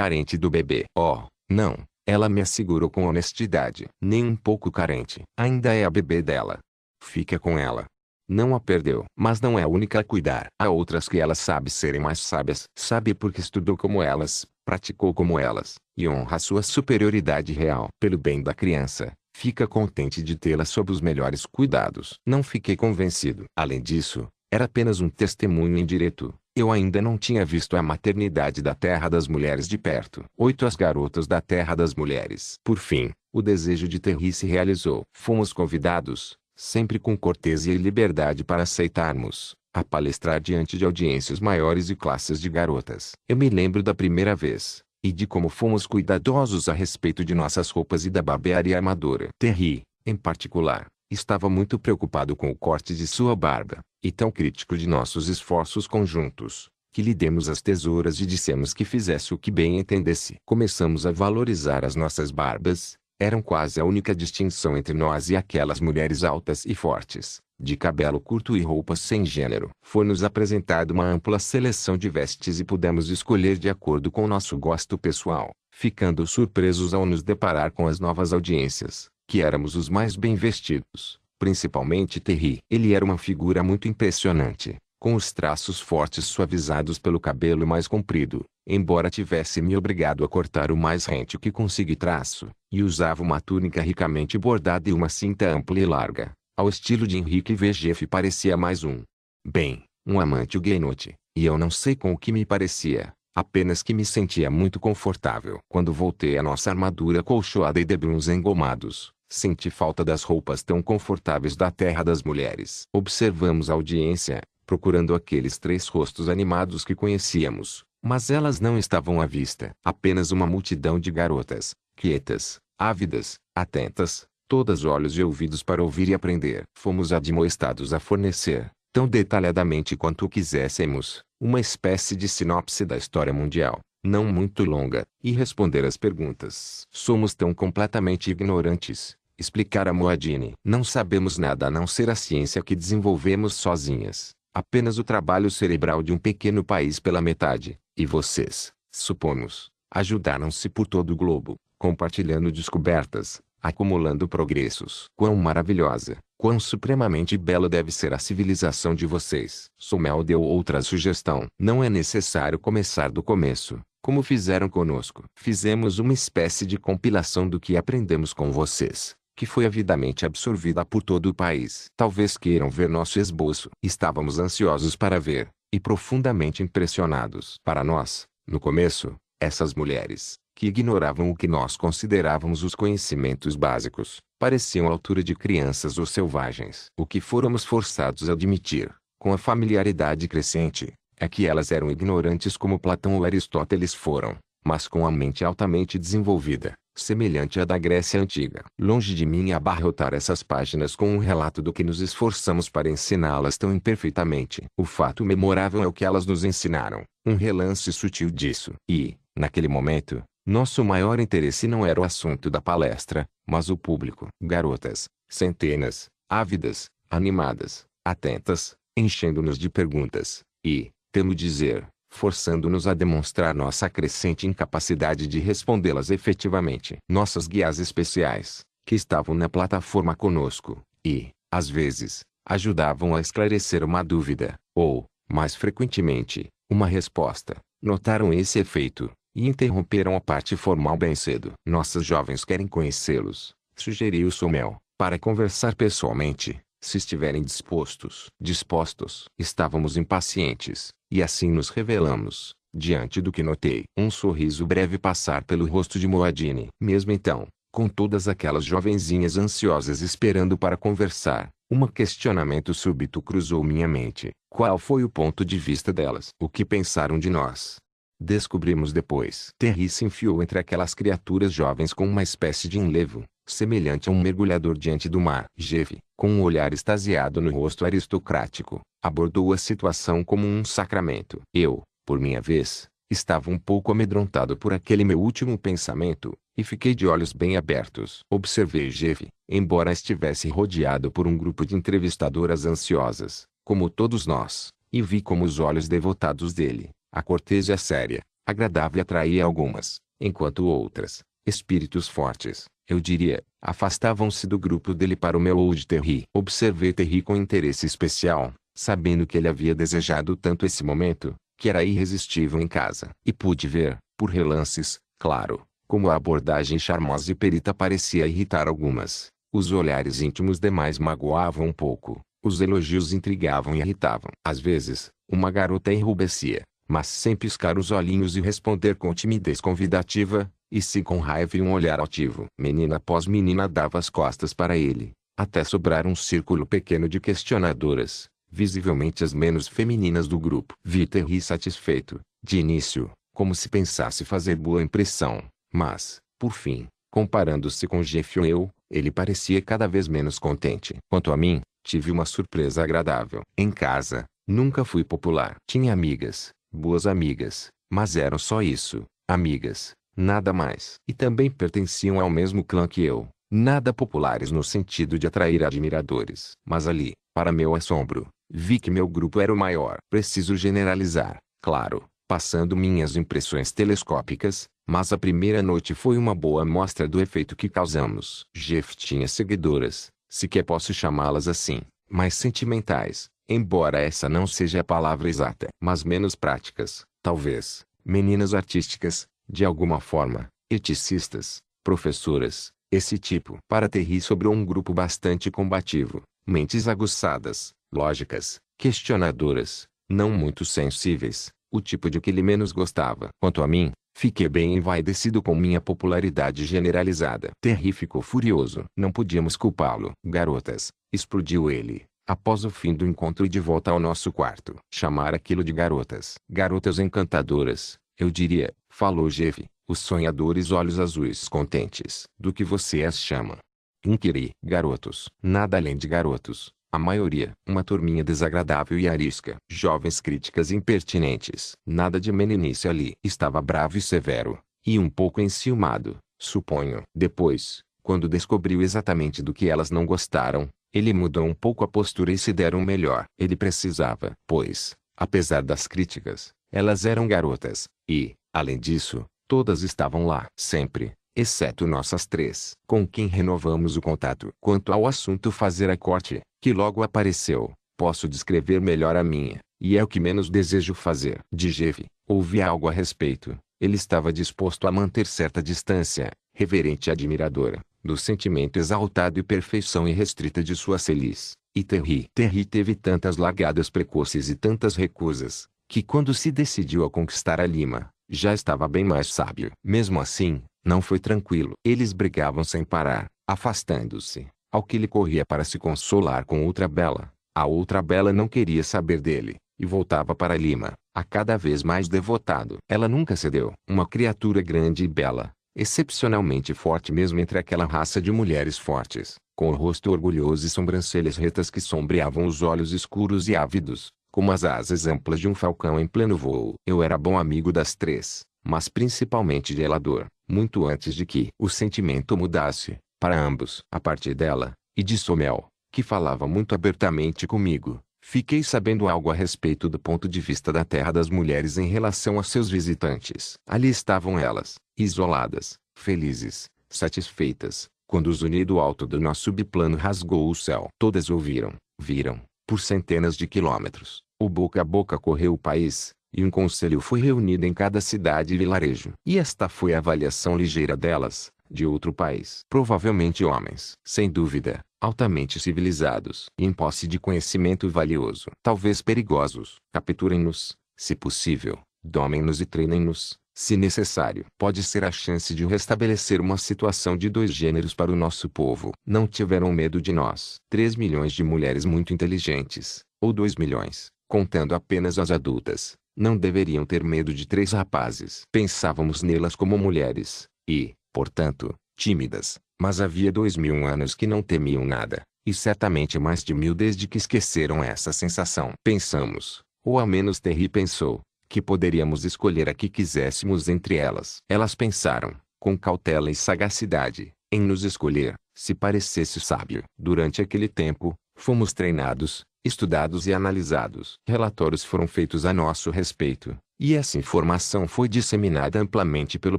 carente do bebê. Oh, não. Ela me assegurou com honestidade. Nem um pouco carente. Ainda é a bebê dela. Fica com ela. Não a perdeu. Mas não é a única a cuidar. Há outras que ela sabe serem mais sábias. Sabe porque estudou como elas, praticou como elas, e honra sua superioridade real. Pelo bem da criança, fica contente de tê-la sob os melhores cuidados. Não fiquei convencido. Além disso, era apenas um testemunho indireto. Eu ainda não tinha visto a maternidade da Terra das Mulheres de perto. Oito as garotas da Terra das Mulheres. Por fim, o desejo de Terry se realizou. Fomos convidados, sempre com cortesia e liberdade para aceitarmos, a palestrar diante de audiências maiores e classes de garotas. Eu me lembro da primeira vez, e de como fomos cuidadosos a respeito de nossas roupas e da barbearia amadora. Terry, em particular, estava muito preocupado com o corte de sua barba e tão crítico de nossos esforços conjuntos, que lhe demos as tesouras e dissemos que fizesse o que bem entendesse. Começamos a valorizar as nossas barbas, eram quase a única distinção entre nós e aquelas mulheres altas e fortes, de cabelo curto e roupas sem gênero. Foi-nos apresentada uma ampla seleção de vestes e pudemos escolher de acordo com nosso gosto pessoal, ficando surpresos ao nos deparar com as novas audiências, que éramos os mais bem vestidos principalmente Terry. Ele era uma figura muito impressionante, com os traços fortes suavizados pelo cabelo mais comprido, embora tivesse me obrigado a cortar o mais rente que consegui traço, e usava uma túnica ricamente bordada e uma cinta ampla e larga, ao estilo de Henrique VGF parecia mais um. Bem, um amante huguenote, e eu não sei com o que me parecia, apenas que me sentia muito confortável. Quando voltei à nossa armadura colchoada e de bruns engomados, Senti falta das roupas tão confortáveis da terra das mulheres. Observamos a audiência, procurando aqueles três rostos animados que conhecíamos, mas elas não estavam à vista. Apenas uma multidão de garotas, quietas, ávidas, atentas, todas olhos e ouvidos para ouvir e aprender. Fomos admoestados a fornecer, tão detalhadamente quanto quiséssemos, uma espécie de sinopse da história mundial, não muito longa, e responder às perguntas. Somos tão completamente ignorantes, explicara Moadini. Não sabemos nada a não ser a ciência que desenvolvemos sozinhas. Apenas o trabalho cerebral de um pequeno país pela metade. E vocês, supomos, ajudaram-se por todo o globo, compartilhando descobertas, acumulando progressos. Quão maravilhosa, quão supremamente bela deve ser a civilização de vocês. Somel deu outra sugestão. Não é necessário começar do começo, como fizeram conosco. Fizemos uma espécie de compilação do que aprendemos com vocês que foi avidamente absorvida por todo o país. Talvez queiram ver nosso esboço. Estávamos ansiosos para ver, e profundamente impressionados. Para nós, no começo, essas mulheres, que ignoravam o que nós considerávamos os conhecimentos básicos, pareciam à altura de crianças ou selvagens. O que fôramos forçados a admitir, com a familiaridade crescente, é que elas eram ignorantes como Platão ou Aristóteles foram, mas com a mente altamente desenvolvida semelhante à da Grécia Antiga. Longe de mim abarrotar essas páginas com um relato do que nos esforçamos para ensiná-las tão imperfeitamente. O fato memorável é o que elas nos ensinaram, um relance sutil disso. E, naquele momento, nosso maior interesse não era o assunto da palestra, mas o público. Garotas, centenas, ávidas, animadas, atentas, enchendo-nos de perguntas, e, temo dizer, forçando-nos a demonstrar nossa crescente incapacidade de respondê-las efetivamente. Nossas guias especiais, que estavam na plataforma conosco, e, às vezes, ajudavam a esclarecer uma dúvida, ou, mais frequentemente, uma resposta, notaram esse efeito, e interromperam a parte formal bem cedo. Nossas jovens querem conhecê-los, sugeriu Somel, para conversar pessoalmente, se estiverem dispostos. Dispostos. Estávamos impacientes, e assim nos revelamos, diante do que notei. Um sorriso breve passar pelo rosto de Moadine. Mesmo então, com todas aquelas jovenzinhas ansiosas esperando para conversar, um questionamento súbito cruzou minha mente. Qual foi o ponto de vista delas? O que pensaram de nós? Descobrimos depois. Terry se enfiou entre aquelas criaturas jovens com uma espécie de enlevo, semelhante a um mergulhador diante do mar. Jeff, com um olhar extasiado no rosto aristocrático, abordou a situação como um sacramento. Eu, por minha vez, estava um pouco amedrontado por aquele meu último pensamento, e fiquei de olhos bem abertos. Observei Jeff, embora estivesse rodeado por um grupo de entrevistadoras ansiosas, como todos nós, e vi como os olhos devotados dele, a cortesia séria, agradável atraía algumas, enquanto outras, espíritos fortes, eu diria, afastavam-se do grupo dele para o meu old Terry. Observei Terry com interesse especial, sabendo que ele havia desejado tanto esse momento, que era irresistível em casa. E pude ver, por relances, claro, como a abordagem charmosa e perita parecia irritar algumas. Os olhares íntimos demais magoavam um pouco, os elogios intrigavam e irritavam. Às vezes, uma garota enrubescia, mas sem piscar os olhinhos e responder com timidez convidativa, e se com raiva e um olhar altivo. Menina após menina dava as costas para ele, até sobrar um círculo pequeno de questionadoras, visivelmente as menos femininas do grupo. Vi Terry satisfeito, de início, como se pensasse fazer boa impressão, mas, por fim, comparando-se com Jeff eu, ele parecia cada vez menos contente. Quanto a mim, tive uma surpresa agradável. Em casa, nunca fui popular. Tinha amigas, boas amigas, mas eram só isso, amigas, nada mais. E também pertenciam ao mesmo clã que eu, nada populares no sentido de atrair admiradores. Mas ali, para meu assombro, vi que meu grupo era o maior. Preciso generalizar, claro, passando minhas impressões telescópicas, mas a primeira noite foi uma boa mostra do efeito que causamos. Jeff tinha seguidoras, se quer posso chamá-las assim, mais sentimentais, embora essa não seja a palavra exata, mas menos práticas, talvez, meninas artísticas, de alguma forma, eticistas, professoras, esse tipo. Para Terry sobrou um grupo bastante combativo, mentes aguçadas, lógicas, questionadoras, não muito sensíveis, o tipo de que ele menos gostava. Quanto a mim, fiquei bem envaidecido com minha popularidade generalizada. Terry ficou furioso. Não podíamos culpá-lo. Garotas, explodiu ele, após o fim do encontro e de volta ao nosso quarto. Chamar aquilo de garotas. Garotas encantadoras, eu diria, falou Jeff, os sonhadores olhos azuis contentes. Do que você as chama? Inquiri. Garotos. Nada além de garotos. A maioria, uma turminha desagradável e arisca. Jovens críticas impertinentes. Nada de meninice ali. Estava bravo e severo. E um pouco enciumado, suponho. Depois, quando descobriu exatamente do que elas não gostaram, ele mudou um pouco a postura e se deram melhor. Ele precisava, pois, apesar das críticas, elas eram garotas, e, além disso, todas estavam lá. Sempre, exceto nossas três. Com quem renovamos o contato. Quanto ao assunto fazer a corte, que logo apareceu, posso descrever melhor a minha, e é o que menos desejo fazer. De Jeff, ouvi algo a respeito. Ele estava disposto a manter certa distância, reverente e admiradora do sentimento exaltado e perfeição irrestrita de sua feliz. E Terry. Terry teve tantas largadas precoces e tantas recusas, que quando se decidiu a conquistar a Lima, já estava bem mais sábio. Mesmo assim, não foi tranquilo. Eles brigavam sem parar, afastando-se, ao que ele corria para se consolar com outra bela. A outra bela não queria saber dele, e voltava para Lima, a cada vez mais devotado. Ela nunca cedeu. Uma criatura grande e bela, excepcionalmente forte mesmo entre aquela raça de mulheres fortes, com o rosto orgulhoso e sobrancelhas retas que sombreavam os olhos escuros e ávidos, como as asas amplas de um falcão em pleno voo. Eu era bom amigo das três, mas principalmente de Elador, muito antes de que o sentimento mudasse, para ambos. A partir dela, e de Somel, que falava muito abertamente comigo, Fiquei sabendo algo a respeito do ponto de vista da terra das mulheres em relação a seus visitantes. Ali estavam elas, isoladas, felizes, satisfeitas, quando o zunido alto do nosso biplano rasgou o céu. Todas ouviram, viram, por centenas de quilômetros. O boca a boca correu o país, e um conselho foi reunido em cada cidade e vilarejo. E esta foi a avaliação ligeira delas, de outro país. Provavelmente homens. Sem dúvida, altamente civilizados e em posse de conhecimento valioso. Talvez perigosos. Capturem-nos, se possível, domem-nos e treinem-nos, se necessário. Pode ser a chance de restabelecer uma situação de dois gêneros para o nosso povo. Não tiveram medo de nós. 3 milhões de mulheres muito inteligentes, ou 2 milhões, contando apenas as adultas, não deveriam ter medo de três rapazes. Pensávamos nelas como mulheres, e, portanto, tímidas, mas havia dois mil anos que não temiam nada, e certamente mais de mil desde que esqueceram essa sensação. Pensamos, ou ao menos Terry pensou, que poderíamos escolher a que quiséssemos entre elas. Elas pensaram, com cautela e sagacidade, em nos escolher, se parecesse sábio. Durante aquele tempo, fomos treinados, estudados e analisados. Relatórios foram feitos a nosso respeito, E essa informação foi disseminada amplamente pelo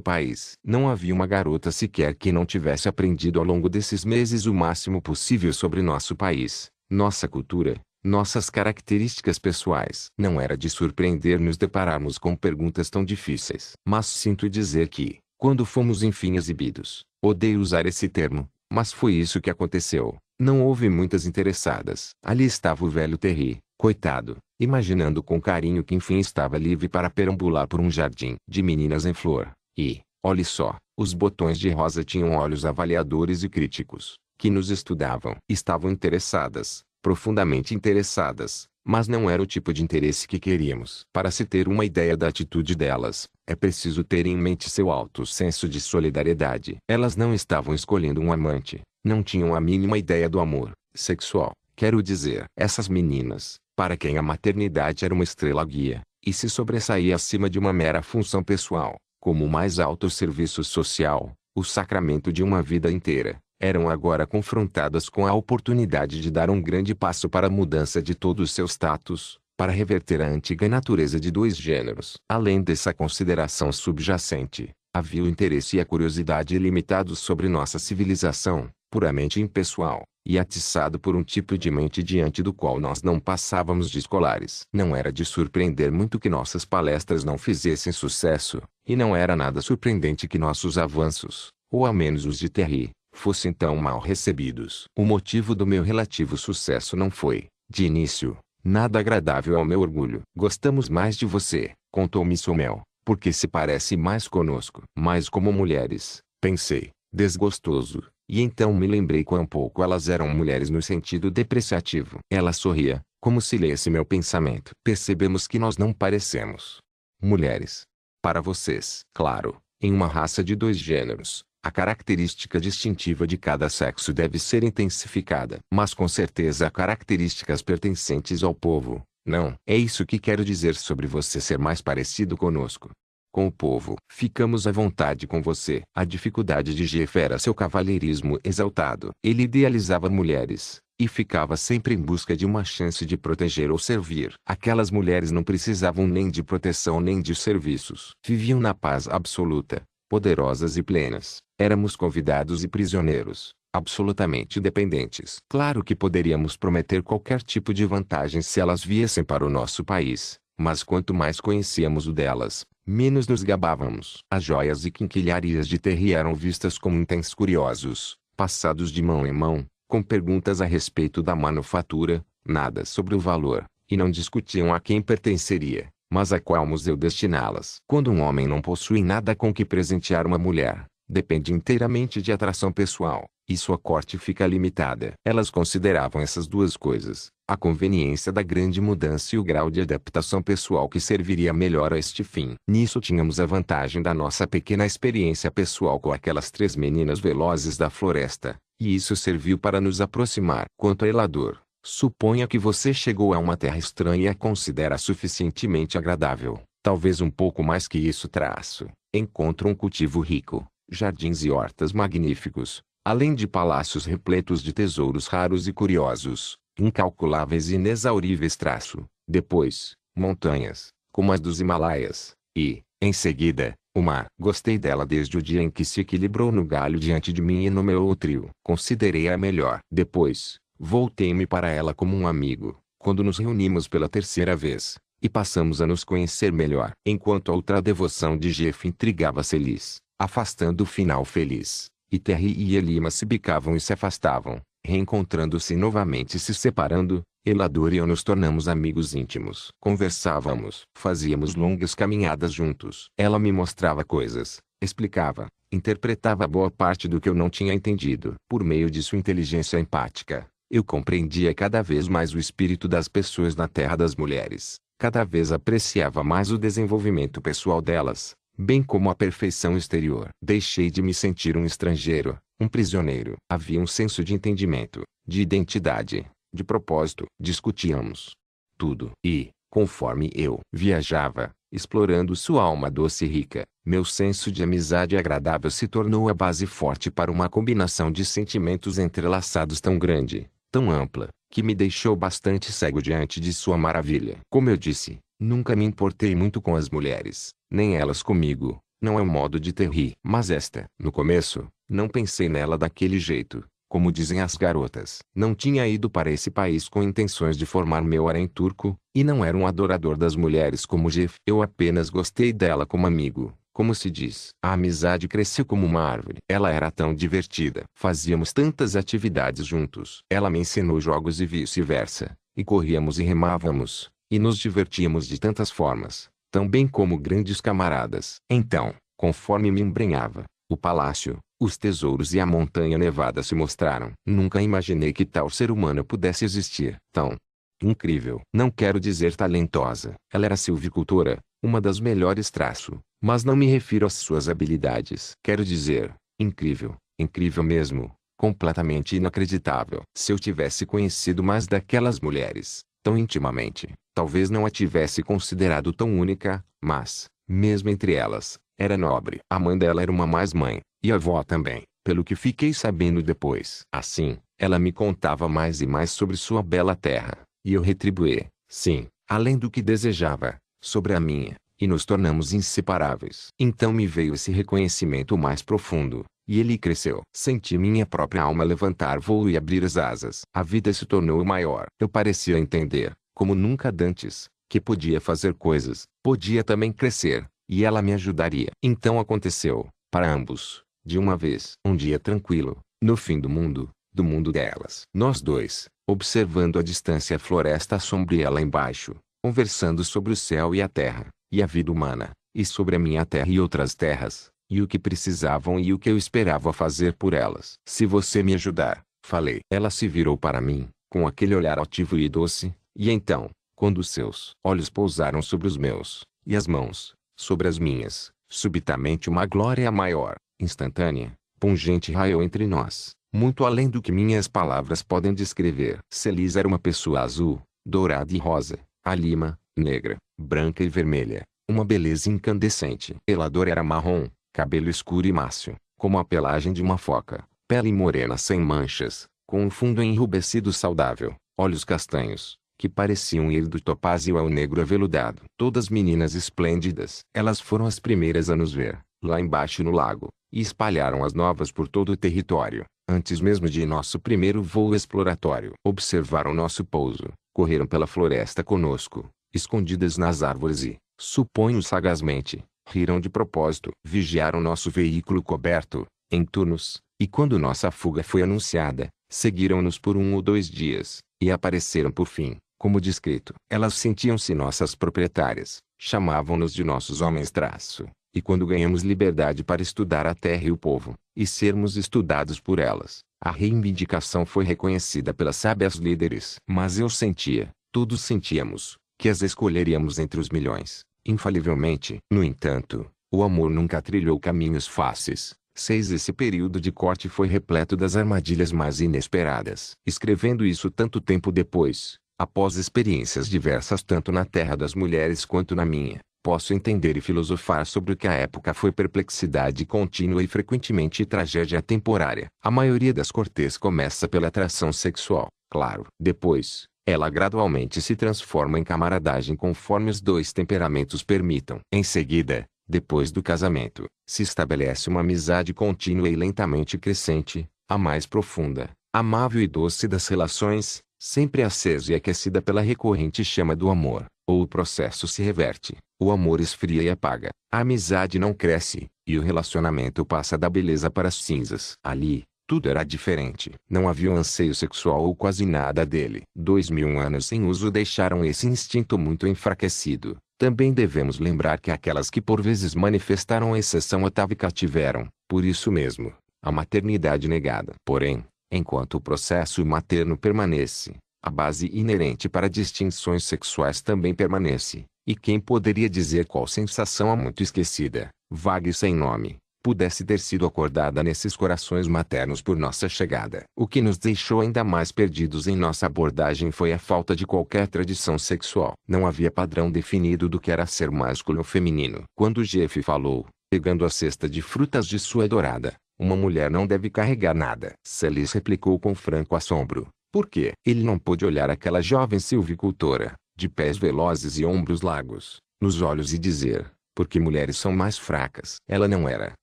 país. Não havia uma garota sequer que não tivesse aprendido ao longo desses meses o máximo possível sobre nosso país, nossa cultura, nossas características pessoais. Não era de surpreender nos depararmos com perguntas tão difíceis. Mas sinto dizer que, quando fomos enfim exibidos, odeio usar esse termo, mas foi isso que aconteceu. Não houve muitas interessadas. Ali estava o velho Terry, coitado, imaginando com carinho que enfim estava livre para perambular por um jardim de meninas em flor. E, olhe só, os botões de rosa tinham olhos avaliadores e críticos, que nos estudavam. Estavam interessadas, profundamente interessadas, mas não era o tipo de interesse que queríamos. Para se ter uma ideia da atitude delas, é preciso ter em mente seu alto senso de solidariedade. Elas não estavam escolhendo um amante, não tinham a mínima ideia do amor sexual. Quero dizer, essas meninas, para quem a maternidade era uma estrela guia, e se sobressaía acima de uma mera função pessoal, como o mais alto serviço social, o sacramento de uma vida inteira, eram agora confrontadas com a oportunidade de dar um grande passo para a mudança de todo o seu status, para reverter a antiga natureza de dois gêneros. Além dessa consideração subjacente, havia o interesse e a curiosidade ilimitados sobre nossa civilização, puramente impessoal, e atiçado por um tipo de mente diante do qual nós não passávamos de escolares. Não era de surpreender muito que nossas palestras não fizessem sucesso, e não era nada surpreendente que nossos avanços, ou ao menos os de Terry, fossem tão mal recebidos. O motivo do meu relativo sucesso não foi, de início, nada agradável ao meu orgulho. Gostamos mais de você, contou-me Somel, porque se parece mais conosco. Mas como mulheres, pensei, desgostoso, e então me lembrei quão pouco elas eram mulheres no sentido depreciativo. Ela sorria, como se lesse meu pensamento. Percebemos que nós não parecemos mulheres. Para vocês, claro, em uma raça de dois gêneros, a característica distintiva de cada sexo deve ser intensificada. Mas com certeza há características pertencentes ao povo. Não, é isso que quero dizer sobre você ser mais parecido conosco. Com o povo. Ficamos à vontade com você. A dificuldade de Jeff era seu cavalheirismo exaltado. Ele idealizava mulheres, e ficava sempre em busca de uma chance de proteger ou servir. Aquelas mulheres não precisavam nem de proteção nem de serviços. Viviam na paz absoluta, poderosas e plenas. Éramos convidados e prisioneiros, absolutamente dependentes. Claro que poderíamos prometer qualquer tipo de vantagem se elas viessem para o nosso país, mas quanto mais conhecíamos o delas, menos nos gabávamos. As joias e quinquilharias de Terry eram vistas como intensos curiosos, passados de mão em mão, com perguntas a respeito da manufatura, nada sobre o valor, e não discutiam a quem pertenceria, mas a qual museu destiná-las. Quando um homem não possui nada com que presentear uma mulher, depende inteiramente de atração pessoal, e sua corte fica limitada. Elas consideravam essas duas coisas, a conveniência da grande mudança e o grau de adaptação pessoal que serviria melhor a este fim. Nisso tínhamos a vantagem da nossa pequena experiência pessoal com aquelas três meninas velozes da floresta, e isso serviu para nos aproximar. Quanto a Elador, suponha que você chegou a uma terra estranha e a considera suficientemente agradável, talvez um pouco mais que isso traço. Encontra um cultivo rico, jardins e hortas magníficos, além de palácios repletos de tesouros raros e curiosos, incalculáveis e inexauríveis traço. Depois, montanhas, como as dos Himalaias, e, em seguida, o mar. Gostei dela desde o dia em que se equilibrou no galho diante de mim e no meu trio. Considerei-a melhor. Depois, voltei-me para ela como um amigo, quando nos reunimos pela terceira vez, e passamos a nos conhecer melhor. Enquanto a outra devoção de Jeff intrigava Celis, afastando o final feliz. E Terry e Elima se bicavam e se afastavam, reencontrando-se novamente e se separando, Elador e eu nos tornamos amigos íntimos. Conversávamos, fazíamos longas caminhadas juntos. Ela me mostrava coisas, explicava, interpretava boa parte do que eu não tinha entendido. Por meio de sua inteligência empática, eu compreendia cada vez mais o espírito das pessoas na terra das mulheres. Cada vez apreciava mais o desenvolvimento pessoal delas, bem como a perfeição exterior. Deixei de me sentir um estrangeiro, um prisioneiro. Havia um senso de entendimento, de identidade, de propósito. Discutíamos tudo. E, conforme eu viajava, explorando sua alma doce e rica, meu senso de amizade agradável se tornou a base forte para uma combinação de sentimentos entrelaçados tão grande, tão ampla, que me deixou bastante cego diante de sua maravilha. Como eu disse, Nunca me importei muito com as mulheres, nem elas comigo. Não é um modo de ter rir. Mas esta, no começo, não pensei nela daquele jeito, como dizem as garotas. Não tinha ido para esse país com intenções de formar meu harém turco, e não era um adorador das mulheres como Jeff. Eu apenas gostei dela como amigo, como se diz. A amizade cresceu como uma árvore. Ela era tão divertida. Fazíamos tantas atividades juntos. Ela me ensinou jogos e vice-versa. E corríamos e remávamos. E nos divertíamos de tantas formas. Tão bem como grandes camaradas. Então, conforme me embrenhava, o palácio, os tesouros e a montanha nevada se mostraram. Nunca imaginei que tal ser humano pudesse existir. Tão incrível. Não quero dizer talentosa. Ela era silvicultora, uma das melhores traço, mas não me refiro às suas habilidades. Quero dizer, incrível, incrível mesmo, completamente inacreditável. Se eu tivesse conhecido mais daquelas mulheres, tão intimamente, talvez não a tivesse considerado tão única, mas, mesmo entre elas, era nobre. A mãe dela era uma mais mãe, e a avó também, pelo que fiquei sabendo depois. Assim, ela me contava mais e mais sobre sua bela terra, e eu retribuí, sim, além do que desejava, sobre a minha e nos tornamos inseparáveis. Então me veio esse reconhecimento mais profundo, e ele cresceu. Senti minha própria alma levantar voo e abrir as asas. A vida se tornou maior. Eu parecia entender, como nunca dantes, que podia fazer coisas, podia também crescer, e ela me ajudaria. Então aconteceu, para ambos, de uma vez. Um dia tranquilo, no fim do mundo, do mundo delas. Nós dois, observando a distância a floresta sombria lá embaixo, conversando sobre o céu e a terra e a vida humana, e sobre a minha terra e outras terras, e o que precisavam e o que eu esperava fazer por elas. Se você me ajudar, falei. Ela se virou para mim, com aquele olhar altivo e doce, e então, quando seus olhos pousaram sobre os meus, e as mãos, sobre as minhas, subitamente uma glória maior, instantânea, pungente raiou entre nós, muito além do que minhas palavras podem descrever. Celis era uma pessoa azul, dourada e rosa, a lima, negra, branca e vermelha, uma beleza incandescente. Elador era marrom, cabelo escuro e mácio, como a pelagem de uma foca, pele morena sem manchas, com um fundo enrubescido saudável, olhos castanhos, que pareciam ir do topázio ao negro aveludado. Todas meninas esplêndidas. Elas foram as primeiras a nos ver, lá embaixo no lago, e espalharam as novas por todo o território, antes mesmo de nosso primeiro voo exploratório. Observaram nosso pouso, correram pela floresta conosco, escondidas nas árvores e, suponho sagazmente, riram de propósito. Vigiaram nosso veículo coberto, em turnos, e quando nossa fuga foi anunciada, seguiram-nos por um ou dois dias, e apareceram por fim, como descrito. Elas sentiam-se nossas proprietárias, chamavam-nos de nossos homens traço, e quando ganhamos liberdade para estudar a terra e o povo, e sermos estudados por elas, a reivindicação foi reconhecida pelas sábias líderes. Mas eu sentia, todos sentíamos, que as escolheríamos entre os milhões, infalivelmente. No entanto, o amor nunca trilhou caminhos fáceis. 6. Esse período de corte foi repleto das armadilhas mais inesperadas. Escrevendo isso tanto tempo depois, após experiências diversas tanto na terra das mulheres quanto na minha, posso entender e filosofar sobre o que a época foi perplexidade contínua e frequentemente tragédia temporária. A maioria das cortes começa pela atração sexual, claro. Depois, ela gradualmente se transforma em camaradagem conforme os dois temperamentos permitam. Em seguida, depois do casamento, se estabelece uma amizade contínua e lentamente crescente, a mais profunda, amável e doce das relações, sempre acesa e aquecida pela recorrente chama do amor. Ou o processo se reverte, o amor esfria e apaga, a amizade não cresce, e o relacionamento passa da beleza para as cinzas. Ali, tudo era diferente. Não havia um anseio sexual ou quase nada dele. Dois mil anos sem uso deixaram esse instinto muito enfraquecido. Também devemos lembrar que aquelas que por vezes manifestaram exceção atávica tiveram, por isso mesmo, a maternidade negada. Porém, enquanto o processo materno permanece, a base inerente para distinções sexuais também permanece. E quem poderia dizer qual sensação há muito esquecida, vaga e sem nome, pudesse ter sido acordada nesses corações maternos por nossa chegada. O que nos deixou ainda mais perdidos em nossa abordagem foi a falta de qualquer tradição sexual. Não havia padrão definido do que era ser másculo ou feminino. Quando Jeff falou, pegando a cesta de frutas de sua adorada, uma mulher não deve carregar nada. Celis replicou com franco assombro. Por quê? Ele não pôde olhar aquela jovem silvicultora, de pés velozes e ombros largos, nos olhos e dizer, porque mulheres são mais fracas. Ela não era.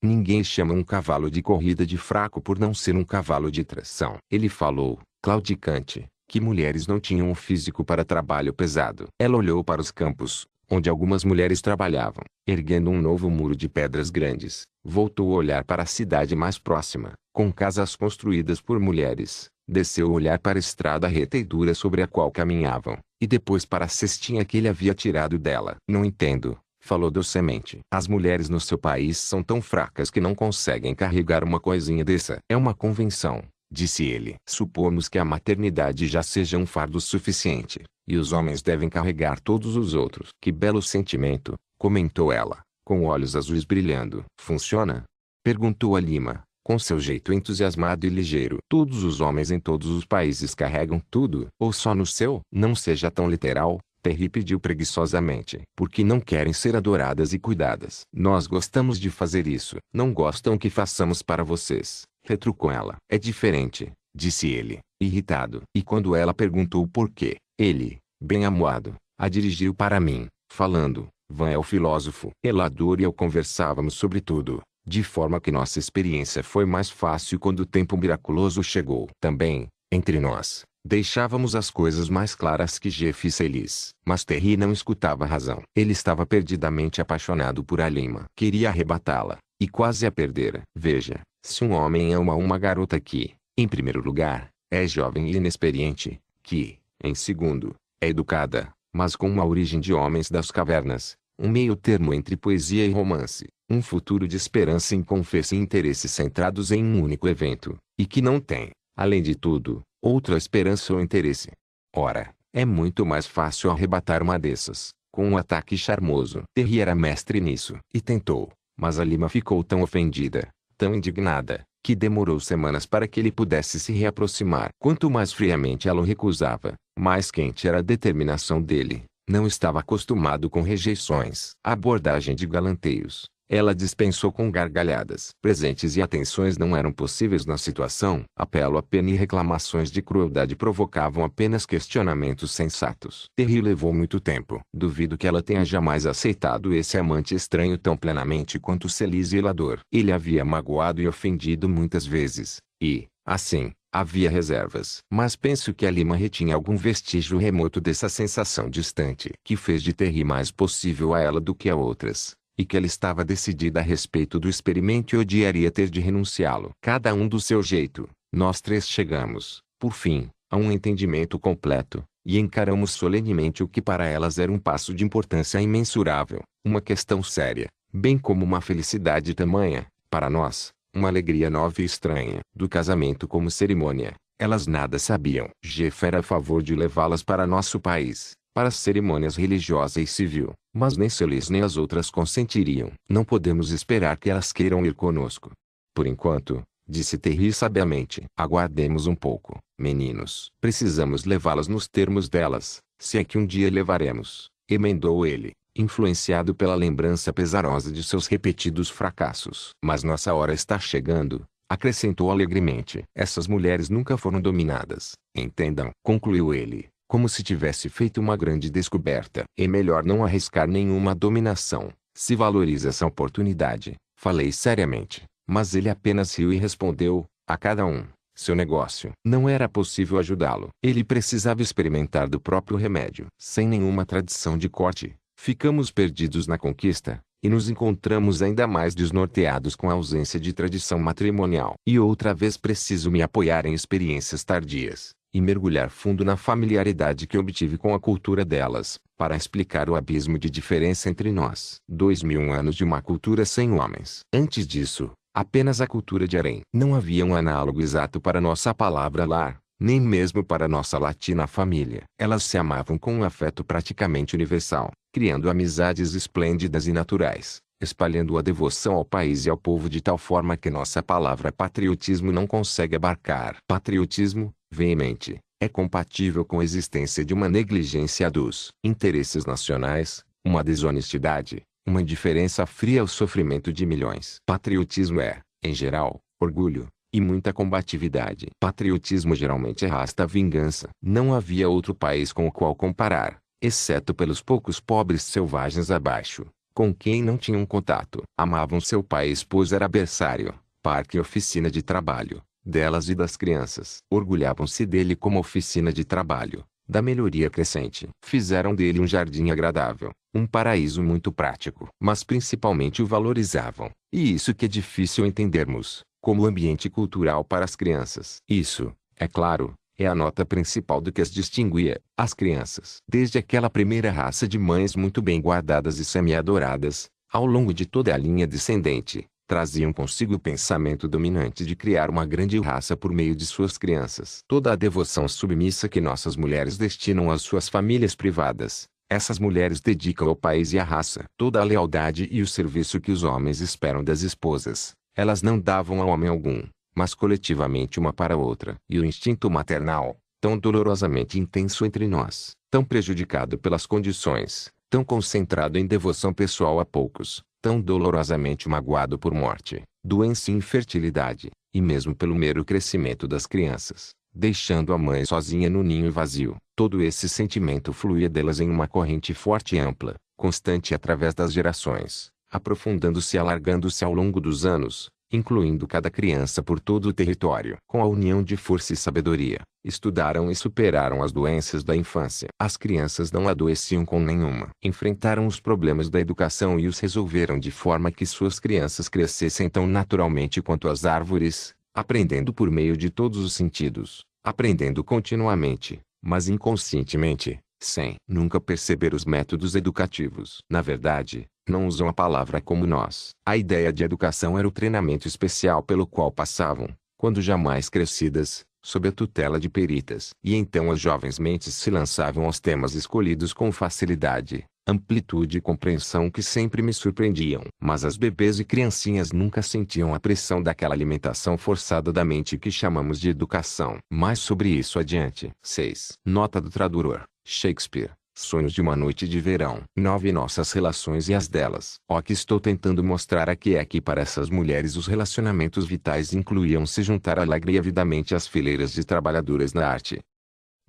Ninguém chama um cavalo de corrida de fraco por não ser um cavalo de tração. Ele falou, claudicante, que mulheres não tinham o físico para trabalho pesado. Ela olhou para os campos, onde algumas mulheres trabalhavam, erguendo um novo muro de pedras grandes. Voltou a olhar para a cidade mais próxima, com casas construídas por mulheres. Desceu a olhar para a estrada reta e dura sobre a qual caminhavam, e depois para a cestinha que ele havia tirado dela. Não entendo, falou docemente. As mulheres no seu país são tão fracas que não conseguem carregar uma coisinha dessa. É uma convenção, disse ele. Supomos que a maternidade já seja um fardo suficiente, e os homens devem carregar todos os outros. Que belo sentimento, comentou ela, com olhos azuis brilhando. Funciona? Perguntou a Lima, com seu jeito entusiasmado e ligeiro. Todos os homens em todos os países carregam tudo, ou só no seu? Não seja tão literal, Terry pediu preguiçosamente. Porque não querem ser adoradas e cuidadas. Nós gostamos de fazer isso. Não gostam que façamos para vocês. Retrucou ela. É diferente, disse ele, irritado. E quando ela perguntou por quê, ele, bem amuado, a dirigiu para mim, falando, Van é o filósofo. Elador e eu conversávamos sobre tudo, de forma que nossa experiência foi mais fácil quando o tempo miraculoso chegou. Também, entre nós, Deixávamos as coisas mais claras que Jeff e Celis. Mas Terry não escutava razão. Ele estava perdidamente apaixonado por Alima. Queria arrebatá-la, e quase a perdera. Veja, se um homem ama uma garota que, em primeiro lugar, é jovem e inexperiente, que, em segundo, é educada, mas com uma origem de homens das cavernas, um meio termo entre poesia e romance, um futuro de esperança inconfessa e interesses centrados em um único evento, e que não tem, além de tudo, outra esperança ou interesse. Ora, é muito mais fácil arrebatar uma dessas, com um ataque charmoso. Terry era mestre nisso, e tentou, mas a Lima ficou tão ofendida, tão indignada, que demorou semanas para que ele pudesse se reaproximar. Quanto mais friamente ela o recusava, mais quente era a determinação dele. Não estava acostumado com rejeições. A abordagem de galanteios, ela dispensou com gargalhadas. Presentes e atenções não eram possíveis na situação. Apelo a pena e reclamações de crueldade provocavam apenas questionamentos sensatos. Terry levou muito tempo. Duvido que ela tenha jamais aceitado esse amante estranho tão plenamente quanto Celise e Lador. Ele havia magoado e ofendido muitas vezes. E, assim, havia reservas. Mas penso que a Lima retinha algum vestígio remoto dessa sensação distante que fez de Terry mais possível a ela do que a outras e que ela estava decidida a respeito do experimento e odiaria ter de renunciá-lo. Cada um do seu jeito, nós três chegamos, por fim, a um entendimento completo, e encaramos solenemente o que para elas era um passo de importância imensurável, uma questão séria, bem como uma felicidade tamanha, para nós, uma alegria nova e estranha. Do casamento como cerimônia, elas nada sabiam. Jeff era a favor de levá-las para nosso país, para cerimônias religiosa e civil, mas nem Celis nem as outras consentiriam. Não podemos esperar que elas queiram ir conosco. Por enquanto, disse Terry sabiamente. Aguardemos um pouco, meninos. Precisamos levá-las nos termos delas, se é que um dia levaremos, emendou ele, influenciado pela lembrança pesarosa de seus repetidos fracassos. Mas nossa hora está chegando, acrescentou alegremente. Essas mulheres nunca foram dominadas, entendam, concluiu ele, como se tivesse feito uma grande descoberta. É melhor não arriscar nenhuma dominação, se valoriza essa oportunidade. Falei seriamente, mas ele apenas riu e respondeu, a cada um, seu negócio. Não era possível ajudá-lo. Ele precisava experimentar do próprio remédio. Sem nenhuma tradição de corte, ficamos perdidos na conquista, e nos encontramos ainda mais desnorteados com a ausência de tradição matrimonial. E outra vez preciso me apoiar em experiências tardias e mergulhar fundo na familiaridade que obtive com a cultura delas, para explicar o abismo de diferença entre nós. Dois mil anos de uma cultura sem homens. Antes disso, apenas a cultura de Arém. Não havia um análogo exato para nossa palavra lar, nem mesmo para nossa latina família. Elas se amavam com um afeto praticamente universal, criando amizades esplêndidas e naturais, espalhando a devoção ao país e ao povo de tal forma que nossa palavra patriotismo não consegue abarcar. Patriotismo, veemente, é compatível com a existência de uma negligência dos interesses nacionais, uma desonestidade, uma indiferença fria ao sofrimento de milhões. Patriotismo é, em geral, orgulho, e muita combatividade. Patriotismo geralmente arrasta vingança. Não havia outro país com o qual comparar, exceto pelos poucos pobres selvagens abaixo, com quem não tinham contato. Amavam seu pai e esposa era berçário, parque e oficina de trabalho, delas e das crianças. Orgulhavam-se dele como oficina de trabalho, da melhoria crescente. Fizeram dele um jardim agradável, um paraíso muito prático. Mas principalmente o valorizavam, e isso que é difícil entendermos, como ambiente cultural para as crianças. Isso, é claro, é a nota principal do que as distinguia, as crianças. Desde aquela primeira raça de mães muito bem guardadas e semi-adoradas, ao longo de toda a linha descendente, traziam consigo o pensamento dominante de criar uma grande raça por meio de suas crianças. Toda a devoção submissa que nossas mulheres destinam às suas famílias privadas, essas mulheres dedicam ao país e à raça. Toda a lealdade e o serviço que os homens esperam das esposas, elas não davam a homem algum, mas coletivamente uma para outra. E o instinto maternal, tão dolorosamente intenso entre nós, tão prejudicado pelas condições, tão concentrado em devoção pessoal a poucos, tão dolorosamente magoado por morte, doença e infertilidade, e mesmo pelo mero crescimento das crianças, deixando a mãe sozinha no ninho vazio. Todo esse sentimento fluía delas em uma corrente forte e ampla, constante através das gerações, aprofundando-se e alargando-se ao longo dos anos, incluindo cada criança por todo o território. Com a união de força e sabedoria, estudaram e superaram as doenças da infância. As crianças não adoeciam com nenhuma. Enfrentaram os problemas da educação e os resolveram de forma que suas crianças crescessem tão naturalmente quanto as árvores, aprendendo por meio de todos os sentidos, aprendendo continuamente, mas inconscientemente, sem nunca perceber os métodos educativos. Na verdade, não usam a palavra como nós. A ideia de educação era o treinamento especial pelo qual passavam, quando jamais crescidas, sob a tutela de peritas. E então as jovens mentes se lançavam aos temas escolhidos com facilidade, amplitude e compreensão que sempre me surpreendiam. Mas as bebês e criancinhas nunca sentiam a pressão daquela alimentação forçada da mente que chamamos de educação. Mais sobre isso adiante. 6. Nota do tradutor. Shakespeare. Sonhos de uma noite de verão. 9. Nossas relações e as delas. O que estou tentando mostrar aqui é que para essas mulheres os relacionamentos vitais incluíam se juntar alegre e avidamente às fileiras de trabalhadoras na arte.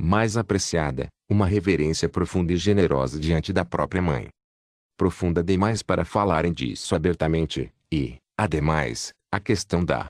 Mais apreciada, uma reverência profunda e generosa diante da própria mãe. Profunda demais para falarem disso abertamente, e, ademais, a questão da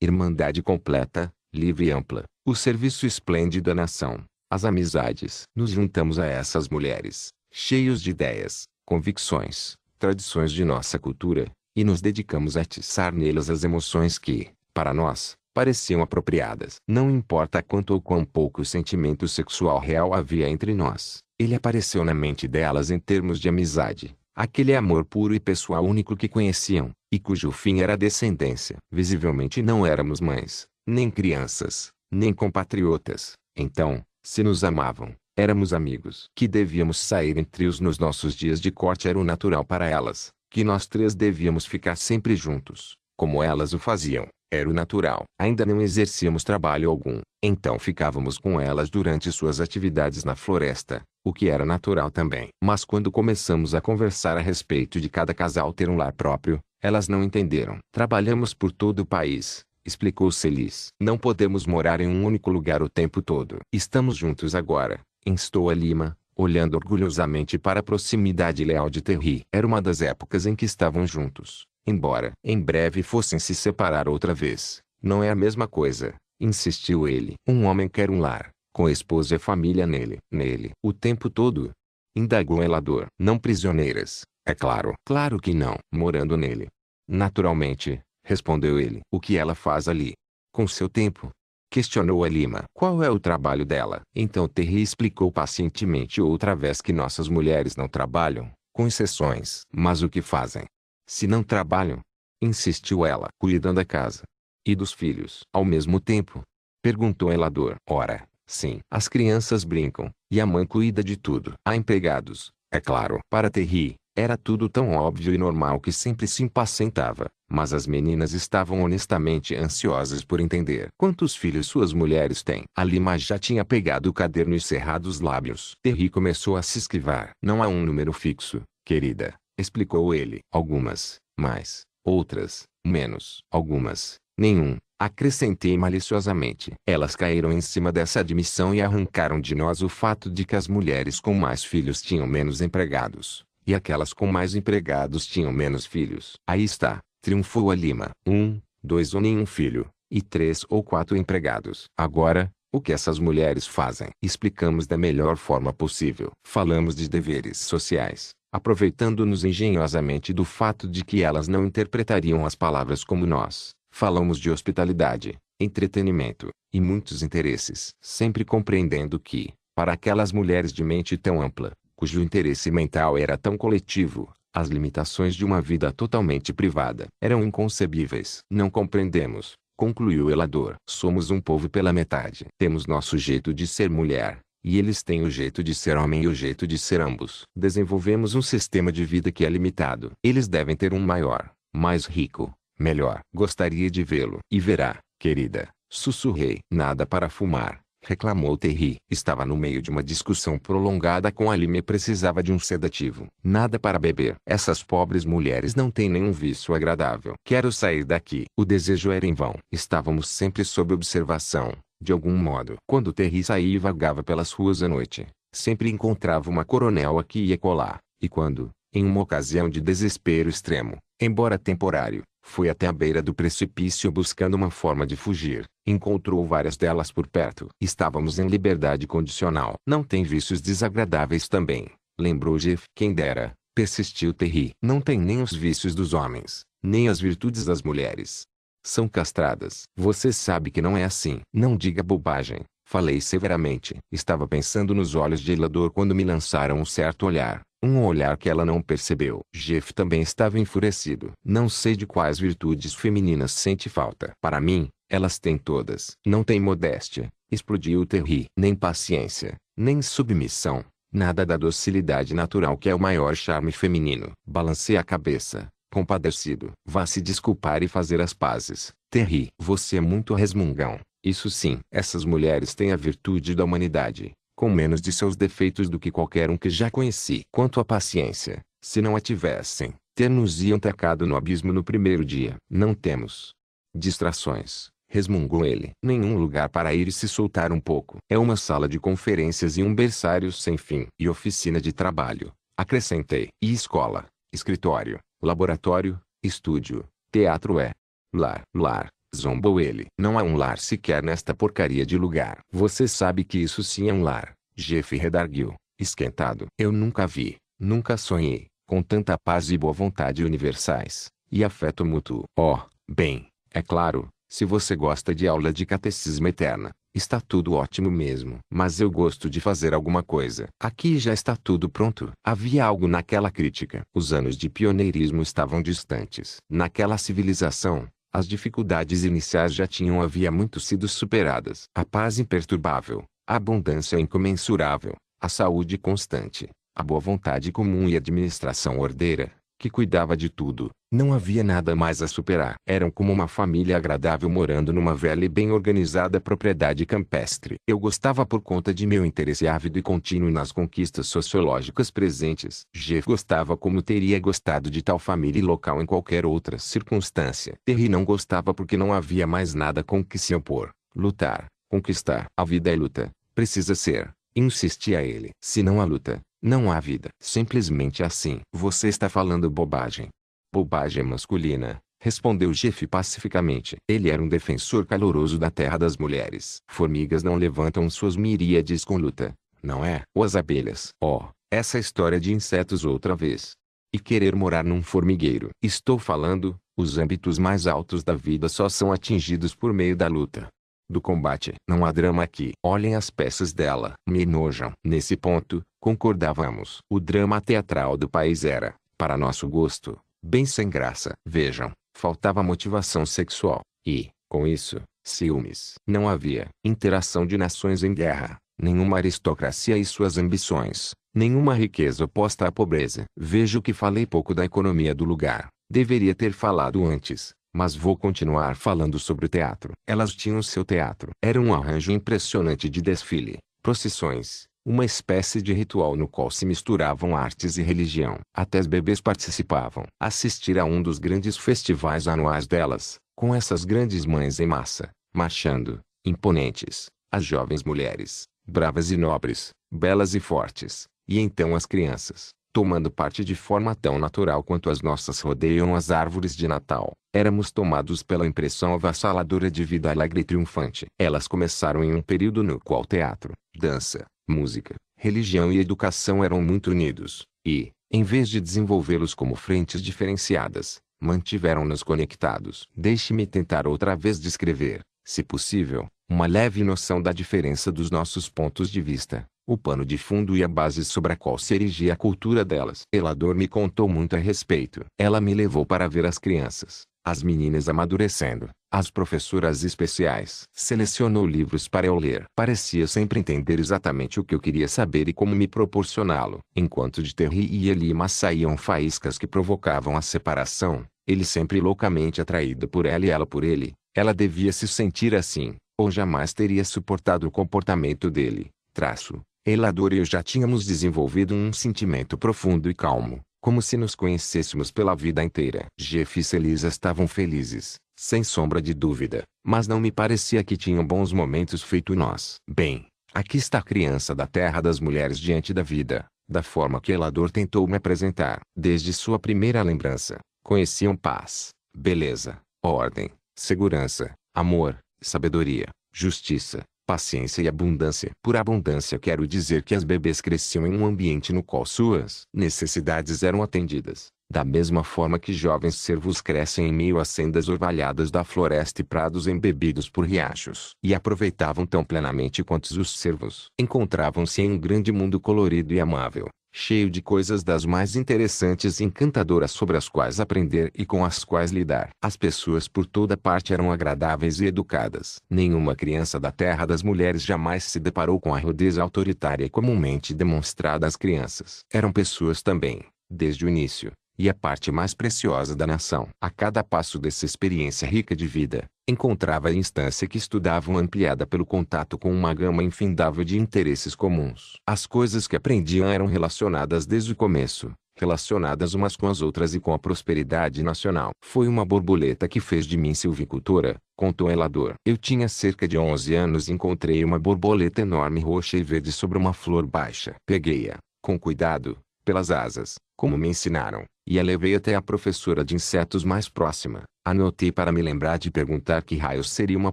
irmandade completa, livre e ampla, o serviço esplêndido à nação, as amizades. Nos juntamos a essas mulheres, cheios de ideias, convicções, tradições de nossa cultura, e nos dedicamos a atiçar nelas as emoções que, para nós, pareciam apropriadas. Não importa quanto ou quão pouco sentimento sexual real havia entre nós, ele apareceu na mente delas em termos de amizade, aquele amor puro e pessoal único que conheciam, e cujo fim era a descendência. Visivelmente não éramos mães, nem crianças, nem compatriotas. Então, se nos amavam, éramos amigos. Que devíamos sair em trios nos nossos dias de corte era o natural para elas. Que nós três devíamos ficar sempre juntos, como elas o faziam, era o natural. Ainda não exercíamos trabalho algum, então ficávamos com elas durante suas atividades na floresta, o que era natural também. Mas quando começamos a conversar a respeito de cada casal ter um lar próprio, elas não entenderam. Trabalhamos por todo o país, explicou Celis. Não podemos morar em um único lugar o tempo todo. Estamos juntos agora, instou a Lima, olhando orgulhosamente para a proximidade leal de Terry. Era uma das épocas em que estavam juntos, embora em breve fossem se separar outra vez. Não é a mesma coisa, insistiu ele. Um homem quer um lar, com esposa e família nele. Nele. O tempo todo? Indagou Elador. Não prisioneiras, é claro. Claro que não. Morando nele. Naturalmente, Respondeu ele. O que ela faz ali? Com seu tempo? Questionou a Lima. Qual é o trabalho dela? Então Terry explicou pacientemente outra vez que nossas mulheres não trabalham, com exceções. Mas o que fazem? Se não trabalham? Insistiu ela. Cuidam da casa. E dos filhos. Ao mesmo tempo? Perguntou Elador. Ora, sim. As crianças brincam, e a mãe cuida de tudo. Há empregados, é claro. Para Terry, era tudo tão óbvio e normal que sempre se impacientava, mas as meninas estavam honestamente ansiosas por entender quantos filhos suas mulheres têm. A Lima já tinha pegado o caderno e cerrado os lábios. Terry começou a se esquivar. Não há um número fixo, querida, explicou ele. Algumas, mais, outras, menos. Algumas, nenhum, Acrescentei maliciosamente. Elas caíram em cima dessa admissão e arrancaram de nós o fato de que as mulheres com mais filhos tinham menos empregados, e aquelas com mais empregados tinham menos filhos. Aí está, triunfou a Lima. Um, dois ou nenhum filho, e três ou quatro empregados. Agora, o que essas mulheres fazem? Explicamos da melhor forma possível. Falamos de deveres sociais, aproveitando-nos engenhosamente do fato de que elas não interpretariam as palavras como nós. Falamos de hospitalidade, entretenimento e muitos interesses, sempre compreendendo que, para aquelas mulheres de mente tão ampla, cujo interesse mental era tão coletivo, as limitações de uma vida totalmente privada eram inconcebíveis. Não compreendemos, concluiu o elador. Somos um povo pela metade. Temos nosso jeito de ser mulher, e eles têm o jeito de ser homem e o jeito de ser ambos. Desenvolvemos um sistema de vida que é limitado. Eles devem ter um maior, mais rico, melhor. Gostaria de vê-lo. E verá, querida, sussurrei. Nada para fumar, reclamou Terry. Estava no meio de uma discussão prolongada com a Lime e precisava de um sedativo. Nada para beber. Essas pobres mulheres não têm nenhum vício agradável. Quero sair daqui. O desejo era em vão. Estávamos sempre sob observação, de algum modo. Quando Terry saía e vagava pelas ruas à noite, sempre encontrava uma coronel aqui e acolá. E quando, em uma ocasião de desespero extremo, embora temporário, foi até a beira do precipício buscando uma forma de fugir. Encontrou várias delas por perto. Estávamos em liberdade condicional. Não tem vícios desagradáveis também, lembrou Jeff. Quem dera, persistiu Terry. Não tem nem os vícios dos homens, nem as virtudes das mulheres. São castradas. Você sabe que não é assim. Não diga bobagem. Falei severamente. Estava pensando nos olhos de Elador quando me lançaram um certo olhar. Um olhar que ela não percebeu. Jeff também estava enfurecido. Não sei de quais virtudes femininas sente falta. Para mim, elas têm todas. Não tem modéstia, explodiu Terry. Nem paciência, nem submissão. Nada da docilidade natural que é o maior charme feminino. Balancei a cabeça, compadecido. Vá se desculpar e fazer as pazes. Terry, você é muito resmungão. Isso sim. Essas mulheres têm a virtude da humanidade com menos de seus defeitos do que qualquer um que já conheci. Quanto à paciência, se não a tivessem, ter-nos-iam tacado no abismo no primeiro dia. Não temos distrações, resmungou ele. Nenhum lugar para ir e se soltar um pouco. É uma sala de conferências e um berçário sem fim. E oficina de trabalho, acrescentei. E escola, escritório, laboratório, estúdio, teatro é. Lar, lar, Zombou ele. Não há um lar sequer nesta porcaria de lugar. Você sabe que isso sim é um lar. Jeff redarguiu, esquentado. Eu nunca vi, nunca sonhei, com tanta paz e boa vontade universais, e afeto mútuo. Oh, bem, é claro, se você gosta de aula de catecismo eterna, está tudo ótimo mesmo. Mas eu gosto de fazer alguma coisa. Aqui já está tudo pronto. Havia algo naquela crítica. Os anos de pioneirismo estavam distantes. Naquela civilização, as dificuldades iniciais já tinham havia muito sido superadas. A paz imperturbável, a abundância incomensurável, a saúde constante, a boa vontade comum e a administração ordeira, que cuidava de tudo, não havia nada mais a superar. Eram como uma família agradável morando numa velha e bem organizada propriedade campestre. Eu gostava por conta de meu interesse ávido e contínuo nas conquistas sociológicas presentes. Jeff gostava como teria gostado de tal família e local em qualquer outra circunstância. Terry não gostava porque não havia mais nada com que se opor. Lutar, conquistar. A vida é luta. Precisa ser. Insistia ele. Se não há luta, não há vida. Simplesmente assim. Você está falando bobagem. Bobagem masculina, respondeu Jeff pacificamente. Ele era um defensor caloroso da terra das mulheres. Formigas não levantam suas miríades com luta, não é? Ou as abelhas. Oh, essa história de insetos outra vez. E querer morar num formigueiro. Estou falando, os âmbitos mais altos da vida só são atingidos por meio da luta. Do combate. Não há drama aqui. Olhem as peças dela. Me enojam. Nesse ponto, concordávamos. O drama teatral do país era, para nosso gosto, bem sem graça. Vejam, faltava motivação sexual, e, com isso, ciúmes. Não havia interação de nações em guerra, nenhuma aristocracia e suas ambições, nenhuma riqueza oposta à pobreza. Vejo que falei pouco da economia do lugar. Deveria ter falado antes, mas vou continuar falando sobre o teatro. Elas tinham seu teatro. Era um arranjo impressionante de desfile, procissões, uma espécie de ritual no qual se misturavam artes e religião. Até as bebês participavam. Assistir a um dos grandes festivais anuais delas, com essas grandes mães em massa, marchando, imponentes, as jovens mulheres, bravas e nobres, belas e fortes, e então as crianças, tomando parte de forma tão natural quanto as nossas rodeiam as árvores de Natal. Éramos tomados pela impressão avassaladora de vida alegre e triunfante. Elas começaram em um período no qual teatro, dança, música, religião e educação eram muito unidos, e, em vez de desenvolvê-los como frentes diferenciadas, mantiveram-nos conectados. Deixe-me tentar outra vez descrever, se possível, uma leve noção da diferença dos nossos pontos de vista, o pano de fundo e a base sobre a qual se erigia a cultura delas. Elador me contou muito a respeito. Ela me levou para ver as crianças, as meninas amadurecendo, as professoras especiais. Selecionou livros para eu ler. Parecia sempre entender exatamente o que eu queria saber e como me proporcioná-lo. Enquanto de Terry e Elima saíam faíscas que provocavam a separação, ele sempre loucamente atraído por ela e ela por ele, ela devia se sentir assim, ou jamais teria suportado o comportamento dele. Traço. Elador e eu já tínhamos desenvolvido um sentimento profundo e calmo, como se nos conhecêssemos pela vida inteira. Jeff e Celisa estavam felizes, sem sombra de dúvida, mas não me parecia que tinham bons momentos feito nós. Bem, aqui está a criança da terra das mulheres diante da vida, da forma que Elador tentou me apresentar. Desde sua primeira lembrança, conheciam paz, beleza, ordem, segurança, amor, sabedoria, justiça, paciência e abundância. Por abundância quero dizer que as bebês cresciam em um ambiente no qual suas necessidades eram atendidas, da mesma forma que jovens cervos crescem em meio às sendas orvalhadas da floresta e prados embebidos por riachos. E aproveitavam tão plenamente quanto os cervos. Encontravam-se em um grande mundo colorido e amável, cheio de coisas das mais interessantes e encantadoras sobre as quais aprender e com as quais lidar. As pessoas por toda parte eram agradáveis e educadas. Nenhuma criança da terra das mulheres jamais se deparou com a rudeza autoritária comumente demonstrada às crianças. Eram pessoas também, desde o início, e a parte mais preciosa da nação. A cada passo dessa experiência rica de vida, encontrava a instância que estudavam ampliada pelo contato com uma gama infindável de interesses comuns. As coisas que aprendiam eram relacionadas desde o começo, relacionadas umas com as outras e com a prosperidade nacional. Foi uma borboleta que fez de mim silvicultora, contou Elador. Eu tinha cerca de 11 anos e encontrei uma borboleta enorme roxa e verde sobre uma flor baixa. Peguei-a, com cuidado, pelas asas, como me ensinaram, e a levei até a professora de insetos mais próxima. Anotei para me lembrar de perguntar que raios seria uma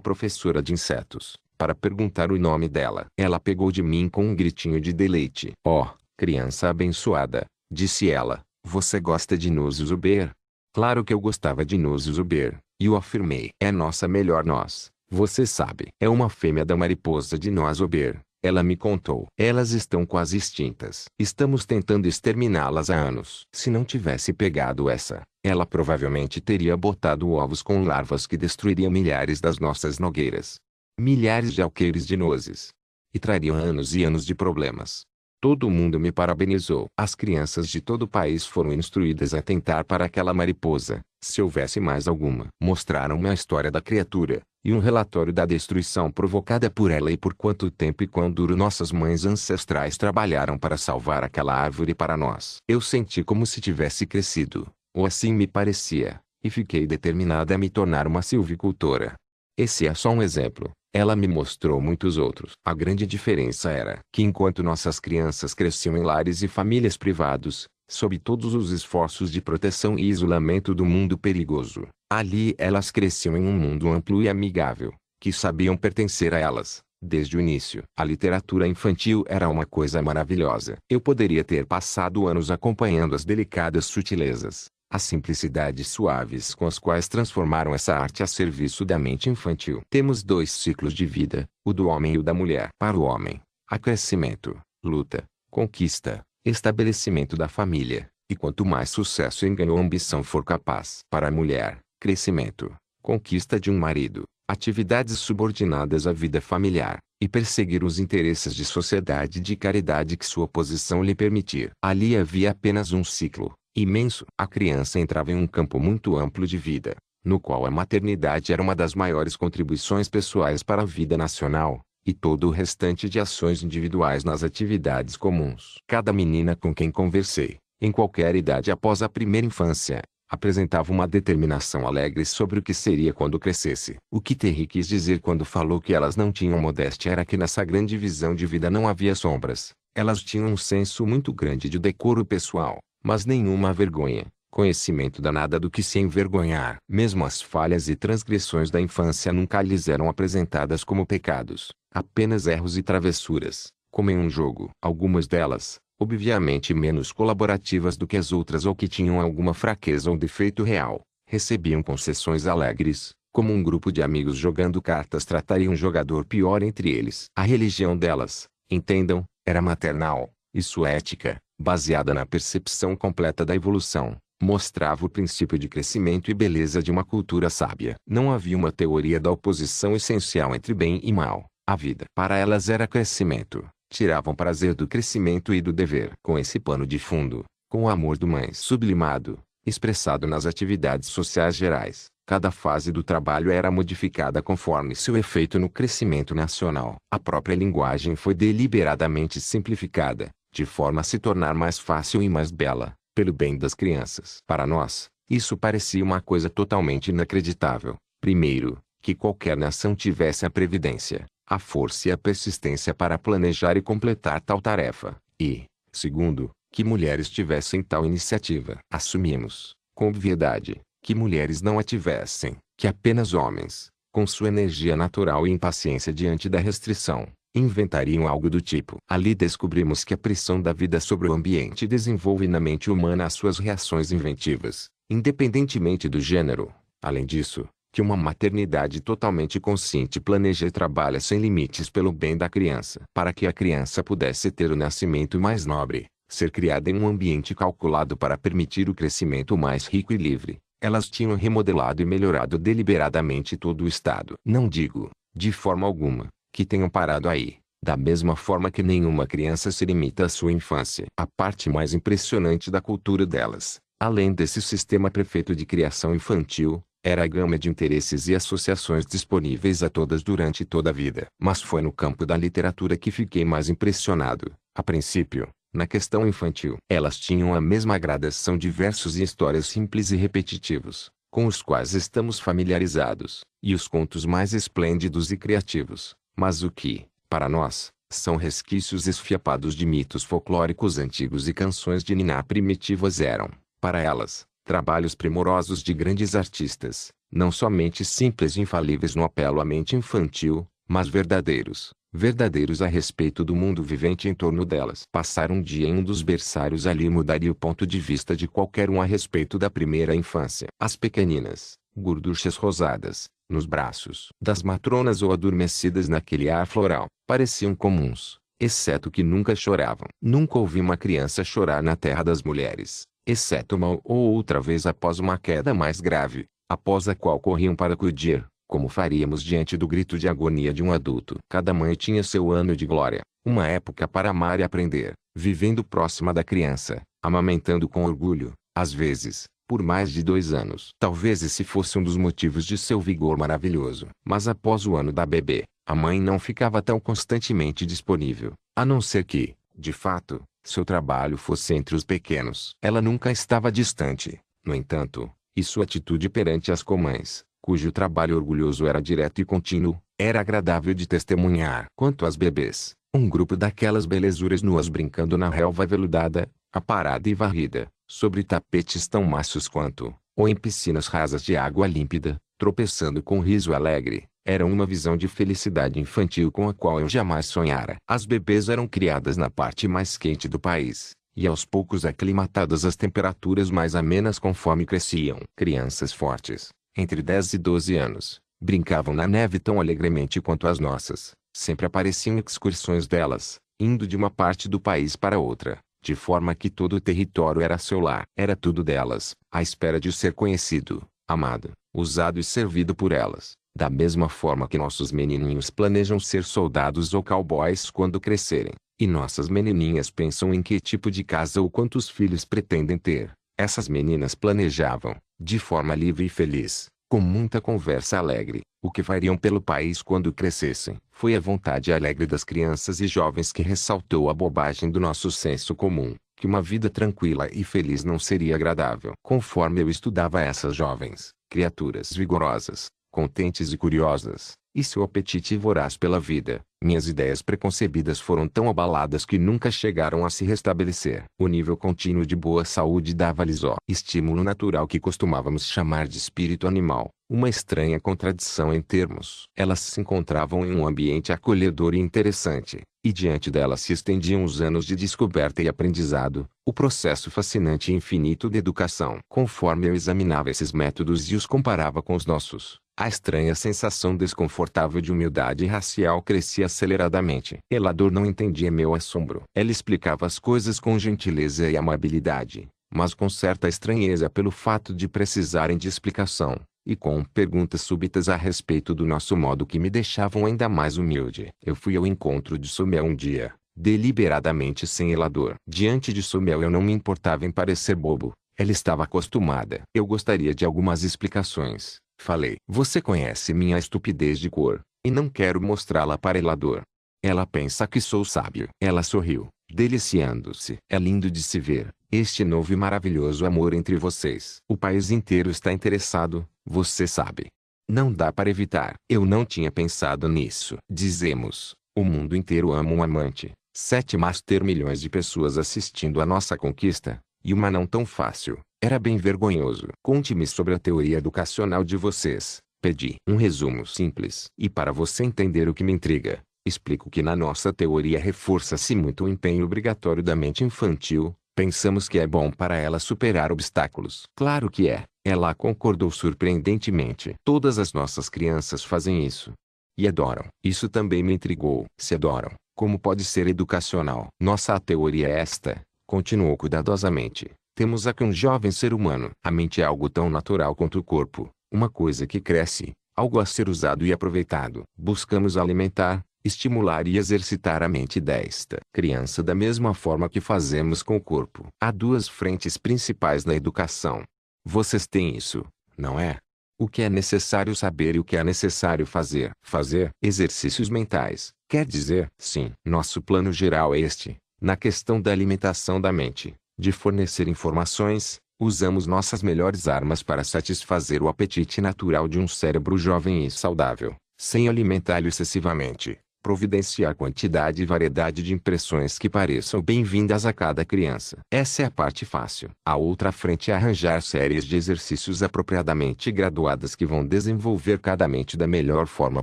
professora de insetos, para perguntar o nome dela. Ela pegou de mim com um gritinho de deleite. Oh, criança abençoada, disse ela, você gosta de noz zuber? Claro que eu gostava de noz zuber, e o afirmei. É nossa melhor noz, você sabe. É uma fêmea da mariposa de noz zuber. Ela me contou. Elas estão quase extintas. Estamos tentando exterminá-las há anos. Se não tivesse pegado essa, ela provavelmente teria botado ovos com larvas que destruiriam milhares das nossas nogueiras. Milhares de alqueires de nozes. E trariam anos e anos de problemas. Todo mundo me parabenizou. As crianças de todo o país foram instruídas a tentar para aquela mariposa, se houvesse mais alguma. Mostraram-me a história da criatura, e um relatório da destruição provocada por ela e por quanto tempo e quão duro nossas mães ancestrais trabalharam para salvar aquela árvore para nós. Eu senti como se tivesse crescido, ou assim me parecia, e fiquei determinada a me tornar uma silvicultora. Esse é só um exemplo. Ela me mostrou muitos outros. A grande diferença era que enquanto nossas crianças cresciam em lares e famílias privados, sob todos os esforços de proteção e isolamento do mundo perigoso. Ali elas cresciam em um mundo amplo e amigável, que sabiam pertencer a elas, desde o início. A literatura infantil era uma coisa maravilhosa. Eu poderia ter passado anos acompanhando as delicadas sutilezas, as simplicidades suaves com as quais transformaram essa arte a serviço da mente infantil. Temos dois ciclos de vida, o do homem e o da mulher. Para o homem, há crescimento, luta, conquista, estabelecimento da família, e quanto mais sucesso em ganho ou ambição for capaz. Para a mulher, crescimento, conquista de um marido, atividades subordinadas à vida familiar, e perseguir os interesses de sociedade e de caridade que sua posição lhe permitir. Ali havia apenas um ciclo, imenso. A criança entrava em um campo muito amplo de vida, no qual a maternidade era uma das maiores contribuições pessoais para a vida nacional, e todo o restante de ações individuais nas atividades comuns. Cada menina com quem conversei, em qualquer idade após a primeira infância, apresentava uma determinação alegre sobre o que seria quando crescesse. O que Terry quis dizer quando falou que elas não tinham modéstia era que nessa grande visão de vida não havia sombras. Elas tinham um senso muito grande de decoro pessoal, mas nenhuma vergonha, conhecimento da nada do que se envergonhar. Mesmo as falhas e transgressões da infância nunca lhes eram apresentadas como pecados, apenas erros e travessuras, como em um jogo. Algumas delas, obviamente menos colaborativas do que as outras ou que tinham alguma fraqueza ou defeito real, recebiam concessões alegres, como um grupo de amigos jogando cartas trataria um jogador pior entre eles. A religião delas, entendam, era maternal, e sua ética, baseada na percepção completa da evolução, mostrava o princípio de crescimento e beleza de uma cultura sábia. Não havia uma teoria da oposição essencial entre bem e mal. A vida para elas era crescimento, tiravam prazer do crescimento e do dever. Com esse pano de fundo, com o amor do mãe sublimado, expressado nas atividades sociais gerais, cada fase do trabalho era modificada conforme seu efeito no crescimento nacional. A própria linguagem foi deliberadamente simplificada, de forma a se tornar mais fácil e mais bela, pelo bem das crianças. Para nós, isso parecia uma coisa totalmente inacreditável. Primeiro, que qualquer nação tivesse a previdência, a força e a persistência para planejar e completar tal tarefa, e, segundo, que mulheres tivessem tal iniciativa. Assumimos, com obviedade, que mulheres não a tivessem, que apenas homens, com sua energia natural e impaciência diante da restrição, inventariam algo do tipo. Ali descobrimos que a pressão da vida sobre o ambiente desenvolve na mente humana as suas reações inventivas, independentemente do gênero. Além disso, que uma maternidade totalmente consciente planeja e trabalha sem limites pelo bem da criança. Para que a criança pudesse ter o nascimento mais nobre, ser criada em um ambiente calculado para permitir o crescimento mais rico e livre, elas tinham remodelado e melhorado deliberadamente todo o Estado. Não digo, de forma alguma, que tenham parado aí. Da mesma forma que nenhuma criança se limita à sua infância. A parte mais impressionante da cultura delas, além desse sistema perfeito de criação infantil, era a gama de interesses e associações disponíveis a todas durante toda a vida. Mas foi no campo da literatura que fiquei mais impressionado. A princípio, na questão infantil, elas tinham a mesma gradação de versos e histórias simples e repetitivos, com os quais estamos familiarizados, e os contos mais esplêndidos e criativos. Mas o que, para nós, são resquícios esfiapados de mitos folclóricos antigos e canções de niná primitivas eram, para elas, trabalhos primorosos de grandes artistas, não somente simples e infalíveis no apelo à mente infantil, mas verdadeiros, verdadeiros a respeito do mundo vivente em torno delas. Passar um dia em um dos berçários ali mudaria o ponto de vista de qualquer um a respeito da primeira infância. As pequeninas, gorduchas rosadas, nos braços das matronas ou adormecidas naquele ar floral, pareciam comuns, exceto que nunca choravam. Nunca ouvi uma criança chorar na terra das mulheres exceto uma ou outra vez após uma queda mais grave, após a qual corriam para acudir, como faríamos diante do grito de agonia de um adulto. Cada mãe tinha seu ano de glória, uma época para amar e aprender, vivendo próxima da criança, amamentando com orgulho, às vezes, por mais de dois anos. Talvez esse fosse um dos motivos de seu vigor maravilhoso. Mas após o ano da bebê, a mãe não ficava tão constantemente disponível, a não ser que, de fato, seu trabalho fosse entre os pequenos. Ela nunca estava distante, no entanto, e sua atitude perante as comães, cujo trabalho orgulhoso era direto e contínuo, era agradável de testemunhar. Quanto às bebês, um grupo daquelas belezuras nuas brincando na relva veludada, aparada e varrida, sobre tapetes tão macios quanto, ou em piscinas rasas de água límpida, tropeçando com riso alegre, era uma visão de felicidade infantil com a qual eu jamais sonhara. As bebês eram criadas na parte mais quente do país, e aos poucos aclimatadas às temperaturas mais amenas conforme cresciam. Crianças fortes, entre 10 e 12 anos, brincavam na neve tão alegremente quanto as nossas. Sempre apareciam excursões delas, indo de uma parte do país para outra, de forma que todo o território era seu lar. Era tudo delas, à espera de ser conhecido, amado, usado e servido por elas. Da mesma forma que nossos menininhos planejam ser soldados ou cowboys quando crescerem, e nossas menininhas pensam em que tipo de casa ou quantos filhos pretendem ter, essas meninas planejavam, de forma livre e feliz, com muita conversa alegre, o que fariam pelo país quando crescessem. Foi a vontade alegre das crianças e jovens que ressaltou a bobagem do nosso senso comum, que uma vida tranquila e feliz não seria agradável. Conforme eu estudava essas jovens, criaturas vigorosas, contentes e curiosas, e seu apetite voraz pela vida, minhas ideias preconcebidas foram tão abaladas que nunca chegaram a se restabelecer. O nível contínuo de boa saúde dava-lhes o estímulo natural que costumávamos chamar de espírito animal, uma estranha contradição em termos. Elas se encontravam em um ambiente acolhedor e interessante, e diante delas se estendiam os anos de descoberta e aprendizado, o processo fascinante e infinito de educação. Conforme eu examinava esses métodos e os comparava com os nossos, a estranha sensação desconfortável de humildade racial crescia aceleradamente. Elador não entendia meu assombro. Ela explicava as coisas com gentileza e amabilidade, mas com certa estranheza pelo fato de precisarem de explicação, e com perguntas súbitas a respeito do nosso modo que me deixavam ainda mais humilde. Eu fui ao encontro de Sumel um dia, deliberadamente sem Elador. Diante de Sumel eu não me importava em parecer bobo. Ela estava acostumada. Eu gostaria de algumas explicações Falei. Você conhece minha estupidez de cor, e não quero mostrá-la para Elador. Ela pensa que sou sábio. Ela sorriu, deliciando-se. É lindo de se ver, este novo e maravilhoso amor entre vocês. O país inteiro está interessado, você sabe. Não dá para evitar. Eu não tinha pensado nisso. Dizemos, o mundo inteiro ama um amante. Sete mas ter milhões de pessoas assistindo à nossa conquista, e uma não tão fácil, era bem vergonhoso. Conte-me sobre a teoria educacional de vocês. Pedi um resumo simples. E para você entender o que me intriga, explico que na nossa teoria reforça-se muito o empenho obrigatório da mente infantil. Pensamos que é bom para ela superar obstáculos. Claro que é. Ela concordou surpreendentemente. Todas as nossas crianças fazem isso. E adoram. Isso também me intrigou. Se adoram, como pode ser educacional? Nossa teoria é esta, continuou cuidadosamente. Temos aqui um jovem ser humano. A mente é algo tão natural quanto o corpo, uma coisa que cresce, algo a ser usado e aproveitado. Buscamos alimentar, estimular e exercitar a mente desta criança da mesma forma que fazemos com o corpo. Há duas frentes principais na educação. Vocês têm isso, não é? O que é necessário saber e o que é necessário fazer. Fazer exercícios mentais. Quer dizer, sim, nosso plano geral é este. Na questão da alimentação da mente, de fornecer informações, usamos nossas melhores armas para satisfazer o apetite natural de um cérebro jovem e saudável, sem alimentá-lo excessivamente. Providenciar quantidade e variedade de impressões que pareçam bem-vindas a cada criança. Essa é a parte fácil. A outra frente é arranjar séries de exercícios apropriadamente graduadas que vão desenvolver cada mente da melhor forma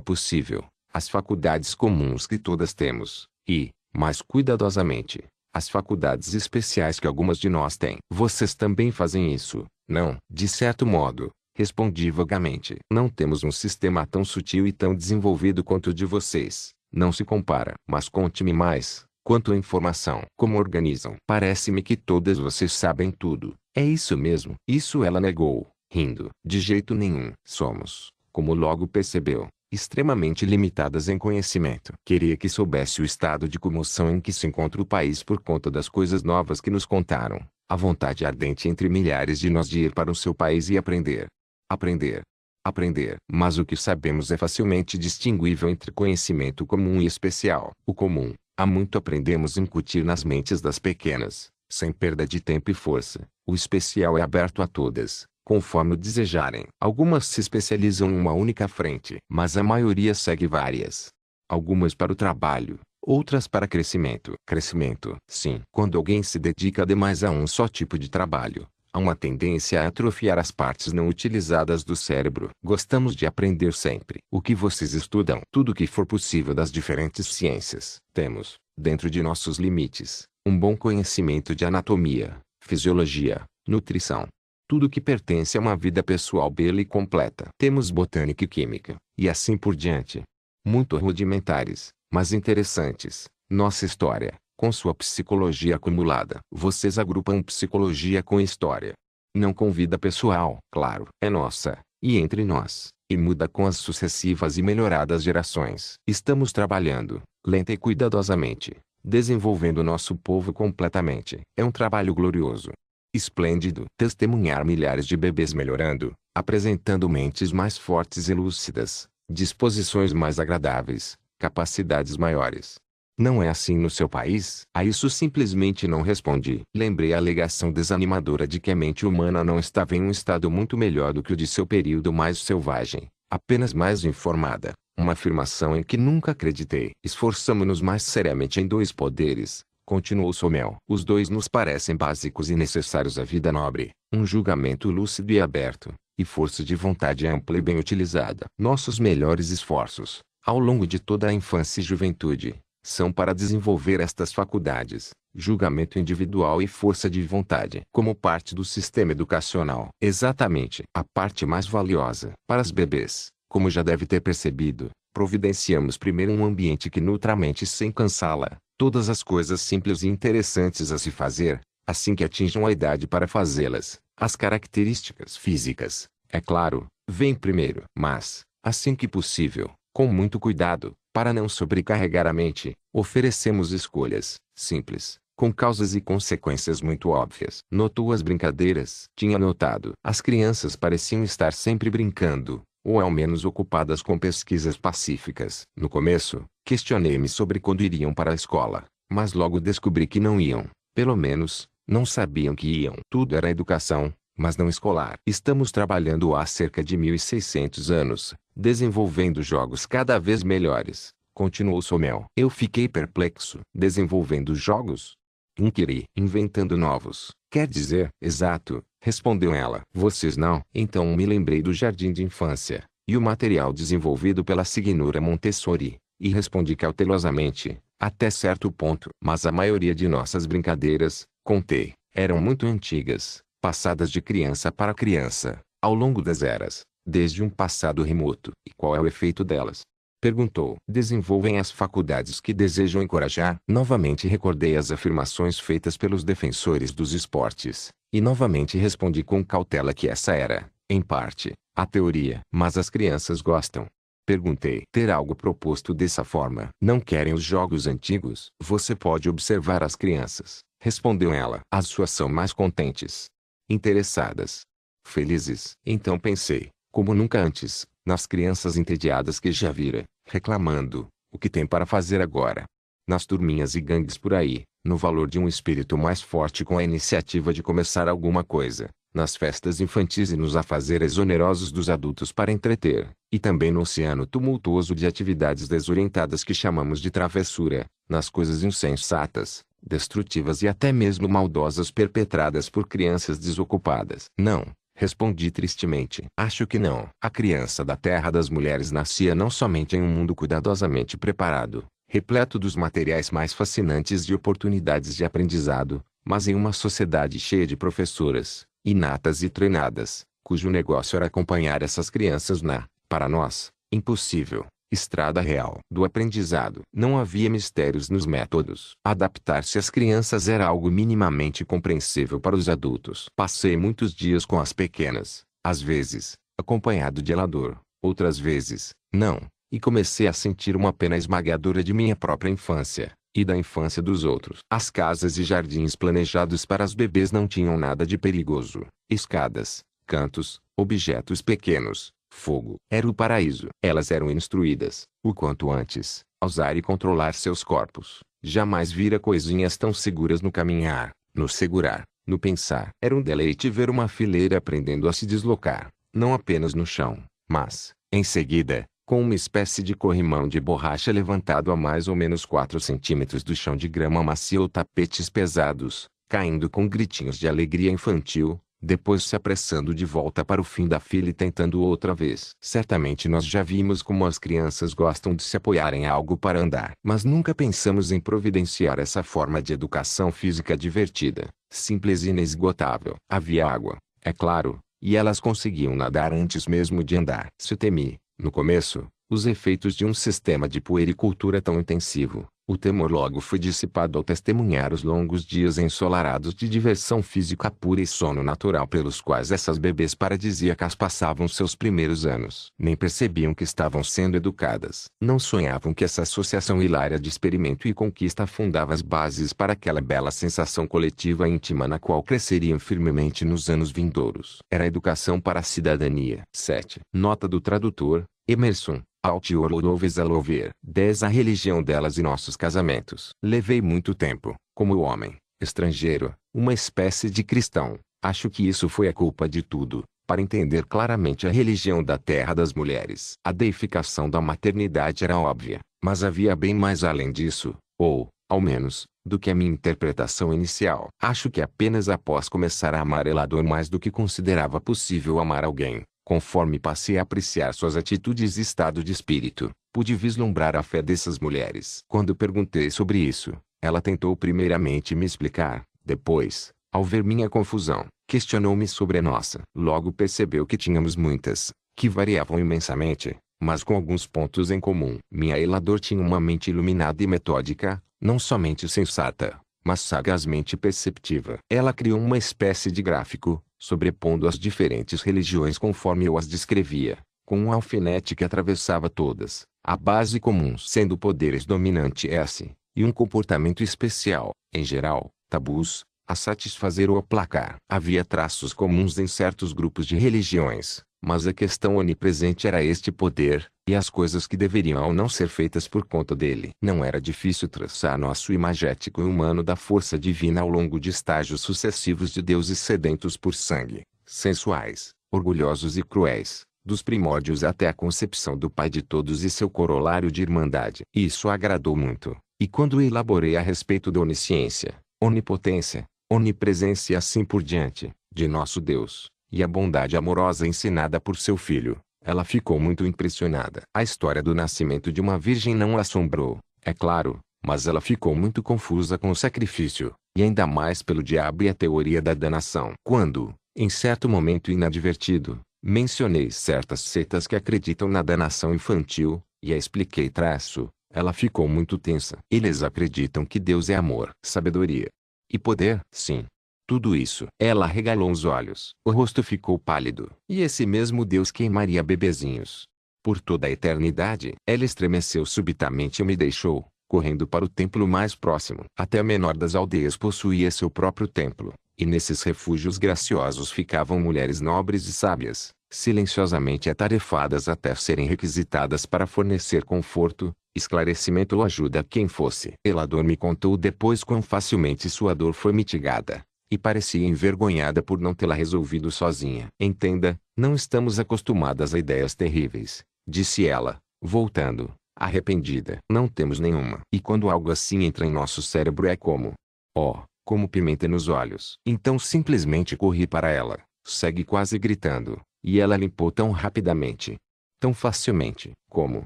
possível, as faculdades comuns que todas temos, e, mais cuidadosamente, as faculdades especiais que algumas de nós têm. Vocês também fazem isso, não? De certo modo, respondi vagamente. Não temos um sistema tão sutil e tão desenvolvido quanto o de vocês. Não se compara. Mas conte-me mais. Quanto à informação, como organizam? Parece-me que todas vocês sabem tudo. É isso mesmo. Isso ela negou, rindo. De jeito nenhum. Somos, como logo percebeu, extremamente limitadas em conhecimento. Queria que soubesse o estado de comoção em que se encontra o país por conta das coisas novas que nos contaram. A vontade ardente entre milhares de nós de ir para o seu país e aprender. Aprender. Aprender. Mas o que sabemos é facilmente distinguível entre conhecimento comum e especial. O comum, há muito aprendemos incutir nas mentes das pequenas, sem perda de tempo e força. O especial é aberto a todas, conforme desejarem. Algumas se especializam em uma única frente, mas a maioria segue várias. Algumas para o trabalho, outras para crescimento. Crescimento. Sim. Quando alguém se dedica demais a um só tipo de trabalho, há uma tendência a atrofiar as partes não utilizadas do cérebro. Gostamos de aprender sempre. O que vocês estudam? Tudo o que for possível das diferentes ciências. Temos, dentro de nossos limites, um bom conhecimento de anatomia, fisiologia, nutrição, tudo que pertence a uma vida pessoal bela e completa. Temos botânica e química, e assim por diante. Muito rudimentares, mas interessantes. Nossa história, com sua psicologia acumulada. Vocês agrupam psicologia com história. Não com vida pessoal, claro, é nossa, e entre nós, e muda com as sucessivas e melhoradas gerações. Estamos trabalhando, lenta e cuidadosamente, desenvolvendo nosso povo completamente. É um trabalho glorioso, Esplêndido. Testemunhar milhares de bebês melhorando, apresentando mentes mais fortes e lúcidas, disposições mais agradáveis, capacidades maiores. Não é assim no seu país? A isso simplesmente não respondi. Lembrei a alegação desanimadora de que a mente humana não estava em um estado muito melhor do que o de seu período mais selvagem, apenas mais informada. Uma afirmação em que nunca acreditei. Esforçamo-nos mais seriamente em dois poderes, continuou Somel. Os dois nos parecem básicos e necessários à vida nobre, um julgamento lúcido e aberto, e força de vontade ampla e bem utilizada. Nossos melhores esforços, ao longo de toda a infância e juventude, são para desenvolver estas faculdades, julgamento individual e força de vontade, como parte do sistema educacional. Exatamente a parte mais valiosa. Para os bebês, como já deve ter percebido, providenciamos primeiro um ambiente que nutra a mente sem cansá-la, todas as coisas simples e interessantes a se fazer, assim que atinjam a idade para fazê-las. As características físicas, é claro, vêm primeiro. Mas, assim que possível, com muito cuidado, para não sobrecarregar a mente, oferecemos escolhas, simples, com causas e consequências muito óbvias. Notou as brincadeiras? Tinha notado. As crianças pareciam estar sempre brincando, ou ao menos ocupadas com pesquisas pacíficas. No começo, questionei-me sobre quando iriam para a escola, mas logo descobri que não iam. Pelo menos, não sabiam que iam. Tudo era educação, mas não escolar. Estamos trabalhando há cerca de 1600 anos, desenvolvendo jogos cada vez melhores, continuou Somel. Eu fiquei perplexo. Desenvolvendo jogos? Inquiri. Inventando novos. Quer dizer? Exato, respondeu ela. Vocês não? Então me lembrei do jardim de infância, e o material desenvolvido pela Signora Montessori, e respondi cautelosamente, até certo ponto. Mas a maioria de nossas brincadeiras, contei, eram muito antigas, passadas de criança para criança, ao longo das eras, desde um passado remoto. E qual é o efeito delas? Perguntou. Desenvolvem as faculdades que desejam encorajar. Novamente recordei as afirmações feitas pelos defensores dos esportes, e novamente respondi com cautela que essa era, em parte, a teoria. Mas as crianças gostam. Perguntei. Ter algo proposto dessa forma. Não querem os jogos antigos? Você pode observar as crianças. Respondeu ela. As suas são mais contentes interessadas, felizes. Então pensei, como nunca antes, nas crianças entediadas que já vira, reclamando, o que tem para fazer agora? Nas turminhas e gangues por aí, no valor de um espírito mais forte com a iniciativa de começar alguma coisa, nas festas infantis e nos afazeres onerosos dos adultos para entreter, e também no oceano tumultuoso de atividades desorientadas que chamamos de travessura, nas coisas insensatas, destrutivas e até mesmo maldosas perpetradas por crianças desocupadas. Não, respondi tristemente. Acho que não. A criança da terra das mulheres nascia não somente em um mundo cuidadosamente preparado, repleto dos materiais mais fascinantes de oportunidades de aprendizado, mas em uma sociedade cheia de professoras, inatas e treinadas, cujo negócio era acompanhar essas crianças na, para nós, impossível, estrada real do aprendizado. Não havia mistérios nos métodos. Adaptar-se às crianças era algo minimamente compreensível para os adultos. Passei muitos dias com as pequenas, às vezes, acompanhado de elador, outras vezes, não, e comecei a sentir uma pena esmagadora de minha própria infância, e da infância dos outros. As casas e jardins planejados para os bebês não tinham nada de perigoso. Escadas, cantos, objetos pequenos, fogo. Era o paraíso. Elas eram instruídas, o quanto antes, a usar e controlar seus corpos. Jamais vira coisinhas tão seguras no caminhar, no segurar, no pensar. Era um deleite ver uma fileira aprendendo a se deslocar, não apenas no chão, mas, em seguida, com uma espécie de corrimão de borracha levantado a mais ou menos 4 centímetros do chão de grama macia ou tapetes pesados, caindo com gritinhos de alegria infantil, depois se apressando de volta para o fim da fila e tentando outra vez. Certamente nós já vimos como as crianças gostam de se apoiar em algo para andar. Mas nunca pensamos em providenciar essa forma de educação física divertida, simples e inesgotável. Havia água, é claro, e elas conseguiam nadar antes mesmo de andar. Se temi, no começo, os efeitos de um sistema de puericultura tão intensivo, o temor logo foi dissipado ao testemunhar os longos dias ensolarados de diversão física pura e sono natural pelos quais essas bebês paradisíacas passavam seus primeiros anos. Nem percebiam que estavam sendo educadas. Não sonhavam que essa associação hilária de experimento e conquista afundava as bases para aquela bela sensação coletiva íntima na qual cresceriam firmemente nos anos vindouros. Era a educação para a cidadania. 7. Nota do tradutor, Emerson, Altior louves a louver. 10 A religião delas e nossos casamentos. Levei muito tempo, como homem, estrangeiro, uma espécie de cristão. Acho que isso foi a culpa de tudo, para entender claramente a religião da terra das mulheres. A deificação da maternidade era óbvia, mas havia bem mais além disso, ou, ao menos, do que a minha interpretação inicial. Acho que apenas após começar a amar Elador mais do que considerava possível amar alguém, conforme passei a apreciar suas atitudes e estado de espírito, pude vislumbrar a fé dessas mulheres. Quando perguntei sobre isso, ela tentou primeiramente me explicar, depois, ao ver minha confusão, questionou-me sobre a nossa. Logo percebeu que tínhamos muitas, que variavam imensamente, mas com alguns pontos em comum. Minha Elador tinha uma mente iluminada e metódica, não somente sensata, mas sagazmente perceptiva. Ela criou uma espécie de gráfico, sobrepondo as diferentes religiões conforme eu as descrevia, com um alfinete que atravessava todas, a base comum sendo poderes dominante S, e um comportamento especial, em geral, tabus, a satisfazer ou aplacar. Havia traços comuns em certos grupos de religiões, mas a questão onipresente era este poder, e as coisas que deveriam ou não ser feitas por conta dele. Não era difícil traçar nosso imagético e humano da força divina ao longo de estágios sucessivos de deuses sedentos por sangue, sensuais, orgulhosos e cruéis, dos primórdios até a concepção do Pai de todos e seu corolário de irmandade. Isso agradou muito, e quando elaborei a respeito da onisciência, onipotência, onipresença e assim por diante, de nosso Deus, e a bondade amorosa ensinada por seu Filho, ela ficou muito impressionada. A história do nascimento de uma virgem não assombrou, é claro, mas ela ficou muito confusa com o sacrifício, e ainda mais pelo diabo e a teoria da danação. Quando, em certo momento inadvertido, mencionei certas seitas que acreditam na danação infantil, e a expliquei traço, ela ficou muito tensa. Eles acreditam que Deus é amor, sabedoria e poder. Sim, tudo isso. Ela regalou os olhos. O rosto ficou pálido. E esse mesmo Deus queimaria bebezinhos. Por toda a eternidade. Ela estremeceu subitamente e me deixou, correndo para o templo mais próximo. Até a menor das aldeias possuía seu próprio templo. E nesses refúgios graciosos ficavam mulheres nobres e sábias, silenciosamente atarefadas até serem requisitadas para fornecer conforto, esclarecimento ou ajuda a quem fosse. Elador me contou depois quão facilmente sua dor foi mitigada, e parecia envergonhada por não tê-la resolvido sozinha. Entenda, não estamos acostumadas a ideias terríveis, disse ela, voltando, arrependida. Não temos nenhuma. E quando algo assim entra em nosso cérebro é como, ó, oh, como pimenta nos olhos. Então simplesmente corri para ela, segue quase gritando, e ela limpou tão rapidamente, tão facilmente, como?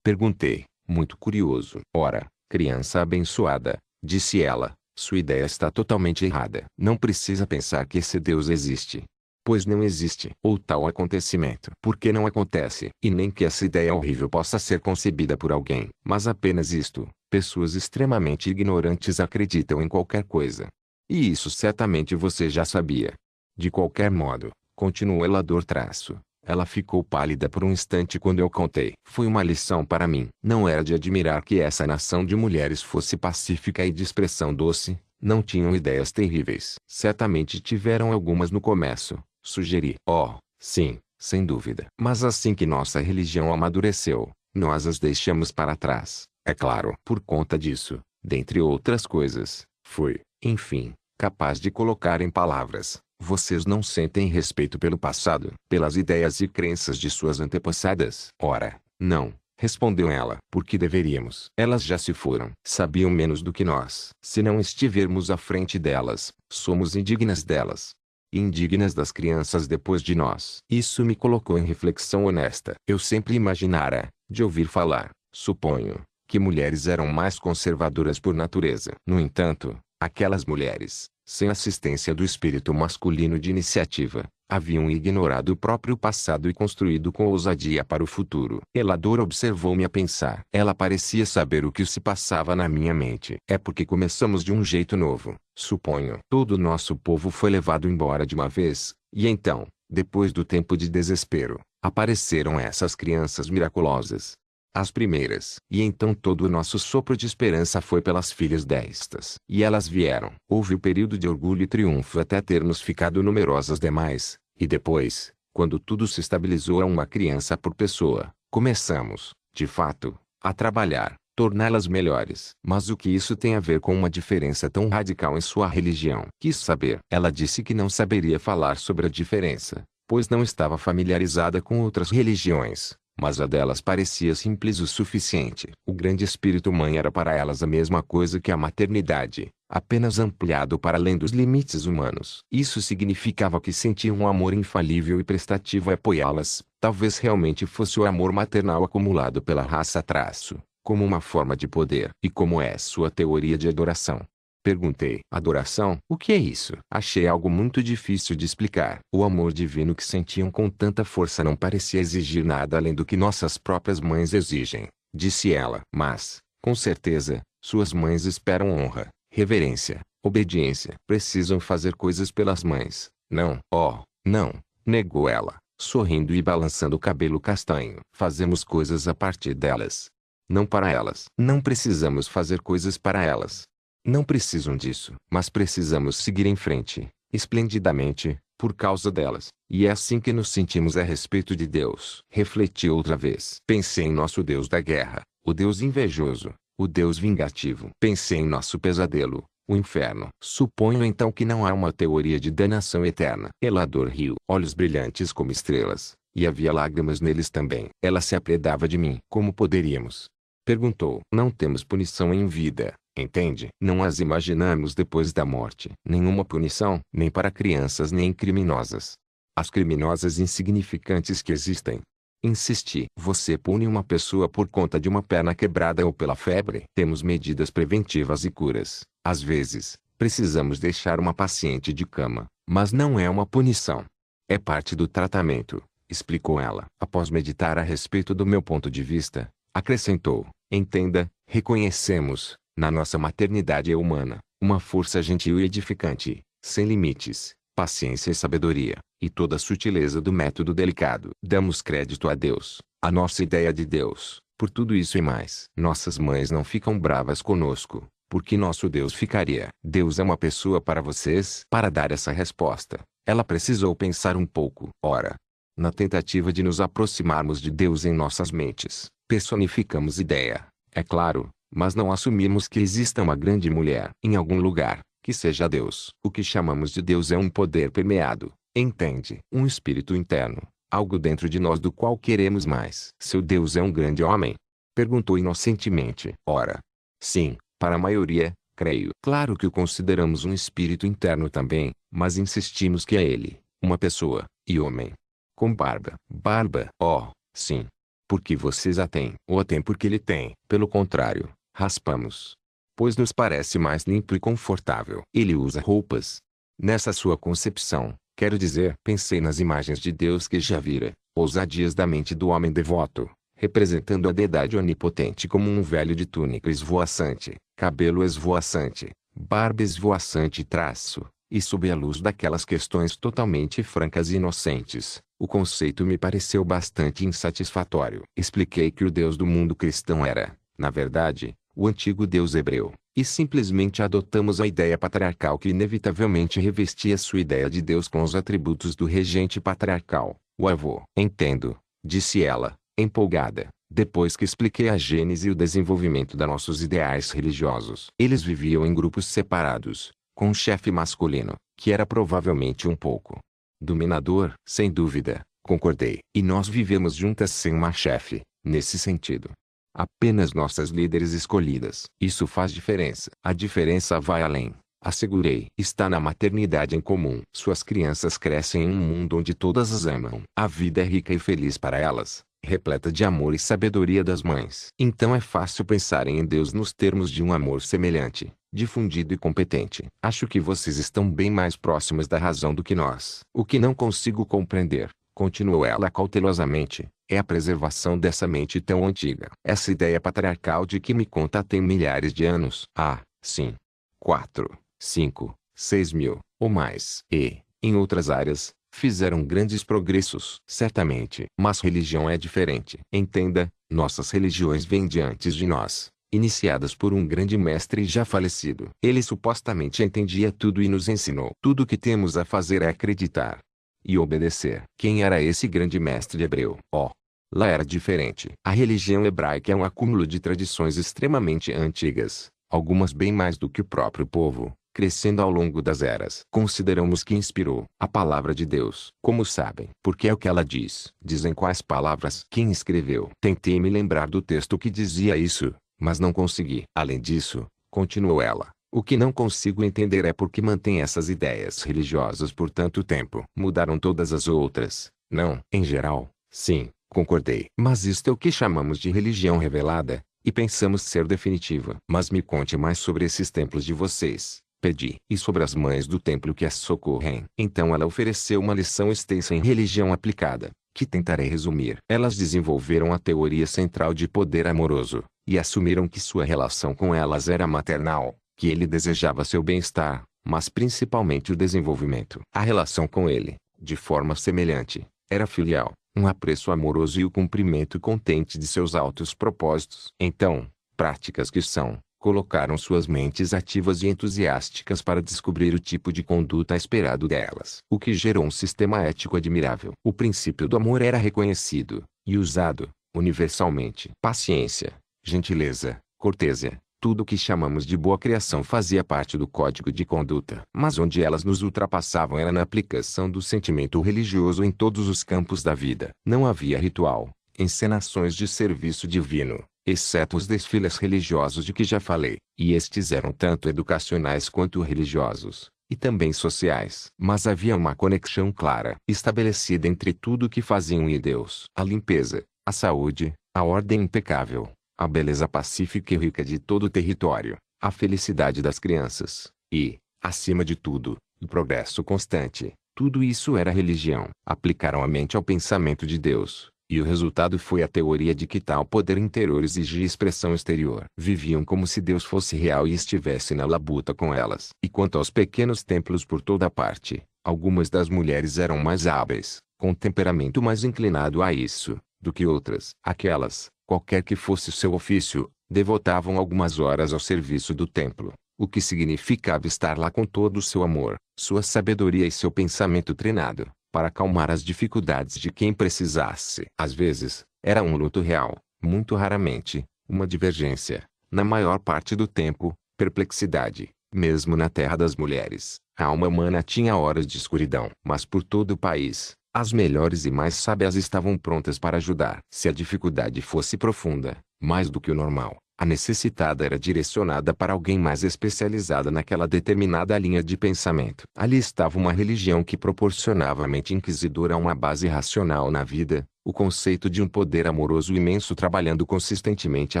Perguntei, muito curioso. Ora, criança abençoada, disse ela, sua ideia está totalmente errada. Não precisa pensar que esse Deus existe. Pois não existe. Ou tal acontecimento. Porque não acontece. E nem que essa ideia horrível possa ser concebida por alguém. Mas apenas isto. Pessoas extremamente ignorantes acreditam em qualquer coisa. E isso certamente você já sabia. De qualquer modo, continuou Elador traço. Ela ficou pálida por um instante quando eu contei. Foi uma lição para mim. Não era de admirar que essa nação de mulheres fosse pacífica e de expressão doce, não tinham ideias terríveis. Certamente tiveram algumas no começo, sugeri. Oh, sim, sem dúvida. Mas assim que nossa religião amadureceu, nós as deixamos para trás. É claro. Por conta disso, dentre outras coisas, foi, enfim, capaz de colocar em palavras vocês não sentem respeito pelo passado, pelas ideias e crenças de suas antepassadas? Ora, não, respondeu ela. Porque deveríamos? Elas já se foram. Sabiam menos do que nós. Se não estivermos à frente delas, somos indignas delas. Indignas das crianças depois de nós. Isso me colocou em reflexão honesta. Eu sempre imaginara, de ouvir falar, suponho, que mulheres eram mais conservadoras por natureza. No entanto, aquelas mulheres, sem assistência do espírito masculino de iniciativa, haviam ignorado o próprio passado e construído com ousadia para o futuro. Elador observou-me a pensar. Ela parecia saber o que se passava na minha mente. É porque começamos de um jeito novo, suponho. Todo o nosso povo foi levado embora de uma vez, e então, depois do tempo de desespero, apareceram essas crianças miraculosas, as primeiras. E então todo o nosso sopro de esperança foi pelas filhas destas. E elas vieram. Houve o período de orgulho e triunfo até termos ficado numerosas demais. E depois, quando tudo se estabilizou a uma criança por pessoa, começamos, de fato, a trabalhar, torná-las melhores. Mas o que isso tem a ver com uma diferença tão radical em sua religião? Quis saber. Ela disse que não saberia falar sobre a diferença, pois não estava familiarizada com outras religiões, mas a delas parecia simples o suficiente. O grande espírito mãe era para elas a mesma coisa que a maternidade, apenas ampliado para além dos limites humanos. Isso significava que sentiam um amor infalível e prestativo a apoiá-las, talvez realmente fosse o amor maternal acumulado pela raça traço, como uma forma de poder. E como é sua teoria de adoração? Perguntei. Adoração? O que é isso? Achei algo muito difícil de explicar. O amor divino que sentiam com tanta força não parecia exigir nada além do que nossas próprias mães exigem, disse ela. Mas, com certeza, suas mães esperam honra, reverência, obediência. Precisam fazer coisas pelas mães. Não. Oh, não, negou ela, sorrindo e balançando o cabelo castanho. Fazemos coisas a partir delas. Não para elas. Não precisamos fazer coisas para elas. Não precisam disso, mas precisamos seguir em frente, esplendidamente, por causa delas. E é assim que nos sentimos a respeito de Deus. Refleti outra vez. Pensei em nosso Deus da guerra, o Deus invejoso, o Deus vingativo. Pensei em nosso pesadelo, o inferno. Suponho então que não há uma teoria de danação eterna. Elador riu, olhos brilhantes como estrelas, e havia lágrimas neles também. Ela se apredava de mim. Como poderíamos? Perguntou. Não temos punição em vida, Entende? Não as imaginamos depois da morte. Nenhuma punição, nem para crianças nem criminosas. As criminosas insignificantes que existem. Insisti. Você pune uma pessoa por conta de uma perna quebrada ou pela febre? Temos medidas preventivas e curas. Às vezes, precisamos deixar uma paciente de cama, mas não é uma punição. É parte do tratamento, explicou ela. Após meditar a respeito do meu ponto de vista, acrescentou: Entenda, reconhecemos, na nossa maternidade humana, uma força gentil e edificante, sem limites, paciência e sabedoria, e toda a sutileza do método delicado. Damos crédito a Deus, a nossa ideia de Deus, por tudo isso e mais. Nossas mães não ficam bravas conosco, porque nosso Deus ficaria. Deus é uma pessoa para vocês? Para dar essa resposta, ela precisou pensar um pouco. Ora, na tentativa de nos aproximarmos de Deus em nossas mentes, personificamos ideia, é claro, mas não assumimos que exista uma grande mulher em algum lugar, que seja Deus. O que chamamos de Deus é um poder permeado, entende? Um espírito interno, algo dentro de nós do qual queremos mais. Seu Deus é um grande homem? Perguntou inocentemente. Ora, sim, para a maioria, creio. Claro que o consideramos um espírito interno também, mas insistimos que é ele, uma pessoa, e homem. Com barba. Barba. Oh, sim. Porque vocês a têm. Ou a têm porque ele tem. Pelo contrário, raspamos. Pois nos parece mais limpo e confortável. Ele usa roupas. Nessa sua concepção, quero dizer, pensei nas imagens de Deus que já vira, ousadias da mente do homem devoto, representando a deidade onipotente como um velho de túnica esvoaçante, cabelo esvoaçante, barba esvoaçante e traço, e sob a luz daquelas questões totalmente francas e inocentes, o conceito me pareceu bastante insatisfatório. Expliquei que o Deus do mundo cristão era, na verdade, o antigo Deus hebreu, e simplesmente adotamos a ideia patriarcal que inevitavelmente revestia sua ideia de Deus com os atributos do regente patriarcal, o avô. Entendo, disse ela, empolgada, depois que expliquei a gênese e o desenvolvimento da nossos ideais religiosos. Eles viviam em grupos separados, com um chefe masculino, que era provavelmente um pouco dominador, sem dúvida, concordei. E nós vivemos juntas sem uma chefe, nesse sentido. Apenas nossas líderes escolhidas. Isso faz diferença. A diferença vai além. Assegurei. Está na maternidade em comum. Suas crianças crescem em um mundo onde todas as amam. A vida é rica e feliz para elas, repleta de amor e sabedoria das mães. Então é fácil pensar em Deus nos termos de um amor semelhante, difundido e competente. Acho que vocês estão bem mais próximas da razão do que nós. O que não consigo compreender, continuou ela cautelosamente, é a preservação dessa mente tão antiga. Essa ideia patriarcal de que me conta tem milhares de anos. Ah, sim. Quatro, cinco, seis mil, ou mais. E, em outras áreas, fizeram grandes progressos. Certamente. Mas religião é diferente. Entenda, nossas religiões vêm de antes de nós iniciadas por um grande mestre já falecido. Ele supostamente entendia tudo e nos ensinou. Tudo o que temos a fazer é acreditar, e obedecer. Quem era esse grande mestre hebreu? Oh, Lá era diferente. A religião hebraica é um acúmulo de tradições extremamente antigas, algumas bem mais do que o próprio povo, crescendo ao longo das eras. Consideramos que inspirou a palavra de Deus. Como sabem? Porque é o que ela diz. Dizem quais palavras? Quem escreveu? Tentei me lembrar do texto que dizia isso, mas não consegui. Além disso, continuou ela, o que não consigo entender é por que mantém essas ideias religiosas por tanto tempo. Mudaram todas as outras. Não, em geral, sim, concordei. Mas isto é o que chamamos de religião revelada, e pensamos ser definitiva. Mas me conte mais sobre esses templos de vocês, pedi. E sobre as mães do templo que as socorrem. Então ela ofereceu uma lição extensa em religião aplicada, que tentarei resumir. Elas desenvolveram a teoria central de poder amoroso, e assumiram que sua relação com elas era maternal, que ele desejava seu bem-estar, mas principalmente o desenvolvimento. A relação com ele, de forma semelhante, era filial, um apreço amoroso e o cumprimento contente de seus altos propósitos. Então, práticas que são, colocaram suas mentes ativas e entusiásticas para descobrir o tipo de conduta esperado delas, o que gerou um sistema ético admirável. O princípio do amor era reconhecido e usado universalmente. Paciência, gentileza, cortesia, tudo o que chamamos de boa criação fazia parte do código de conduta. Mas onde elas nos ultrapassavam era na aplicação do sentimento religioso em todos os campos da vida. Não havia ritual, encenações de serviço divino, exceto os desfiles religiosos de que já falei, e estes eram tanto educacionais quanto religiosos, e também sociais. Mas havia uma conexão clara, estabelecida entre tudo o que faziam e Deus. A limpeza, a saúde, a ordem impecável, a beleza pacífica e rica de todo o território, a felicidade das crianças, e, acima de tudo, o progresso constante. Tudo isso era religião. Aplicaram a mente ao pensamento de Deus, e o resultado foi a teoria de que tal poder interior exigia expressão exterior. Viviam como se Deus fosse real e estivesse na labuta com elas. E quanto aos pequenos templos por toda parte, algumas das mulheres eram mais hábeis, com temperamento mais inclinado a isso, do que outras. Aquelas, qualquer que fosse seu ofício, devotavam algumas horas ao serviço do templo, o que significava estar lá com todo o seu amor, sua sabedoria e seu pensamento treinado, para acalmar as dificuldades de quem precisasse. Às vezes, era um luto real, muito raramente, uma divergência, na maior parte do tempo, perplexidade, mesmo na terra das mulheres. A alma humana tinha horas de escuridão, mas por todo o país, as melhores e mais sábias estavam prontas para ajudar. Se a dificuldade fosse profunda, mais do que o normal, a necessitada era direcionada para alguém mais especializada naquela determinada linha de pensamento. Ali estava uma religião que proporcionava à mente inquisidora uma base racional na vida, o conceito de um poder amoroso imenso trabalhando consistentemente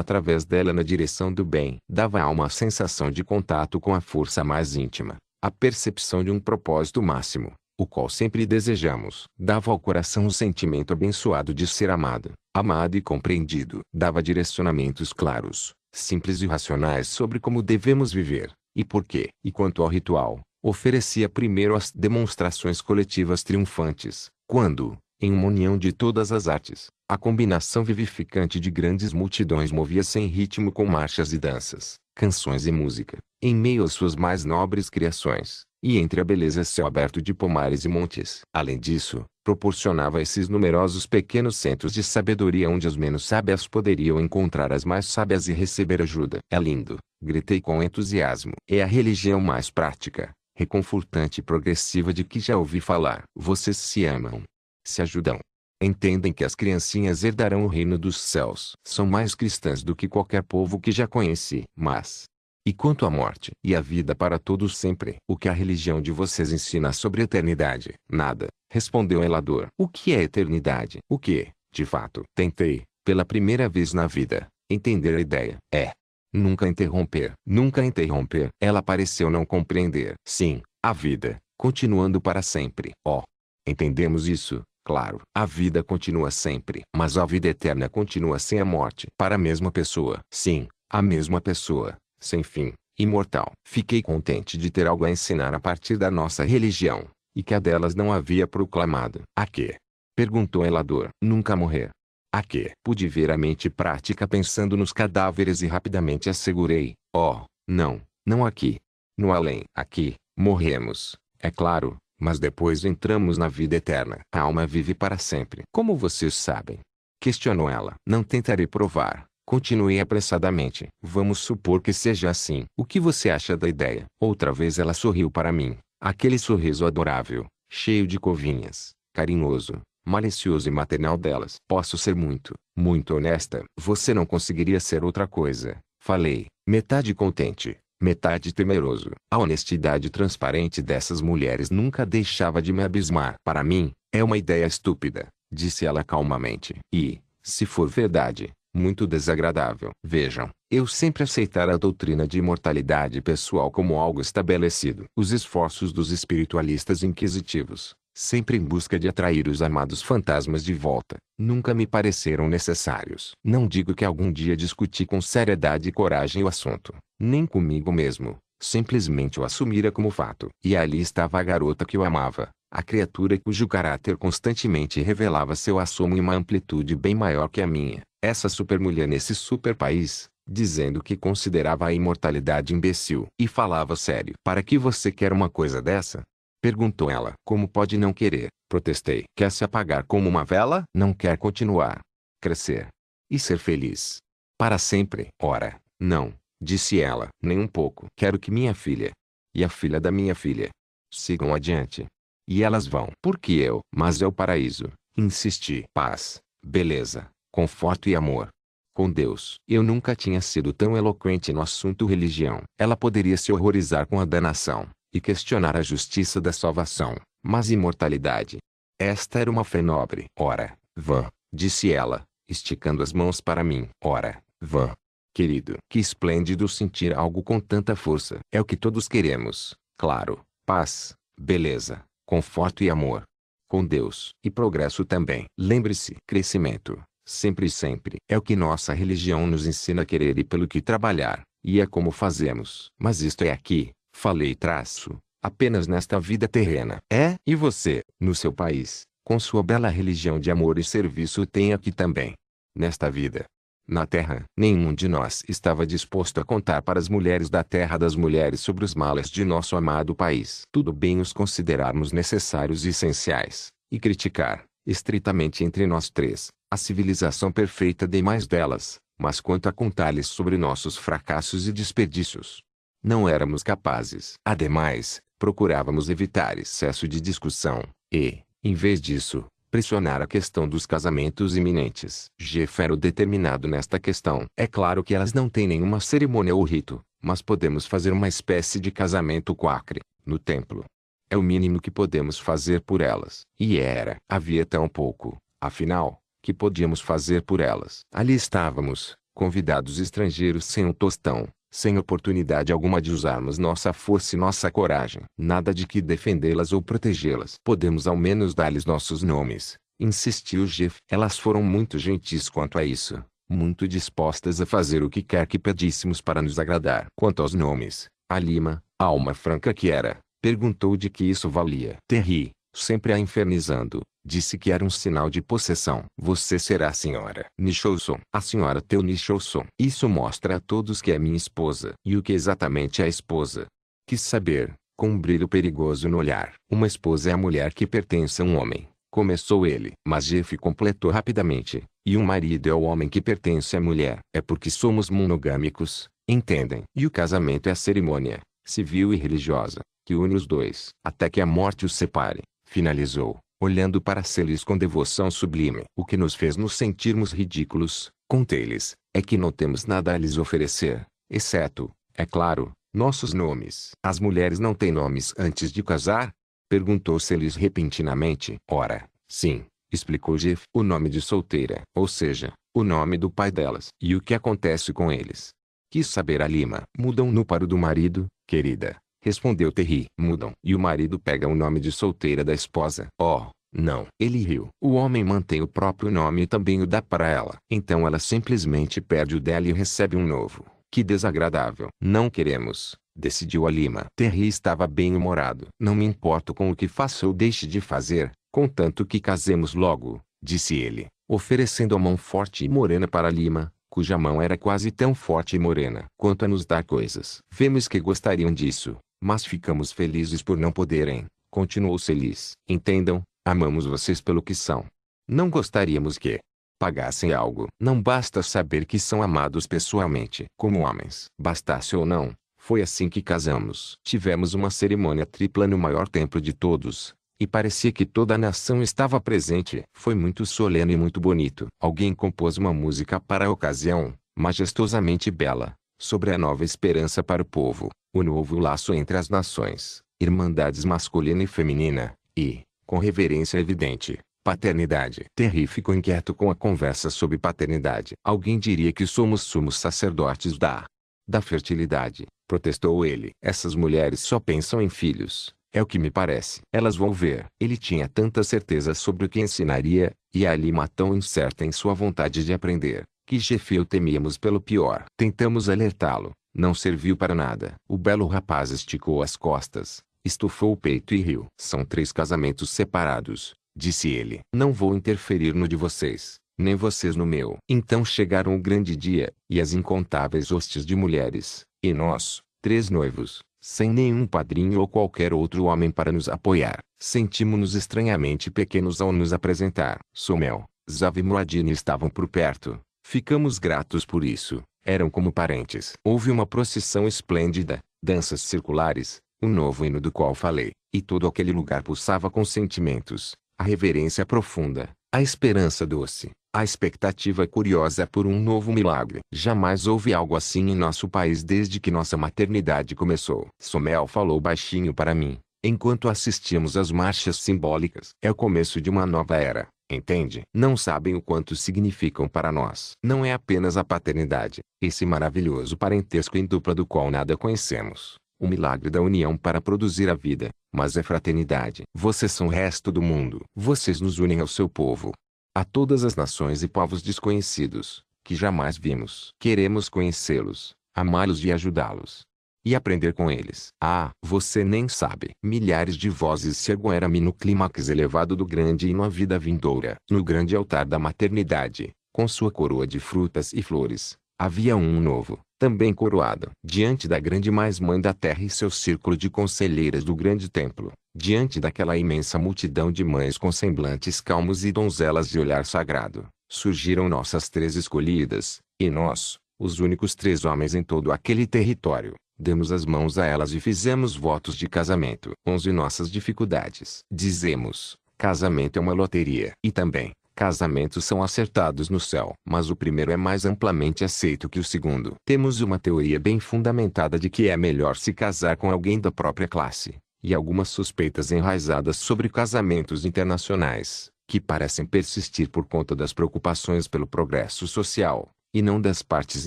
através dela na direção do bem. Dava a alma a sensação de contato com a força mais íntima, a percepção de um propósito máximo, o qual sempre desejamos. Dava ao coração o sentimento abençoado de ser amado, amado e compreendido. Dava direcionamentos claros, simples e racionais sobre como devemos viver, e por quê. E quanto ao ritual, oferecia primeiro as demonstrações coletivas triunfantes, quando, em uma união de todas as artes, a combinação vivificante de grandes multidões movia-se em ritmo com marchas e danças, canções e música, em meio às suas mais nobres criações, e entre a beleza céu aberto de pomares e montes. Além disso, proporcionava esses numerosos pequenos centros de sabedoria onde as menos sábias poderiam encontrar as mais sábias e receber ajuda. É lindo, gritei com entusiasmo. É a religião mais prática, reconfortante e progressiva de que já ouvi falar. Vocês se amam. Se ajudam. Entendem que as criancinhas herdarão o reino dos céus. São mais cristãs do que qualquer povo que já conheci. Mas, e quanto à morte e à vida para todos sempre, o que a religião de vocês ensina sobre a eternidade? Nada, respondeu Elador. O que é eternidade? O que, de fato, tentei, pela primeira vez na vida, entender a ideia. É nunca interromper. Nunca interromper. Ela pareceu não compreender. Sim, a vida, continuando para sempre. Oh, entendemos isso, claro. A vida continua sempre. Mas a vida eterna continua sem a morte. Para a mesma pessoa. Sim, a mesma pessoa sem fim, imortal. Fiquei contente de ter algo a ensinar a partir da nossa religião, e que a delas não havia proclamado. A quê? Perguntou Elador. Nunca morrer. A quê? Pude ver a mente prática pensando nos cadáveres e rapidamente assegurei, oh, não, não aqui. No além. Aqui, morremos, é claro, mas depois entramos na vida eterna. A alma vive para sempre. Como vocês sabem, Questionou ela. Não tentarei provar. Continuei apressadamente. Vamos supor que seja assim. O que você acha da ideia? Outra vez ela sorriu para mim. Aquele sorriso adorável, cheio de covinhas, carinhoso, malicioso e maternal delas. Posso ser muito, muito honesta. Você não conseguiria ser outra coisa. Falei, metade contente, metade temeroso. A honestidade transparente dessas mulheres nunca deixava de me abismar. Para mim, é uma ideia estúpida, disse ela calmamente. E, se for verdade, muito desagradável. Vejam, eu sempre aceitara a doutrina de imortalidade pessoal como algo estabelecido. Os esforços dos espiritualistas inquisitivos, sempre em busca de atrair os amados fantasmas de volta, nunca me pareceram necessários. Não digo que algum dia discuti com seriedade e coragem o assunto, nem comigo mesmo, simplesmente o assumira como fato. E ali estava a garota que eu amava, a criatura cujo caráter constantemente revelava seu assomo em uma amplitude bem maior que a minha, essa supermulher nesse super país, dizendo que considerava a imortalidade imbecil. E falava sério. Para que você quer uma coisa dessa? Perguntou ela. Como pode não querer? Protestei. Quer se apagar como uma vela? Não quer continuar. Crescer. E ser feliz. Para sempre. Ora, não, disse ela. Nem um pouco. Quero que minha filha e a filha da minha filha sigam adiante. E elas vão. Porque eu. Mas é o paraíso. Insisti. Paz, beleza, conforto e amor. Com Deus. Eu nunca tinha sido tão eloquente no assunto religião. Ela poderia se horrorizar com a danação, e questionar a justiça da salvação, mas imortalidade. Esta era uma fé nobre. Ora, vã, disse ela, esticando as mãos para mim. Ora, vã. Querido, que esplêndido sentir algo com tanta força. É o que todos queremos, claro. Paz, beleza, conforto e amor. Com Deus. E progresso também. Lembre-se, crescimento, sempre e sempre, é o que nossa religião nos ensina a querer e pelo que trabalhar, e é como fazemos. Mas isto é aqui, falei traço, apenas nesta vida terrena. É? E você, no seu país, com sua bela religião de amor e serviço tem aqui também. Nesta vida, na terra, nenhum de nós estava disposto a contar para as mulheres da terra das mulheres sobre os males de nosso amado país. Tudo bem os considerarmos necessários e essenciais, e criticar, estritamente entre nós três, a civilização perfeita demais delas, mas quanto a contar-lhes sobre nossos fracassos e desperdícios, não éramos capazes. Ademais, procurávamos evitar excesso de discussão, e, em vez disso, pressionar a questão dos casamentos iminentes. Jefero determinado nesta questão. É claro que elas não têm nenhuma cerimônia ou rito, mas podemos fazer uma espécie de casamento quacre, no templo. É o mínimo que podemos fazer por elas. E era. Havia tão pouco, afinal, que podíamos fazer por elas. Ali estávamos, convidados estrangeiros sem um tostão, sem oportunidade alguma de usarmos nossa força e nossa coragem. Nada de que defendê-las ou protegê-las. Podemos ao menos dar-lhes nossos nomes, insistiu Jeff. Elas foram muito gentis quanto a isso, muito dispostas a fazer o que quer que pedíssemos para nos agradar. Quanto aos nomes, a Lima, alma franca que era, perguntou de que isso valia. Terry, sempre a infernizando, disse que era um sinal de possessão. Você será a senhora Nicholson. A senhora Teu Nicholson. Isso mostra a todos que é minha esposa. E o que exatamente é a esposa? Quis saber, com um brilho perigoso no olhar. Uma esposa é a mulher que pertence a um homem. Começou ele. Mas Jeff completou rapidamente. E um marido é o homem que pertence à mulher. É porque somos monogâmicos, entendem? E o casamento é a cerimônia, civil e religiosa, que une os dois, até que a morte os separe finalizou, olhando para Celis com devoção sublime. O que nos fez nos sentirmos ridículos, contei-lhes, é que não temos nada a lhes oferecer, exceto, é claro, nossos nomes. As mulheres não têm nomes antes de casar? Perguntou Celis repentinamente. Ora, sim, explicou Jeff. O nome de solteira, ou seja, o nome do pai delas. E o que acontece com eles? Quis saber a Lima. Mudam-no para o do marido, querida. Respondeu Terry. Mudam. E o marido pega o nome de solteira da esposa. Oh, não. Ele riu. O homem mantém o próprio nome e também o dá para ela. Então ela simplesmente perde o dela e recebe um novo. Que desagradável. Não queremos. Decidiu a Lima. Terry estava bem-humorado. Não me importo com o que faça ou deixe de fazer, contanto que casemos logo, disse ele, oferecendo a mão forte e morena para Lima, cuja mão era quase tão forte e morena quanto a nos dar coisas. Vemos que gostariam disso, mas ficamos felizes por não poderem, continuou Celis. Entendam, amamos vocês pelo que são. Não gostaríamos que pagassem algo. Não basta saber que são amados pessoalmente, como homens. Bastasse ou não, foi assim que casamos. Tivemos uma cerimônia tripla no maior templo de todos, e parecia que toda a nação estava presente. Foi muito solene e muito bonito. Alguém compôs uma música para a ocasião, majestosamente bela, sobre a nova esperança para o povo, o novo laço entre as nações, irmandades masculina e feminina, e, com reverência evidente, paternidade. Terry ficou inquieto com a conversa sobre paternidade. Alguém diria que somos sumos sacerdotes da da fertilidade, protestou ele. Essas mulheres só pensam em filhos, é o que me parece. Elas vão ver. Ele tinha tanta certeza sobre o que ensinaria, e a Lima tão incerta em sua vontade de aprender, que Jefeu temíamos pelo pior. Tentamos alertá-lo. Não serviu para nada. O belo rapaz esticou as costas, estufou o peito e riu. São três casamentos separados, disse ele. Não vou interferir no de vocês, nem vocês no meu. Então chegaram o grande dia, e as incontáveis hostes de mulheres, e nós, três noivos, sem nenhum padrinho ou qualquer outro homem para nos apoiar. Sentimos-nos estranhamente pequenos ao nos apresentar. Somel, Zav e Muadine estavam por perto. Ficamos gratos por isso. Eram como parentes. Houve uma procissão esplêndida, danças circulares, o novo hino do qual falei, e todo aquele lugar pulsava com sentimentos, a reverência profunda, a esperança doce, a expectativa curiosa por um novo milagre. Jamais houve algo assim em nosso país desde que nossa maternidade começou. Somel falou baixinho para mim, enquanto assistíamos às marchas simbólicas. É o começo de uma nova era, entende? Não sabem o quanto significam para nós. Não é apenas a paternidade, esse maravilhoso parentesco em dupla do qual nada conhecemos. O milagre da união para produzir a vida, mas é fraternidade. Vocês são o resto do mundo. Vocês nos unem ao seu povo, a todas as nações e povos desconhecidos, que jamais vimos. Queremos conhecê-los, amá-los e ajudá-los. E aprender com eles. Ah, você nem sabe. Milhares de vozes se ergueram no clímax elevado do grande hino à vida vindoura. No grande altar da maternidade, com sua coroa de frutas e flores, havia um novo, também coroado. Diante da grande mais-mãe da terra e seu círculo de conselheiras do grande templo, diante daquela imensa multidão de mães com semblantes calmos e donzelas de olhar sagrado, surgiram nossas três escolhidas, e nós, os únicos três homens em todo aquele território, demos as mãos a elas e fizemos votos de casamento. Onze nossas dificuldades. Dizemos, casamento é uma loteria. E também, Casamentos são acertados no céu, mas o primeiro é mais amplamente aceito que o segundo. Temos uma teoria bem fundamentada de que é melhor se casar com alguém da própria classe, e algumas suspeitas enraizadas sobre casamentos internacionais, que parecem persistir por conta das preocupações pelo progresso social, e não das partes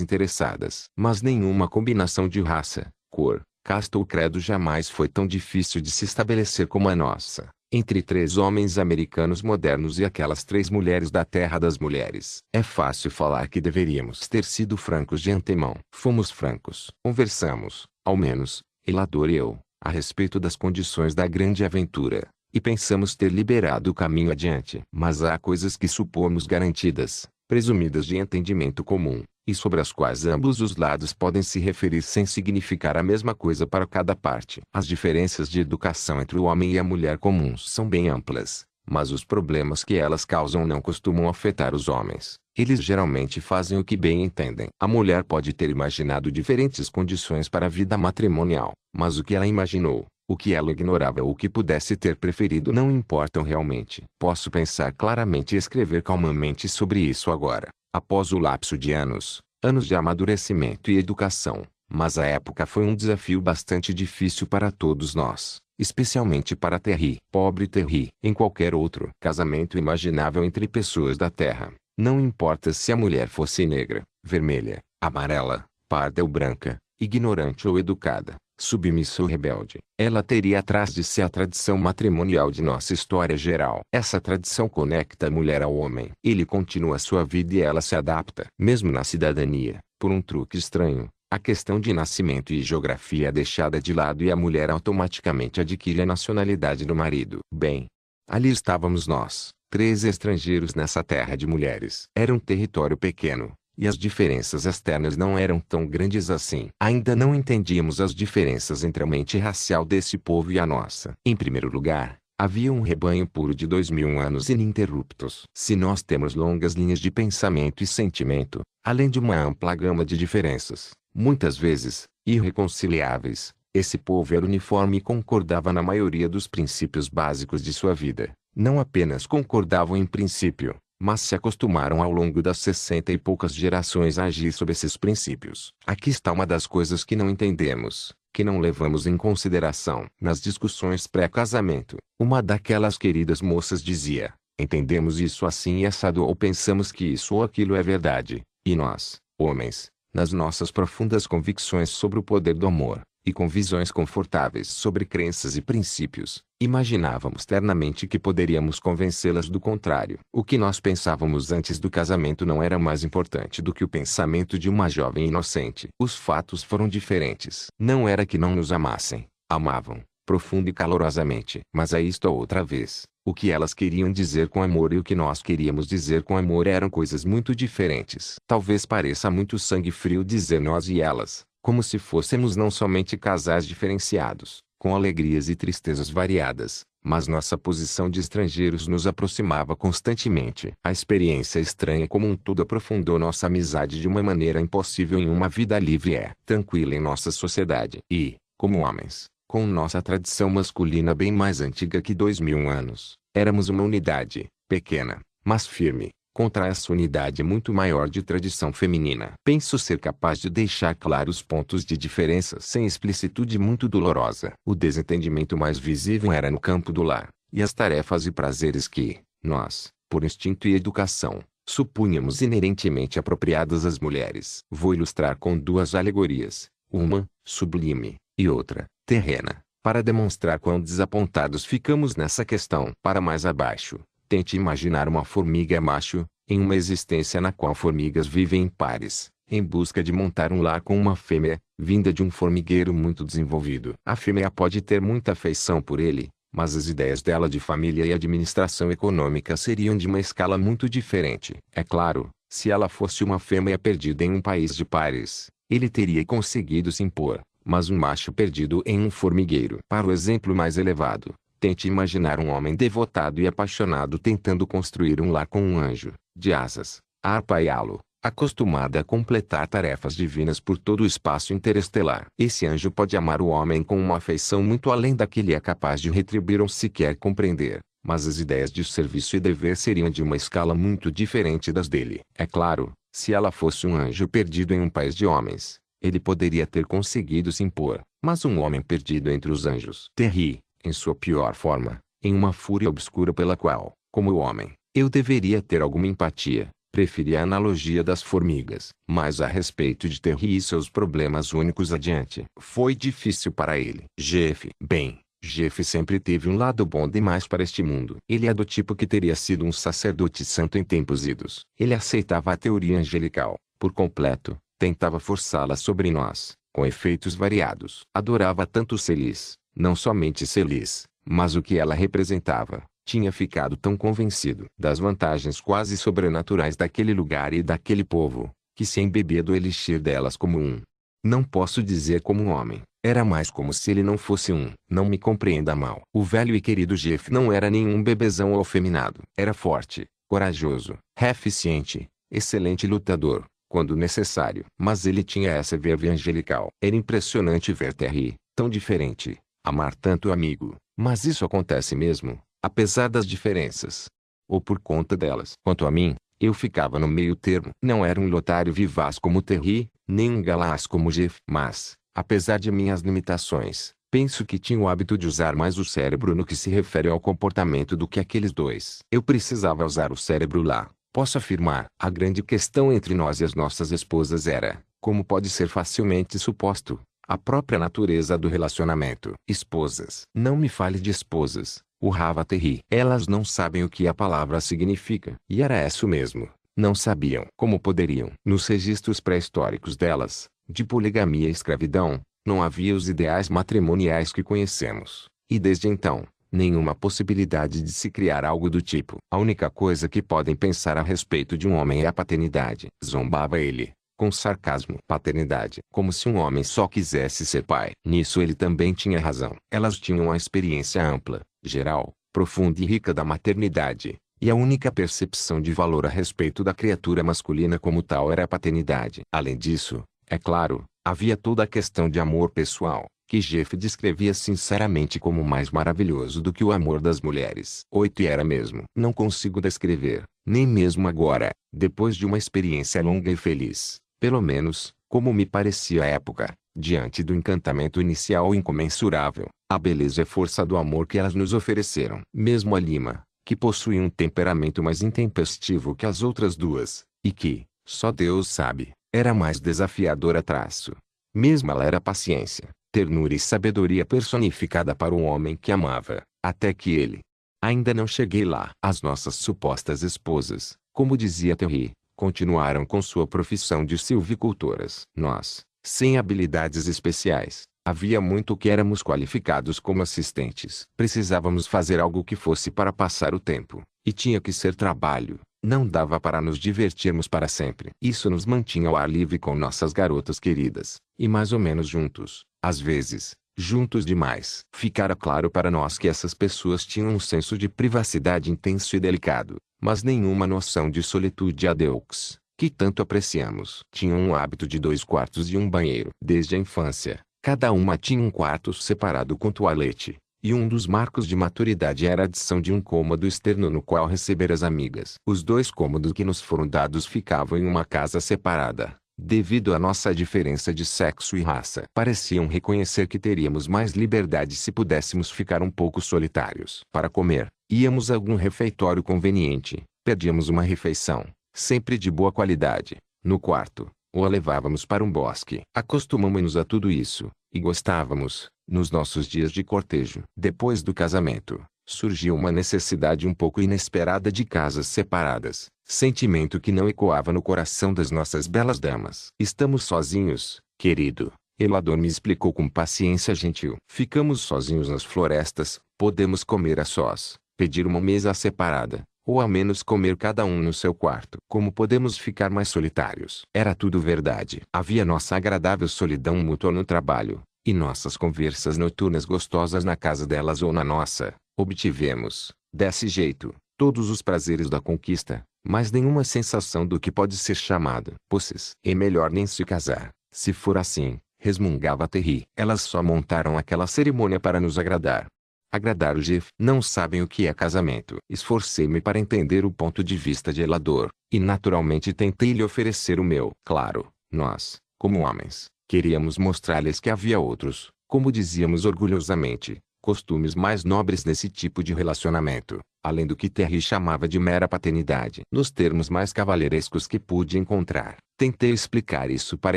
interessadas. Mas nenhuma combinação de raça, cor, casta ou credo jamais foi tão difícil de se estabelecer como a nossa entre três homens americanos modernos e aquelas três mulheres da terra das mulheres. É fácil falar que deveríamos ter sido francos de antemão. Fomos francos. Conversamos, ao menos, Elador e eu, a respeito das condições da grande aventura, e pensamos ter liberado o caminho adiante. Mas há coisas que supomos garantidas, presumidas de entendimento comum, e sobre as quais ambos os lados podem se referir sem significar a mesma coisa para cada parte. As diferenças de educação entre o homem e a mulher comuns são bem amplas, mas os problemas que elas causam não costumam afetar os homens. Eles geralmente fazem o que bem entendem. A mulher pode ter imaginado diferentes condições para a vida matrimonial, mas o que ela imaginou, o que ela ignorava ou o que pudesse ter preferido não importam realmente. Posso pensar claramente e escrever calmamente sobre isso agora. Após o lapso de anos, anos de amadurecimento e educação, mas a época foi um desafio bastante difícil para todos nós, especialmente para Terry. Pobre Terry. Em qualquer outro casamento imaginável entre pessoas da Terra, não importa se a mulher fosse negra, vermelha, amarela, parda ou branca, ignorante ou educada, submissa ou rebelde. Ela teria atrás de si a tradição matrimonial de nossa história geral. Essa tradição conecta a mulher ao homem. Ele continua sua vida e ela se adapta. Mesmo na cidadania, por um truque estranho, a questão de nascimento e geografia é deixada de lado e a mulher automaticamente adquire a nacionalidade do marido. Bem, ali estávamos nós, três estrangeiros nessa terra de mulheres. Era um território pequeno, e as diferenças externas não eram tão grandes assim. Ainda não entendíamos as diferenças entre a mente racial desse povo e a nossa. Em primeiro lugar, Havia um rebanho puro de dois mil anos ininterruptos. Se nós temos longas linhas de pensamento e sentimento, além de uma ampla gama de diferenças, muitas vezes, irreconciliáveis, esse povo era uniforme e concordava na maioria dos princípios básicos de sua vida. Não apenas concordavam em princípio, mas se acostumaram ao longo das sessenta e poucas gerações a agir sob esses princípios. Aqui está uma das coisas que não entendemos que não levamos em consideração. Nas discussões pré-casamento, uma daquelas queridas moças dizia, entendemos isso assim e assado ou pensamos que isso ou aquilo é verdade, e nós, homens, nas nossas profundas convicções sobre o poder do amor, e com visões confortáveis sobre crenças e princípios, imaginávamos ternamente que poderíamos convencê-las do contrário. O que nós pensávamos antes do casamento não era mais importante do que o pensamento de uma jovem inocente. Os fatos foram diferentes. Não era que não nos amassem, amavam, profunda e calorosamente. Mas aí estou outra vez. O que elas queriam dizer com amor e o que nós queríamos dizer com amor eram coisas muito diferentes. Talvez pareça muito sangue frio dizer nós e elas, como se fôssemos não somente casais diferenciados, com alegrias e tristezas variadas, mas nossa posição de estrangeiros nos aproximava constantemente. A experiência estranha como um todo aprofundou nossa amizade de uma maneira impossível em uma vida livre é tranquila em nossa sociedade. E, como homens, com nossa tradição masculina bem mais antiga que dois mil anos, éramos uma unidade, pequena, mas firme, contra essa unidade muito maior de tradição feminina. Penso ser capaz de deixar claros pontos de diferença sem explicitude muito dolorosa. O desentendimento mais visível era no campo do lar, e as tarefas e prazeres que, nós, por instinto e educação, supunhamos inerentemente apropriadas às mulheres. Vou ilustrar com duas alegorias, uma, sublime, e outra, terrena, para demonstrar quão desapontados ficamos nessa questão. Para mais abaixo, Tente imaginar uma formiga macho, em uma existência na qual formigas vivem em pares, em busca de montar um lar com uma fêmea, vinda de um formigueiro muito desenvolvido. A fêmea pode ter muita afeição por ele, mas as ideias dela de família e administração econômica seriam de uma escala muito diferente. É claro, se ela fosse uma fêmea perdida em um país de pares, ele teria conseguido se impor, mas um macho perdido em um formigueiro. Para o exemplo mais elevado, Tente imaginar um homem devotado e apaixonado tentando construir um lar com um anjo, de asas, harpa e halo, acostumado a completar tarefas divinas por todo o espaço interestelar. Esse anjo pode amar o homem com uma afeição muito além da que ele é capaz de retribuir ou sequer compreender, mas as ideias de serviço e dever seriam de uma escala muito diferente das dele. É claro, se ela fosse um anjo perdido em um país de homens, ele poderia ter conseguido se impor, mas um homem perdido entre os anjos. Terri, em sua pior forma, em uma fúria obscura pela qual, como homem, eu deveria ter alguma empatia. Preferi a analogia das formigas. Mas a respeito de Terry e seus problemas únicos adiante. Foi difícil para ele. Jeff. Bem, Jeff sempre teve um lado bom demais para este mundo. Ele é do tipo que teria sido um sacerdote santo em tempos idos. Ele aceitava a teoria angelical, por completo, tentava forçá-la sobre nós, com efeitos variados. Adorava tanto Celis, não somente Celis, mas o que ela representava, tinha ficado tão convencido das vantagens quase sobrenaturais daquele lugar e daquele povo, que se embebia do elixir delas como um. Não posso dizer como um homem, era mais como se ele não fosse um. Não me compreenda mal. O velho e querido Jeff não era nenhum bebezão ou afeminado. Era forte, corajoso, eficiente, excelente lutador, quando necessário. Mas ele tinha essa verve angelical. Era impressionante ver Terry, tão diferente, amar tanto o amigo, mas isso acontece mesmo, apesar das diferenças. Ou por conta delas. Quanto a mim, eu ficava no meio termo. Não era um lotário vivaz como Terry, nem um galás como Jeff. Mas, apesar de minhas limitações, penso que tinha o hábito de usar mais o cérebro no que se refere ao comportamento do que aqueles dois. Eu precisava usar o cérebro lá. Posso afirmar, a grande questão entre nós e as nossas esposas era, como pode ser facilmente suposto, a própria natureza do relacionamento. Esposas. Não me fale de esposas. O Rava Terri. Elas não sabem o que a palavra significa. E era isso mesmo. Não sabiam. Como poderiam? Nos registros pré-históricos delas, de poligamia e escravidão, não havia os ideais matrimoniais que conhecemos. E desde então, nenhuma possibilidade de se criar algo do tipo. A única coisa que podem pensar a respeito de um homem é a paternidade. Zombava ele com sarcasmo. Paternidade. Como se um homem só quisesse ser pai. Nisso ele também tinha razão. Elas tinham uma experiência ampla, geral, profunda e rica da maternidade, e a única percepção de valor a respeito da criatura masculina como tal era a paternidade. Além disso, é claro, havia toda a questão de amor pessoal, que Jeff descrevia sinceramente como mais maravilhoso do que o amor das mulheres. Oito era mesmo. Não consigo descrever, nem mesmo agora, depois de uma experiência longa e feliz, pelo menos, como me parecia à época, diante do encantamento inicial incomensurável, a beleza e força do amor que elas nos ofereceram. Mesmo a Lima, que possui um temperamento mais intempestivo que as outras duas, e que, só Deus sabe, era mais desafiadora traço. Mesmo ela era paciência, ternura e sabedoria personificada para um homem que amava, até que ele. Ainda não cheguei lá. As nossas supostas esposas, como dizia Terry, continuaram com sua profissão de silvicultoras. Nós, sem habilidades especiais, Havia muito que éramos qualificados como assistentes. Precisávamos fazer algo que fosse para passar o tempo, e tinha que ser trabalho. Não dava para nos divertirmos para sempre. Isso nos mantinha ao ar livre com nossas garotas queridas, e mais ou menos juntos, às vezes, juntos demais. Ficara claro para nós que essas pessoas tinham um senso de privacidade intenso e delicado, mas nenhuma noção de solitude a Deux, que tanto apreciamos. Tinham um hábito de dois quartos e um banheiro. Desde a infância, Cada uma tinha um quarto separado com toalete, e um dos marcos de maturidade era a adição de um cômodo externo no qual receber as amigas. Os dois cômodos que nos foram dados ficavam em uma casa separada, devido à nossa diferença de sexo e raça. Pareciam reconhecer que teríamos mais liberdade se pudéssemos ficar um pouco solitários. Para comer, íamos a algum refeitório conveniente, perdíamos uma refeição, sempre de boa qualidade, no quarto, ou a levávamos para um bosque. Acostumamos-nos a tudo isso, e gostávamos, nos nossos dias de cortejo. Depois do casamento, surgiu uma necessidade um pouco inesperada de casas separadas, sentimento que não ecoava no coração das nossas belas damas. Estamos sozinhos, querido, Elador me explicou com paciência gentil. Ficamos sozinhos nas florestas, podemos comer a sós, pedir uma mesa separada, ou ao menos comer cada um no seu quarto. Como podemos ficar mais solitários? Era tudo verdade. Havia nossa agradável solidão mútua no trabalho, e nossas conversas noturnas gostosas na casa delas ou na nossa. Obtivemos, desse jeito, todos os prazeres da conquista, mas nenhuma sensação do que pode ser chamado posses. E melhor nem se casar, se for assim, resmungava Terry. Elas só montaram aquela cerimônia para nos agradar, agradar o Jeff. Não sabem o que é casamento. Esforcei-me para entender o ponto de vista de Elador, e naturalmente tentei lhe oferecer o meu. Claro, nós, como homens, queríamos mostrar-lhes que havia outros, como dizíamos orgulhosamente, costumes mais nobres nesse tipo de relacionamento, além do que Terry chamava de mera paternidade. Nos termos mais cavalheirescos que pude encontrar, tentei explicar isso para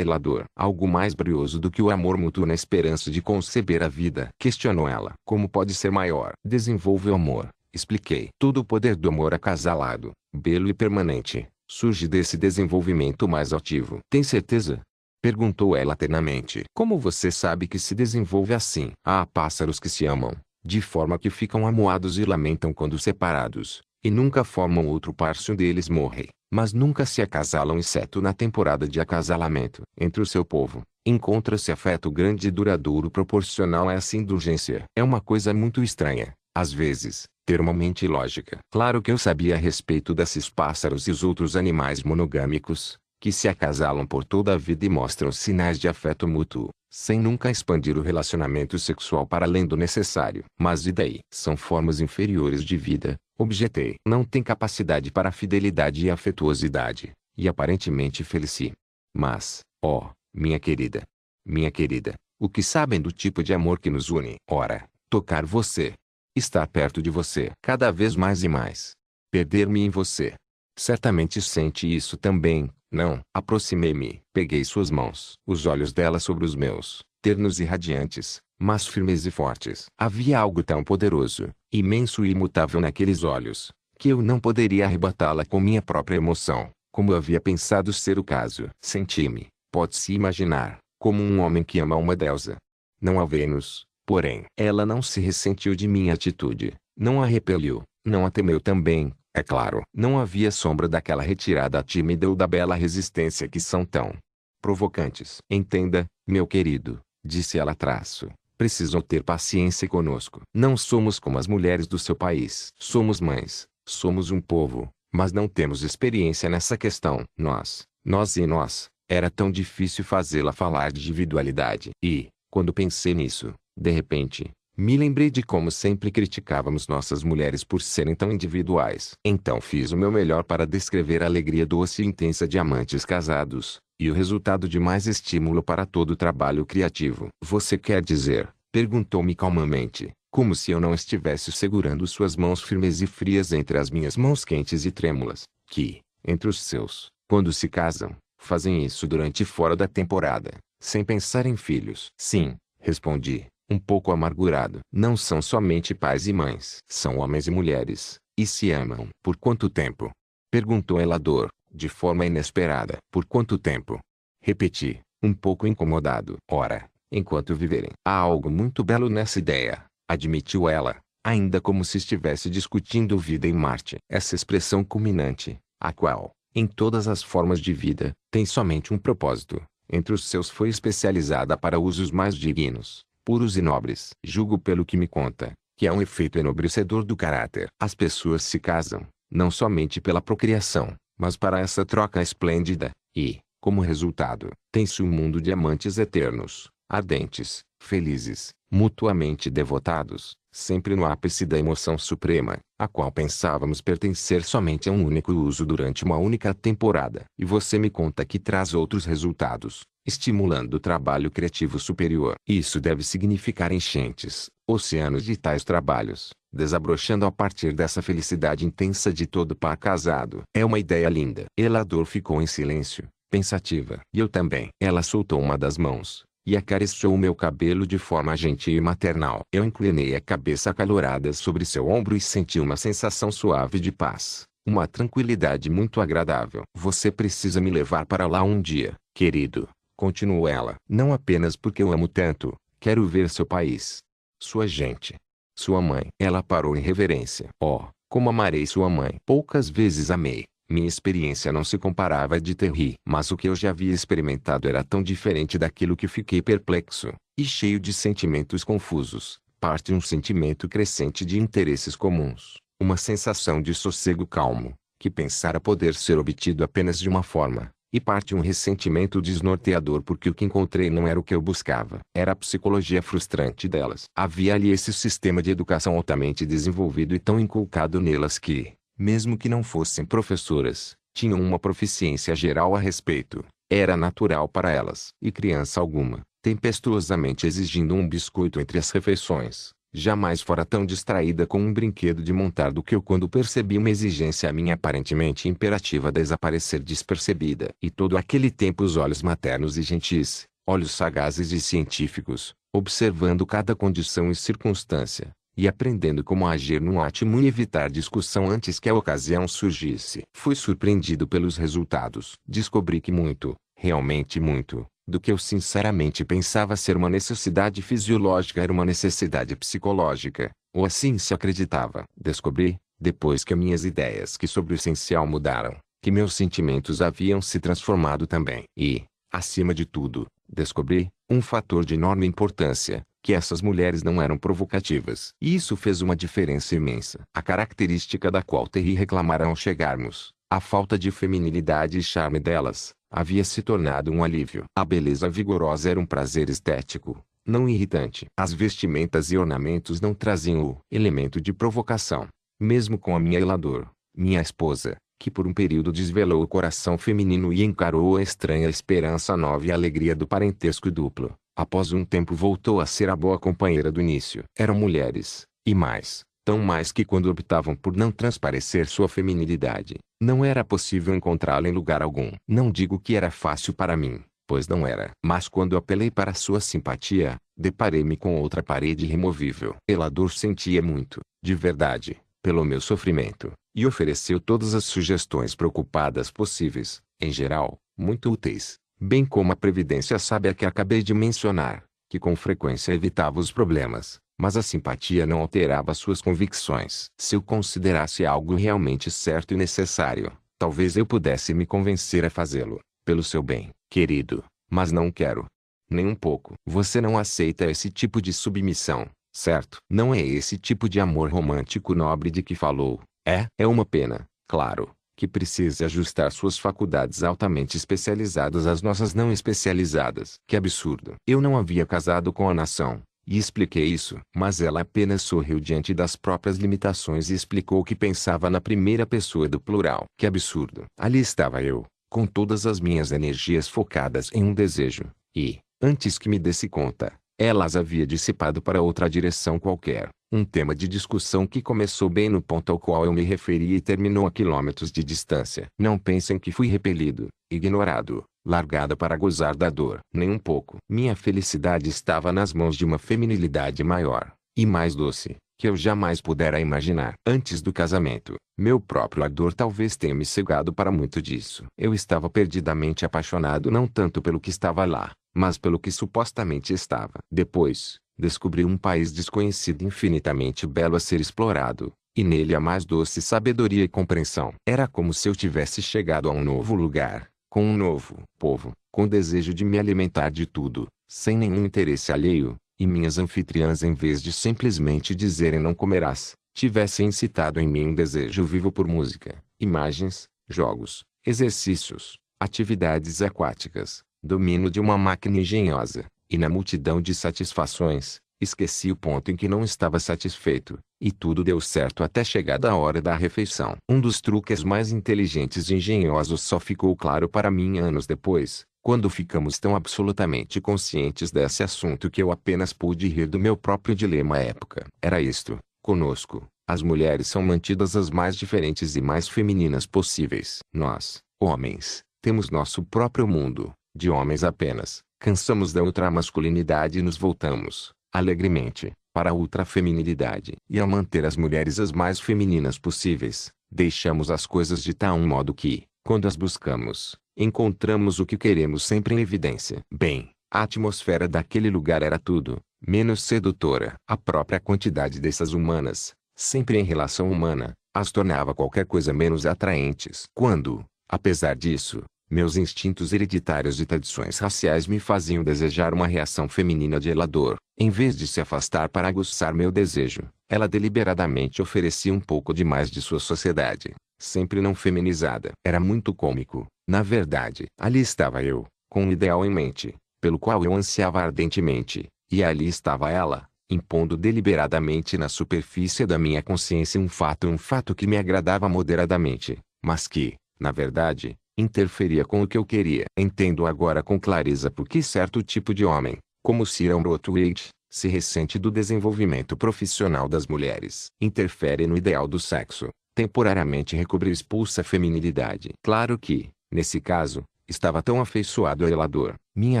Elador. Algo mais brioso do que o amor mútuo na esperança de conceber a vida. Questionou ela. Como pode ser maior? Desenvolve o amor. Expliquei. Todo o poder do amor acasalado, belo e permanente, surge desse desenvolvimento mais ativo. Tem certeza? Perguntou ela ternamente. Como você sabe que se desenvolve assim? Há pássaros que se amam, de forma que ficam amuados e lamentam quando separados, e nunca formam outro par se um deles morre, mas nunca se acasalam exceto na temporada de acasalamento. Entre o seu povo, encontra-se afeto grande e duradouro proporcional a essa indulgência. É uma coisa muito estranha, às vezes, ter uma mente lógica. Claro que eu sabia a respeito desses pássaros e os outros animais monogâmicos, que se acasalam por toda a vida e mostram sinais de afeto mútuo, sem nunca expandir o relacionamento sexual para além do necessário. Mas e daí? São formas inferiores de vida, objetei. Não tem capacidade para fidelidade e afetuosidade, e aparentemente felici. Mas, ó, oh, minha querida, minha querida, o que sabem do tipo de amor que nos une? Ora, tocar você, estar perto de você, cada vez mais e mais, perder-me em você. Certamente sente isso também, não. Aproximei-me, peguei suas mãos. Os olhos dela sobre os meus, ternos e radiantes, mas firmes e fortes. Havia algo tão poderoso, imenso e imutável naqueles olhos, que eu não poderia arrebatá-la com minha própria emoção, como havia pensado ser o caso. Senti-me, pode-se imaginar, como um homem que ama uma deusa. Não a Vênus, porém. Ela não se ressentiu de minha atitude, não a repeliu, não a temeu também, é claro, não havia sombra daquela retirada tímida ou da bela resistência que são tão provocantes. Entenda, meu querido, disse ela traço, precisam ter paciência conosco. Não somos como as mulheres do seu país. Somos mães, somos um povo, mas não temos experiência nessa questão. Nós, nós e nós, era tão difícil fazê-la falar de individualidade. E, quando pensei nisso, de repente, me lembrei de como sempre criticávamos nossas mulheres por serem tão individuais. Então fiz o meu melhor para descrever a alegria doce e intensa de amantes casados, e o resultado de mais estímulo para todo o trabalho criativo. Você quer dizer? Perguntou-me calmamente, como se eu não estivesse segurando suas mãos firmes e frias entre as minhas mãos quentes e trêmulas, que, entre os seus, quando se casam, fazem isso durante fora da temporada, sem pensar em filhos. Sim, respondi, um pouco amargurado. Não são somente pais e mães. São homens e mulheres, e se amam. Por quanto tempo? Perguntou Elador, de forma inesperada. Por quanto tempo? Repeti, um pouco incomodado. Ora, enquanto viverem. Há algo muito belo nessa ideia, admitiu ela, ainda como se estivesse discutindo vida em Marte. Essa expressão culminante, a qual, em todas as formas de vida, tem somente um propósito, entre os seus foi especializada para usos mais dignos puros e nobres. Julgo pelo que me conta, que é um efeito enobrecedor do caráter. As pessoas se casam, não somente pela procriação, mas para essa troca esplêndida, e, como resultado, tem-se um mundo de amantes eternos, ardentes, felizes, mutuamente devotados, sempre no ápice da emoção suprema, a qual pensávamos pertencer somente a um único uso durante uma única temporada. E você me conta que traz outros resultados, estimulando o trabalho criativo superior. Isso deve significar enchentes, oceanos de tais trabalhos, desabrochando a partir dessa felicidade intensa de todo par casado. É uma ideia linda. Elador ficou em silêncio, pensativa. E eu também. Ela soltou uma das mãos, e acariciou o meu cabelo de forma gentil e maternal. Eu inclinei a cabeça acalorada sobre seu ombro e senti uma sensação suave de paz, uma tranquilidade muito agradável. Você precisa me levar para lá um dia, querido, continuou ela. Não apenas porque eu amo tanto, quero ver seu país, sua gente, sua mãe. Ela parou em reverência. Oh, como amarei sua mãe. Poucas vezes amei, minha experiência não se comparava a de Terry. Mas o que eu já havia experimentado era tão diferente daquilo que fiquei perplexo, e cheio de sentimentos confusos. Parte um sentimento crescente de interesses comuns, uma sensação de sossego calmo, que pensara poder ser obtido apenas de uma forma, e parte um ressentimento desnorteador porque o que encontrei não era o que eu buscava. Era a psicologia frustrante delas. Havia ali esse sistema de educação altamente desenvolvido e tão inculcado nelas que, mesmo que não fossem professoras, tinham uma proficiência geral a respeito. Era natural para elas. E criança alguma, tempestuosamente exigindo um biscoito entre as refeições, jamais fora tão distraída com um brinquedo de montar do que eu quando percebi uma exigência a minha aparentemente imperativa desaparecer despercebida. E todo aquele tempo os olhos maternos e gentis, olhos sagazes e científicos, observando cada condição e circunstância, e aprendendo como agir num átimo e evitar discussão antes que a ocasião surgisse. Fui surpreendido pelos resultados. Descobri que muito, realmente muito, do que eu sinceramente pensava ser uma necessidade fisiológica era uma necessidade psicológica, ou assim se acreditava. Descobri, depois que minhas ideias que sobre o essencial mudaram, que meus sentimentos haviam se transformado também. E, acima de tudo, descobri, um fator de enorme importância, que essas mulheres não eram provocativas. E isso fez uma diferença imensa. A característica da qual Terry reclamara ao chegarmos, a falta de feminilidade e charme delas, havia se tornado um alívio. A beleza vigorosa era um prazer estético, não irritante. As vestimentas e ornamentos não traziam o elemento de provocação. Mesmo com a minha elador, minha esposa, que por um período desvelou o coração feminino e encarou a estranha esperança nova e alegria do parentesco duplo, após um tempo voltou a ser a boa companheira do início. Eram mulheres, e mais, tão mais que quando optavam por não transparecer sua feminilidade, não era possível encontrá-la em lugar algum. Não digo que era fácil para mim, pois não era. Mas quando apelei para sua simpatia, deparei-me com outra parede removível. Elador sentia muito, de verdade, pelo meu sofrimento, e ofereceu todas as sugestões preocupadas possíveis, em geral, muito úteis bem como a previdência sábia que acabei de mencionar, que com frequência evitava os problemas, mas a simpatia não alterava suas convicções. Se eu considerasse algo realmente certo e necessário, talvez eu pudesse me convencer a fazê-lo, pelo seu bem, querido, mas não quero. Nem um pouco. Você não aceita esse tipo de submissão, certo? Não é esse tipo de amor romântico nobre de que falou. É, é uma pena, claro, que precise ajustar suas faculdades altamente especializadas às nossas não especializadas. Que absurdo. Eu não havia casado com a nação. E expliquei isso, mas ela apenas sorriu diante das próprias limitações e explicou que pensava na primeira pessoa do plural. Que absurdo. Ali estava eu, com todas as minhas energias focadas em um desejo, e, antes que me desse conta, ela as havia dissipado para outra direção qualquer. Um tema de discussão que começou bem no ponto ao qual eu me referi e terminou a quilômetros de distância. Não pensem que fui repelido, ignorado, largada para gozar da dor. Nem um pouco. Minha felicidade estava nas mãos de uma feminilidade maior, e mais doce, que eu jamais pudera imaginar. Antes do casamento, meu próprio ardor talvez tenha me cegado para muito disso. Eu estava perdidamente apaixonado não tanto pelo que estava lá, mas pelo que supostamente estava. Depois, descobri um país desconhecido infinitamente belo a ser explorado, e nele a mais doce sabedoria e compreensão. Era como se eu tivesse chegado a um novo lugar, com um novo povo, com desejo de me alimentar de tudo, sem nenhum interesse alheio, e minhas anfitriãs em vez de simplesmente dizerem não comerás, tivessem incitado em mim um desejo vivo por música, imagens, jogos, exercícios, atividades aquáticas, domínio de uma máquina engenhosa, e na multidão de satisfações, esqueci o ponto em que não estava satisfeito, e tudo deu certo até chegada a hora da refeição. Um dos truques mais inteligentes e engenhosos só ficou claro para mim anos depois, quando ficamos tão absolutamente conscientes desse assunto que eu apenas pude rir do meu próprio dilema à época. Era isto, conosco, as mulheres são mantidas as mais diferentes e mais femininas possíveis. Nós, homens, temos nosso próprio mundo, de homens apenas. Cansamos da ultramasculinidade e nos voltamos, alegremente, para a ultrafeminilidade. E ao manter as mulheres as mais femininas possíveis, deixamos as coisas de tal modo que, quando as buscamos, encontramos o que queremos sempre em evidência. Bem, a atmosfera daquele lugar era tudo, menos sedutora. A própria quantidade dessas humanas, sempre em relação humana, as tornava qualquer coisa menos atraentes. Quando, apesar disso, meus instintos hereditários e tradições raciais me faziam desejar uma reação feminina de Elador. Em vez de se afastar para aguçar meu desejo, ela deliberadamente oferecia um pouco demais de sua sociedade, sempre não feminizada. Era muito cômico, na verdade. Ali estava eu, com um ideal em mente, pelo qual eu ansiava ardentemente, e ali estava ela, impondo deliberadamente na superfície da minha consciência um fato um fato que me agradava moderadamente, mas que, na verdade, interferia com o que eu queria. Entendo agora com clareza por que certo tipo de homem, como Cyril Rothweight, se ressente do desenvolvimento profissional das mulheres. Interfere no ideal do sexo, temporariamente recobre expulsa a feminilidade. Claro que, nesse caso, estava tão afeiçoado a Elador, minha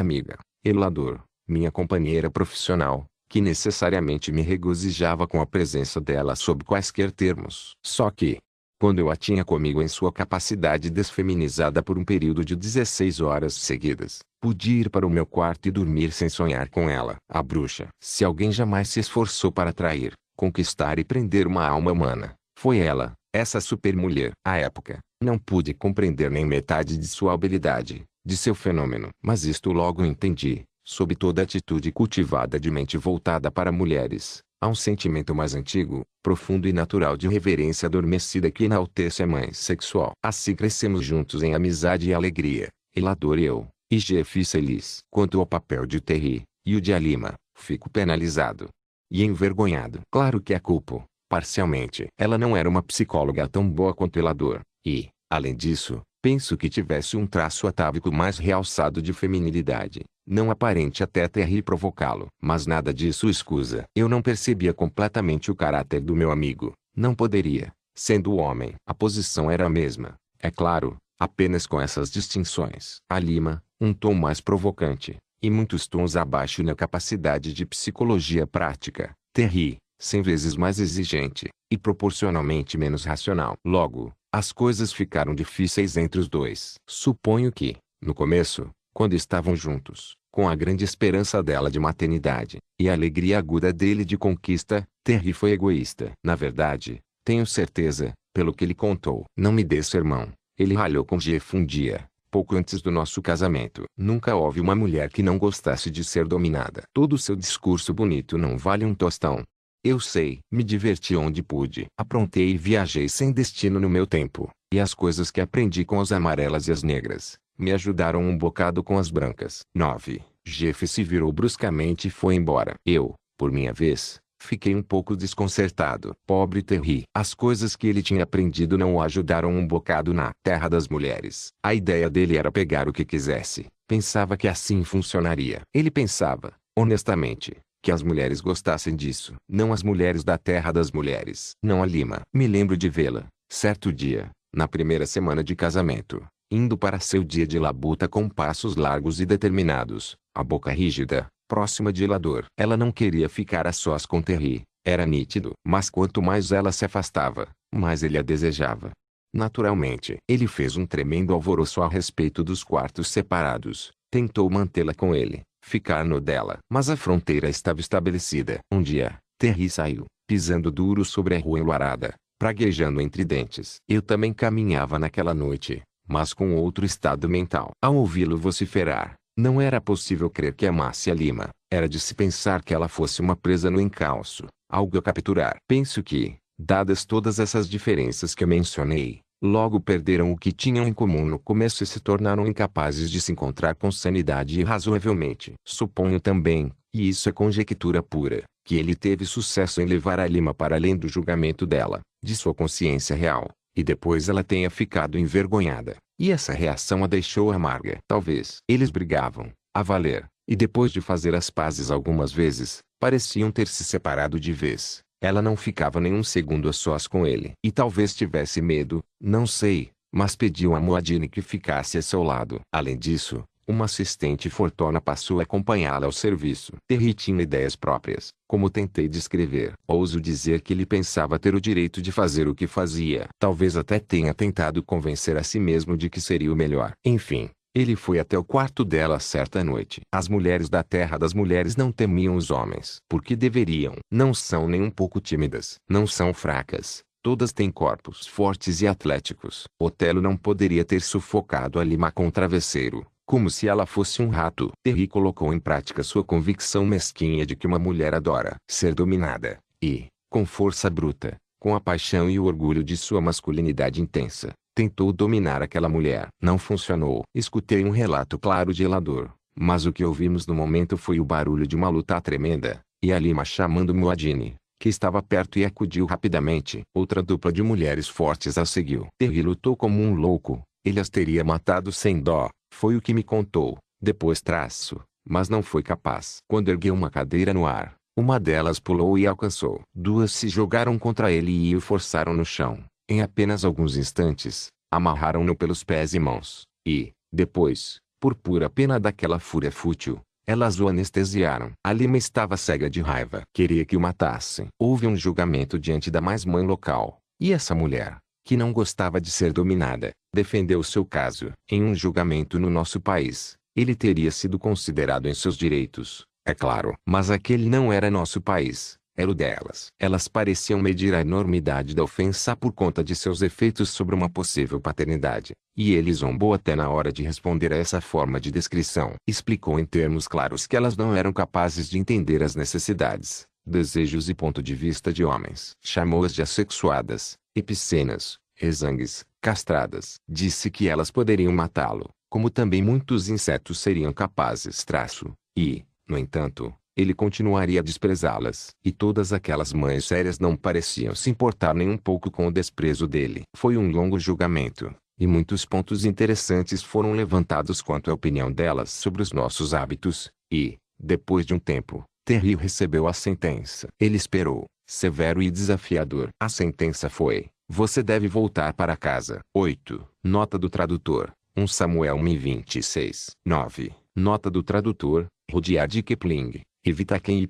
amiga, Elador, minha companheira profissional, que necessariamente me regozijava com a presença dela sob quaisquer termos. Só que, quando eu a tinha comigo em sua capacidade desfeminizada por um período de 16 horas seguidas, pude ir para o meu quarto e dormir sem sonhar com ela. A bruxa. Se alguém jamais se esforçou para atrair, conquistar e prender uma alma humana, foi ela, essa supermulher. À época, não pude compreender nem metade de sua habilidade, de seu fenômeno. Mas isto logo entendi, sob toda atitude cultivada de mente voltada para mulheres, Há um sentimento mais antigo, profundo e natural de reverência adormecida que enaltece a mãe sexual. Assim crescemos juntos em amizade e alegria, Elador e eu, e Jeff feliz. Quanto ao papel de Terry, e o de Alima, fico penalizado. E envergonhado. Claro que a culpo, parcialmente. Ela não era uma psicóloga tão boa quanto Elador, e, além disso, penso que tivesse um traço atávico mais realçado de feminilidade não aparente até terrir provocá-lo. Mas nada disso escusa. Eu não percebia completamente o caráter do meu amigo. Não poderia, sendo homem. A posição era a mesma, é claro, apenas com essas distinções. A Lima, um tom mais provocante, e muitos tons abaixo na capacidade de psicologia prática. Terry, cem vezes mais exigente, e proporcionalmente menos racional. Logo, as coisas ficaram difíceis entre os dois. Suponho que, no começo, quando estavam juntos, com a grande esperança dela de maternidade, e a alegria aguda dele de conquista, Terry foi egoísta. Na verdade, tenho certeza, pelo que ele contou. Não me dê sermão. Ele ralhou com Jeff um dia, pouco antes do nosso casamento. Nunca houve uma mulher que não gostasse de ser dominada. Todo seu discurso bonito não vale um tostão. Eu sei, me diverti onde pude. Aprontei e viajei sem destino no meu tempo. E as coisas que aprendi com as amarelas e as negras, me ajudaram um bocado com as brancas. 9. Jeff se virou bruscamente e foi embora. Eu, por minha vez, Fiquei um pouco desconcertado. Pobre Terry. As coisas que ele tinha aprendido não o ajudaram um bocado na terra das mulheres. A ideia dele era pegar o que quisesse. Pensava que assim funcionaria. Ele pensava, honestamente, que as mulheres gostassem disso. Não as mulheres da terra das mulheres. Não a Lima. Me lembro de vê-la, certo dia, na primeira semana de casamento, indo para seu dia de labuta com passos largos e determinados, a boca rígida, próxima de Elador. Ela não queria ficar a sós com Terry, era nítido. Mas quanto mais ela se afastava, mais ele a desejava. Naturalmente, ele fez um tremendo alvoroço a respeito dos quartos separados. Tentou mantê-la com ele, ficar no dela. Mas a fronteira estava estabelecida. Um dia, Terry saiu, pisando duro sobre a rua enluarada, praguejando entre dentes. Eu também caminhava naquela noite, mas com outro estado mental. Ao ouvi-lo vociferar, não era possível crer que amasse a Lima. Era de se pensar que ela fosse uma presa no encalço, algo a capturar. Penso que, dadas todas essas diferenças que mencionei, logo perderam o que tinham em comum no começo e se tornaram incapazes de se encontrar com sanidade e razoavelmente. Suponho também, e isso é conjectura pura, que ele teve sucesso em levar a Lima para além do julgamento dela, de sua consciência real, e depois ela tenha ficado envergonhada, e essa reação a deixou amarga. Talvez. Eles brigavam, a valer, e depois de fazer as pazes algumas vezes, pareciam ter se separado de vez. Ela não ficava nem um segundo a sós com ele. E talvez tivesse medo, não sei, mas pediu a Moadine que ficasse a seu lado. Além disso, uma assistente fortuna passou a acompanhá-la ao serviço. Terry tinha ideias próprias, como tentei descrever. Ouso dizer que ele pensava ter o direito de fazer o que fazia. Talvez até tenha tentado convencer a si mesmo de que seria o melhor. Enfim, ele foi até o quarto dela certa noite. As mulheres da terra das mulheres não temiam os homens. Porque deveriam. Não são nem um pouco tímidas. Não são fracas. Todas têm corpos fortes e atléticos. Otelo não poderia ter sufocado a Lima com o travesseiro como se ela fosse um rato. Terry colocou em prática sua convicção mesquinha de que uma mulher adora ser dominada, e, com força bruta, com a paixão e o orgulho de sua masculinidade intensa, tentou dominar aquela mulher. Não funcionou. Escutei um relato claro de Elador, mas o que ouvimos no momento foi o barulho de uma luta tremenda, e a Lima chamando Muadine, que estava perto e acudiu rapidamente. Outra dupla de mulheres fortes a seguiu. Terry lutou como um louco, ele as teria matado sem dó, foi o que me contou, depois traço, mas não foi capaz. Quando ergueu uma cadeira no ar, uma delas pulou e alcançou. Duas se jogaram contra ele e o forçaram no chão. Em apenas alguns instantes, amarraram-no pelos pés e mãos, e, depois, por pura pena daquela fúria fútil, elas o anestesiaram. A Lima estava cega de raiva. Queria que o matassem. Houve um julgamento diante da mais-mãe local, e essa mulher, que não gostava de ser dominada, defendeu seu caso. Em um julgamento no nosso país, ele teria sido considerado em seus direitos, é claro. Mas aquele não era nosso país, era o delas. Elas pareciam medir a enormidade da ofensa por conta de seus efeitos sobre uma possível paternidade, e ele zombou até na hora de responder a essa forma de descrição. Explicou em termos claros que elas não eram capazes de entender as necessidades, desejos e ponto de vista de homens. Chamou-as de assexuadas, epicenas, exangues, castradas. Disse que elas poderiam matá-lo, como também muitos insetos seriam capazes. Traço, e, no entanto, ele continuaria a desprezá-las. E todas aquelas mães sérias não pareciam se importar nem um pouco com o desprezo dele. Foi um longo julgamento, e muitos pontos interessantes foram levantados quanto à opinião delas sobre os nossos hábitos, e, depois de um tempo, Terry recebeu a sentença. Ele esperou, severo e desafiador. A sentença foi: você deve voltar para casa. 8. Nota do tradutor. 1 Samuel 26. 9. Nota do tradutor. Rudyard Kipling. Evita quem y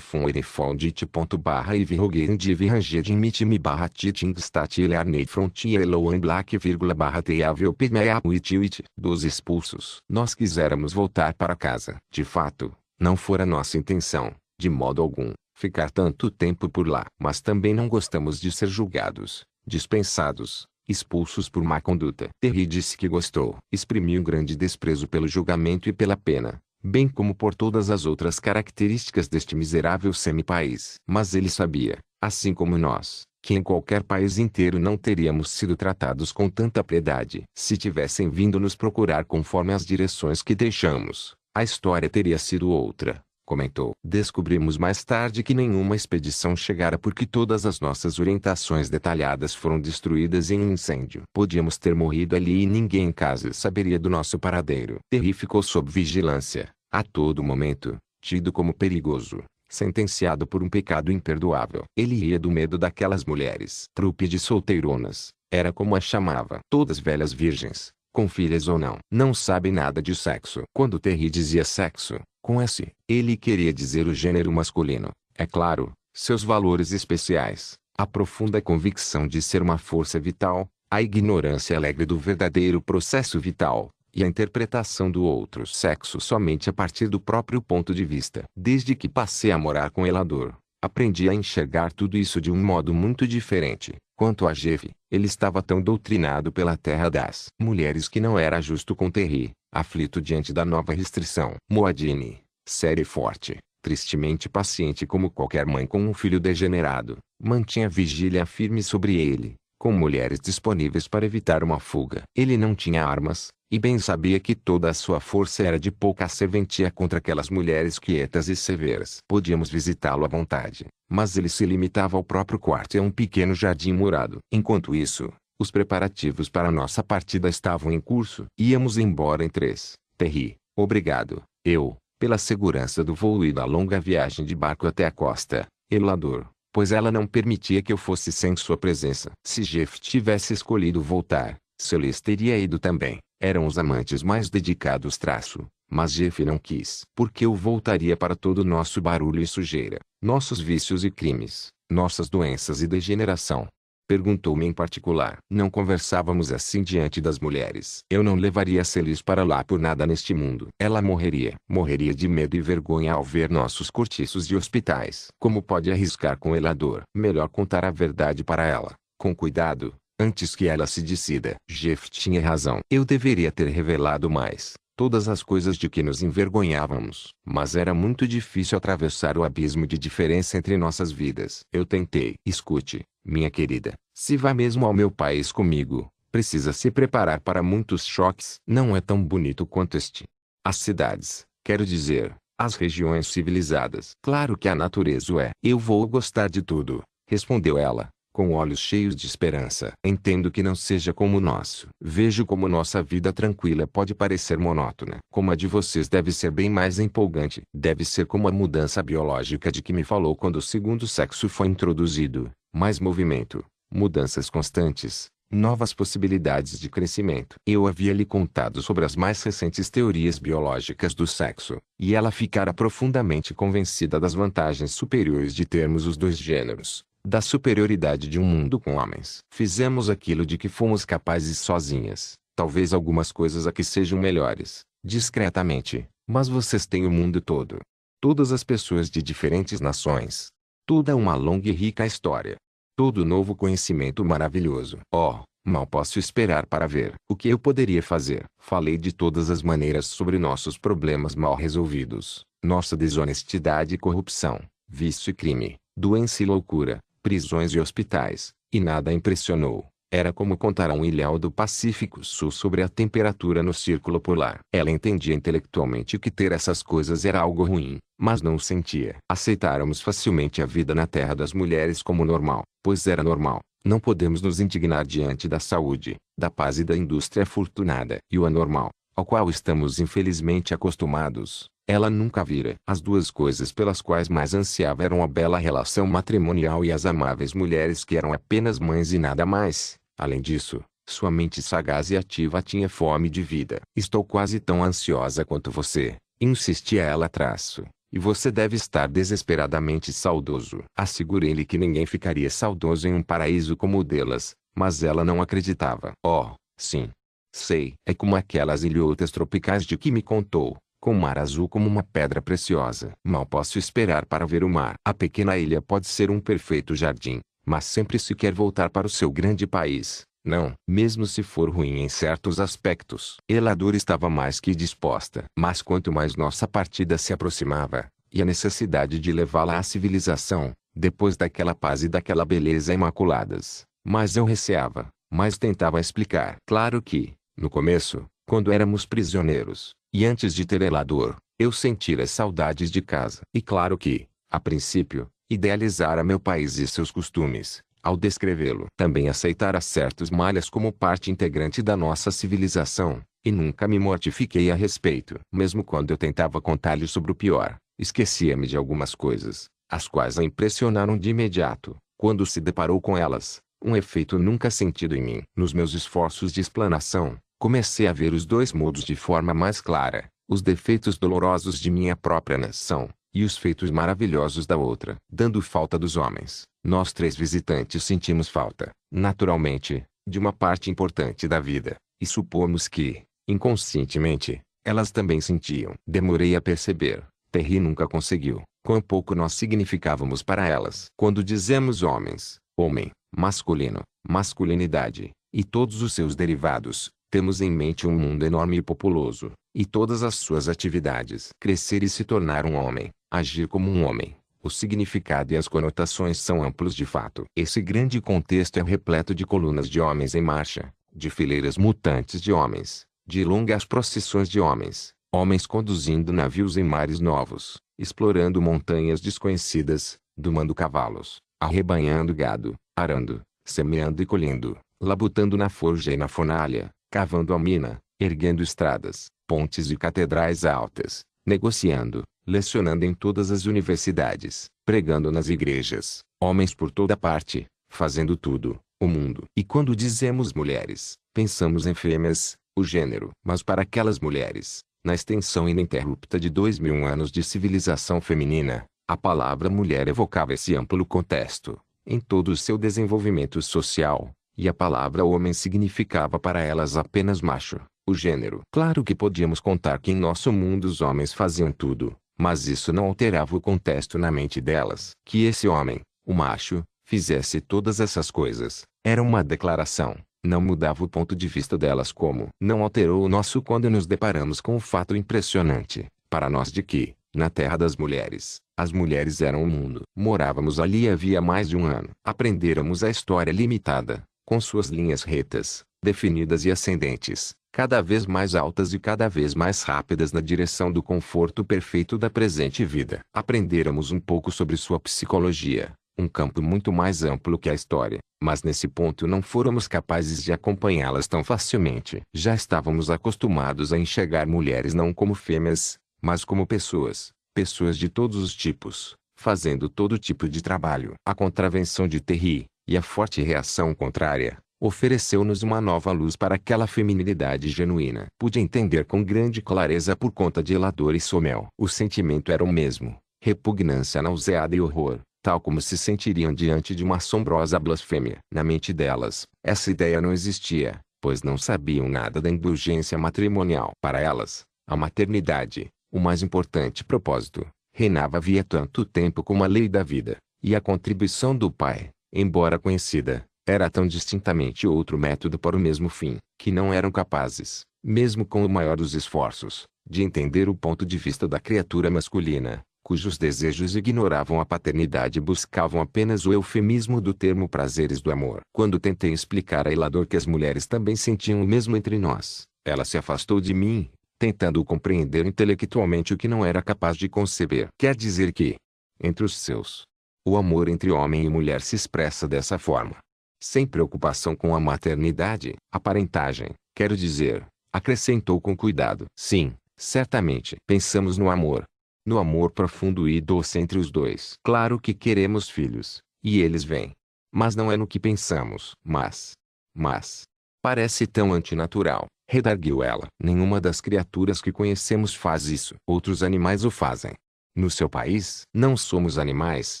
erefondit ponto barra e virroguein de virranged mitime barra titing statil arnei frontier loan black vírgula barra teavel permea wit dos expulsos. Nós quiséramos voltar para casa. De fato, não fora nossa intenção, de modo algum, ficar tanto tempo por lá. Mas também não gostamos de ser julgados, dispensados, expulsos por má conduta. Terry disse que gostou. Exprimiu um grande desprezo pelo julgamento e pela pena, bem como por todas as outras características deste miserável semi-país. Mas ele sabia, assim como nós, que em qualquer país inteiro não teríamos sido tratados com tanta piedade. Se tivessem vindo nos procurar conforme as direções que deixamos, a história teria sido outra comentou. Descobrimos mais tarde que nenhuma expedição chegara porque todas as nossas orientações detalhadas foram destruídas em um incêndio. Podíamos ter morrido ali e ninguém em casa saberia do nosso paradeiro. Terry ficou sob vigilância, a todo momento, tido como perigoso, sentenciado por um pecado imperdoável. Ele ria do medo daquelas mulheres. Trupe de solteironas, era como a chamava. Todas velhas virgens, com filhas ou não. Não sabem nada de sexo. Quando Terry dizia sexo, com S, ele queria dizer o gênero masculino, é claro, seus valores especiais, a profunda convicção de ser uma força vital, a ignorância alegre do verdadeiro processo vital, e a interpretação do outro sexo somente a partir do próprio ponto de vista. Desde que passei a morar com Elador, aprendi a enxergar tudo isso de um modo muito diferente. Quanto a Jeff, ele estava tão doutrinado pela terra das mulheres que não era justo com Terry, aflito diante da nova restrição. Moadine, séria e forte, tristemente paciente como qualquer mãe com um filho degenerado, mantinha vigília firme sobre ele, com mulheres disponíveis para evitar uma fuga. Ele não tinha armas, e bem sabia que toda a sua força era de pouca serventia contra aquelas mulheres quietas e severas. Podíamos visitá-lo à vontade, mas ele se limitava ao próprio quarto e a um pequeno jardim murado. Enquanto isso, os preparativos para nossa partida estavam em curso. Íamos embora em três. Terry, obrigado. Eu, pela segurança do voo e da longa viagem de barco até a costa. Elador, pois ela não permitia que eu fosse sem sua presença. Se Jeff tivesse escolhido voltar, Celeste teria ido também. Eram os amantes mais dedicados traço. Mas Jeff não quis. Porque eu voltaria para todo o nosso barulho e sujeira, nossos vícios e crimes, nossas doenças e degeneração. Perguntou-me em particular. Não conversávamos assim diante das mulheres. Eu não levaria Celis para lá por nada neste mundo. Ela morreria. Morreria de medo e vergonha ao ver nossos cortiços de hospitais. Como pode arriscar com Elador? Melhor contar a verdade para ela. Com cuidado, antes que ela se decida. Jeff tinha razão. Eu deveria ter revelado mais todas as coisas de que nos envergonhávamos. Mas era muito difícil atravessar o abismo de diferença entre nossas vidas. Eu tentei. Escute, minha querida, se vai mesmo ao meu país comigo, precisa se preparar para muitos choques. Não é tão bonito quanto este. As cidades, quero dizer, as regiões civilizadas. Claro que a natureza é. Eu vou gostar de tudo, respondeu ela com olhos cheios de esperança. Entendo que não seja como o nosso. Vejo como nossa vida tranquila pode parecer monótona. Como a de vocês deve ser bem mais empolgante. Deve ser como a mudança biológica de que me falou quando o segundo sexo foi introduzido. Mais movimento, mudanças constantes, novas possibilidades de crescimento. Eu havia lhe contado sobre as mais recentes teorias biológicas do sexo, e ela ficara profundamente convencida das vantagens superiores de termos os dois gêneros da superioridade de um mundo com homens. Fizemos aquilo de que fomos capazes sozinhas. Talvez algumas coisas aqui sejam melhores, discretamente, mas vocês têm o mundo todo. Todas as pessoas de diferentes nações. Toda uma longa e rica história. Todo novo conhecimento maravilhoso. Oh, mal posso esperar para ver o que eu poderia fazer. Falei de todas as maneiras sobre nossos problemas mal resolvidos, nossa desonestidade e corrupção, vício e crime, doença e loucura, prisões e hospitais, e nada impressionou. Era como contar a um ilhau do Pacífico Sul sobre a temperatura no círculo polar. Ela entendia intelectualmente que ter essas coisas era algo ruim, mas não sentia. Aceitáramos facilmente a vida na terra das mulheres como normal, pois era normal. Não podemos nos indignar diante da saúde, da paz e da indústria afortunada. E o anormal, ao qual estamos infelizmente acostumados, ela nunca vira. As duas coisas pelas quais mais ansiava eram a bela relação matrimonial e as amáveis mulheres que eram apenas mães e nada mais. Além disso, sua mente sagaz e ativa tinha fome de vida. Estou quase tão ansiosa quanto você, insistia ela traço. E você deve estar desesperadamente saudoso. Assegurei-lhe que ninguém ficaria saudoso em um paraíso como o delas, mas ela não acreditava. Oh, sim. Sei. É como aquelas ilhotas tropicais de que me contou com mar azul como uma pedra preciosa. Mal posso esperar para ver o mar. A pequena ilha pode ser um perfeito jardim, mas sempre se quer voltar para o seu grande país, Não, mesmo se for ruim em certos aspectos. Elador estava mais que disposta. Mas quanto mais nossa partida se aproximava, e a necessidade de levá-la à civilização, depois daquela paz e daquela beleza imaculadas, mais eu receava, mais tentava explicar. Claro que, no começo, quando éramos prisioneiros, e antes de ter Elador, eu sentira saudades de casa. E claro que, a princípio, idealizara meu país e seus costumes, ao descrevê-lo. Também aceitara certos malhas como parte integrante da nossa civilização, e nunca me mortifiquei a respeito. Mesmo quando eu tentava contar-lhe sobre o pior, esquecia-me de algumas coisas, as quais a impressionaram de imediato, quando se deparou com elas, um efeito nunca sentido em mim. Nos meus esforços de explanação, comecei a ver os dois modos de forma mais clara, os defeitos dolorosos de minha própria nação, e os feitos maravilhosos da outra. Dando falta dos homens, nós três visitantes sentimos falta, naturalmente, de uma parte importante da vida, e supomos que, inconscientemente, elas também sentiam. Demorei a perceber, Terry nunca conseguiu, quão pouco nós significávamos para elas. Quando dizemos homens, homem, masculino, masculinidade, e todos os seus derivados, temos em mente um mundo enorme e populoso, e todas as suas atividades. Crescer e se tornar um homem, agir como um homem, o significado e as conotações são amplos de fato. Esse grande contexto é repleto de colunas de homens em marcha, de fileiras mutantes de homens, de longas procissões de homens, homens conduzindo navios em mares novos, explorando montanhas desconhecidas, domando cavalos, arrebanhando gado, arando, semeando e colhendo, labutando na forja e na fornalha, cavando a mina, erguendo estradas, pontes e catedrais altas, negociando, lecionando em todas as universidades, pregando nas igrejas, homens por toda parte, fazendo tudo, o mundo. E quando dizemos mulheres, pensamos em fêmeas, o gênero. Mas para aquelas mulheres, na extensão ininterrupta de dois mil anos de civilização feminina, a palavra mulher evocava esse amplo contexto, em todo o seu desenvolvimento social, e a palavra homem significava para elas apenas macho, o gênero. Claro que podíamos contar que em nosso mundo os homens faziam tudo, mas isso não alterava o contexto na mente delas. Que esse homem, o macho, fizesse todas essas coisas, era uma declaração, não mudava o ponto de vista delas como não alterou o nosso quando nos deparamos com o fato impressionante, para nós de que, na terra das mulheres, as mulheres eram o mundo. Morávamos ali havia mais de um ano. Aprendêramos a história limitada, com suas linhas retas, definidas e ascendentes, cada vez mais altas e cada vez mais rápidas na direção do conforto perfeito da presente vida. Aprendêramos um pouco sobre sua psicologia, um campo muito mais amplo que a história, mas nesse ponto não fôramos capazes de acompanhá-las tão facilmente. Já estávamos acostumados a enxergar mulheres não como fêmeas, mas como pessoas, pessoas de todos os tipos, fazendo todo tipo de trabalho. A contravenção de Terry, e a forte reação contrária, ofereceu-nos uma nova luz para aquela feminilidade genuína. Pude entender com grande clareza por conta de Elador e Somel. O sentimento era o mesmo, repugnância nauseada e horror, tal como se sentiriam diante de uma assombrosa blasfêmia. Na mente delas, essa ideia não existia, pois não sabiam nada da indulgência matrimonial. Para elas, a maternidade, o mais importante propósito, reinava havia tanto tempo como a lei da vida, e a contribuição do pai, embora conhecida, era tão distintamente outro método para o mesmo fim, que não eram capazes, mesmo com o maior dos esforços, de entender o ponto de vista da criatura masculina, cujos desejos ignoravam a paternidade e buscavam apenas o eufemismo do termo prazeres do amor. Quando tentei explicar a Ilador que as mulheres também sentiam o mesmo entre nós, ela se afastou de mim, tentando compreender intelectualmente o que não era capaz de conceber. Quer dizer que, entre os seus, o amor entre homem e mulher se expressa dessa forma sem preocupação com a maternidade, a parentagem, quero dizer, acrescentou com cuidado. Sim, certamente. Pensamos no amor. No amor profundo e doce entre os dois. Claro que queremos filhos, e eles vêm. Mas não é no que pensamos. Mas. Mas. Parece tão antinatural, redarguiu ela. Nenhuma das criaturas que conhecemos faz isso. Outros animais o fazem. No seu país, não somos animais,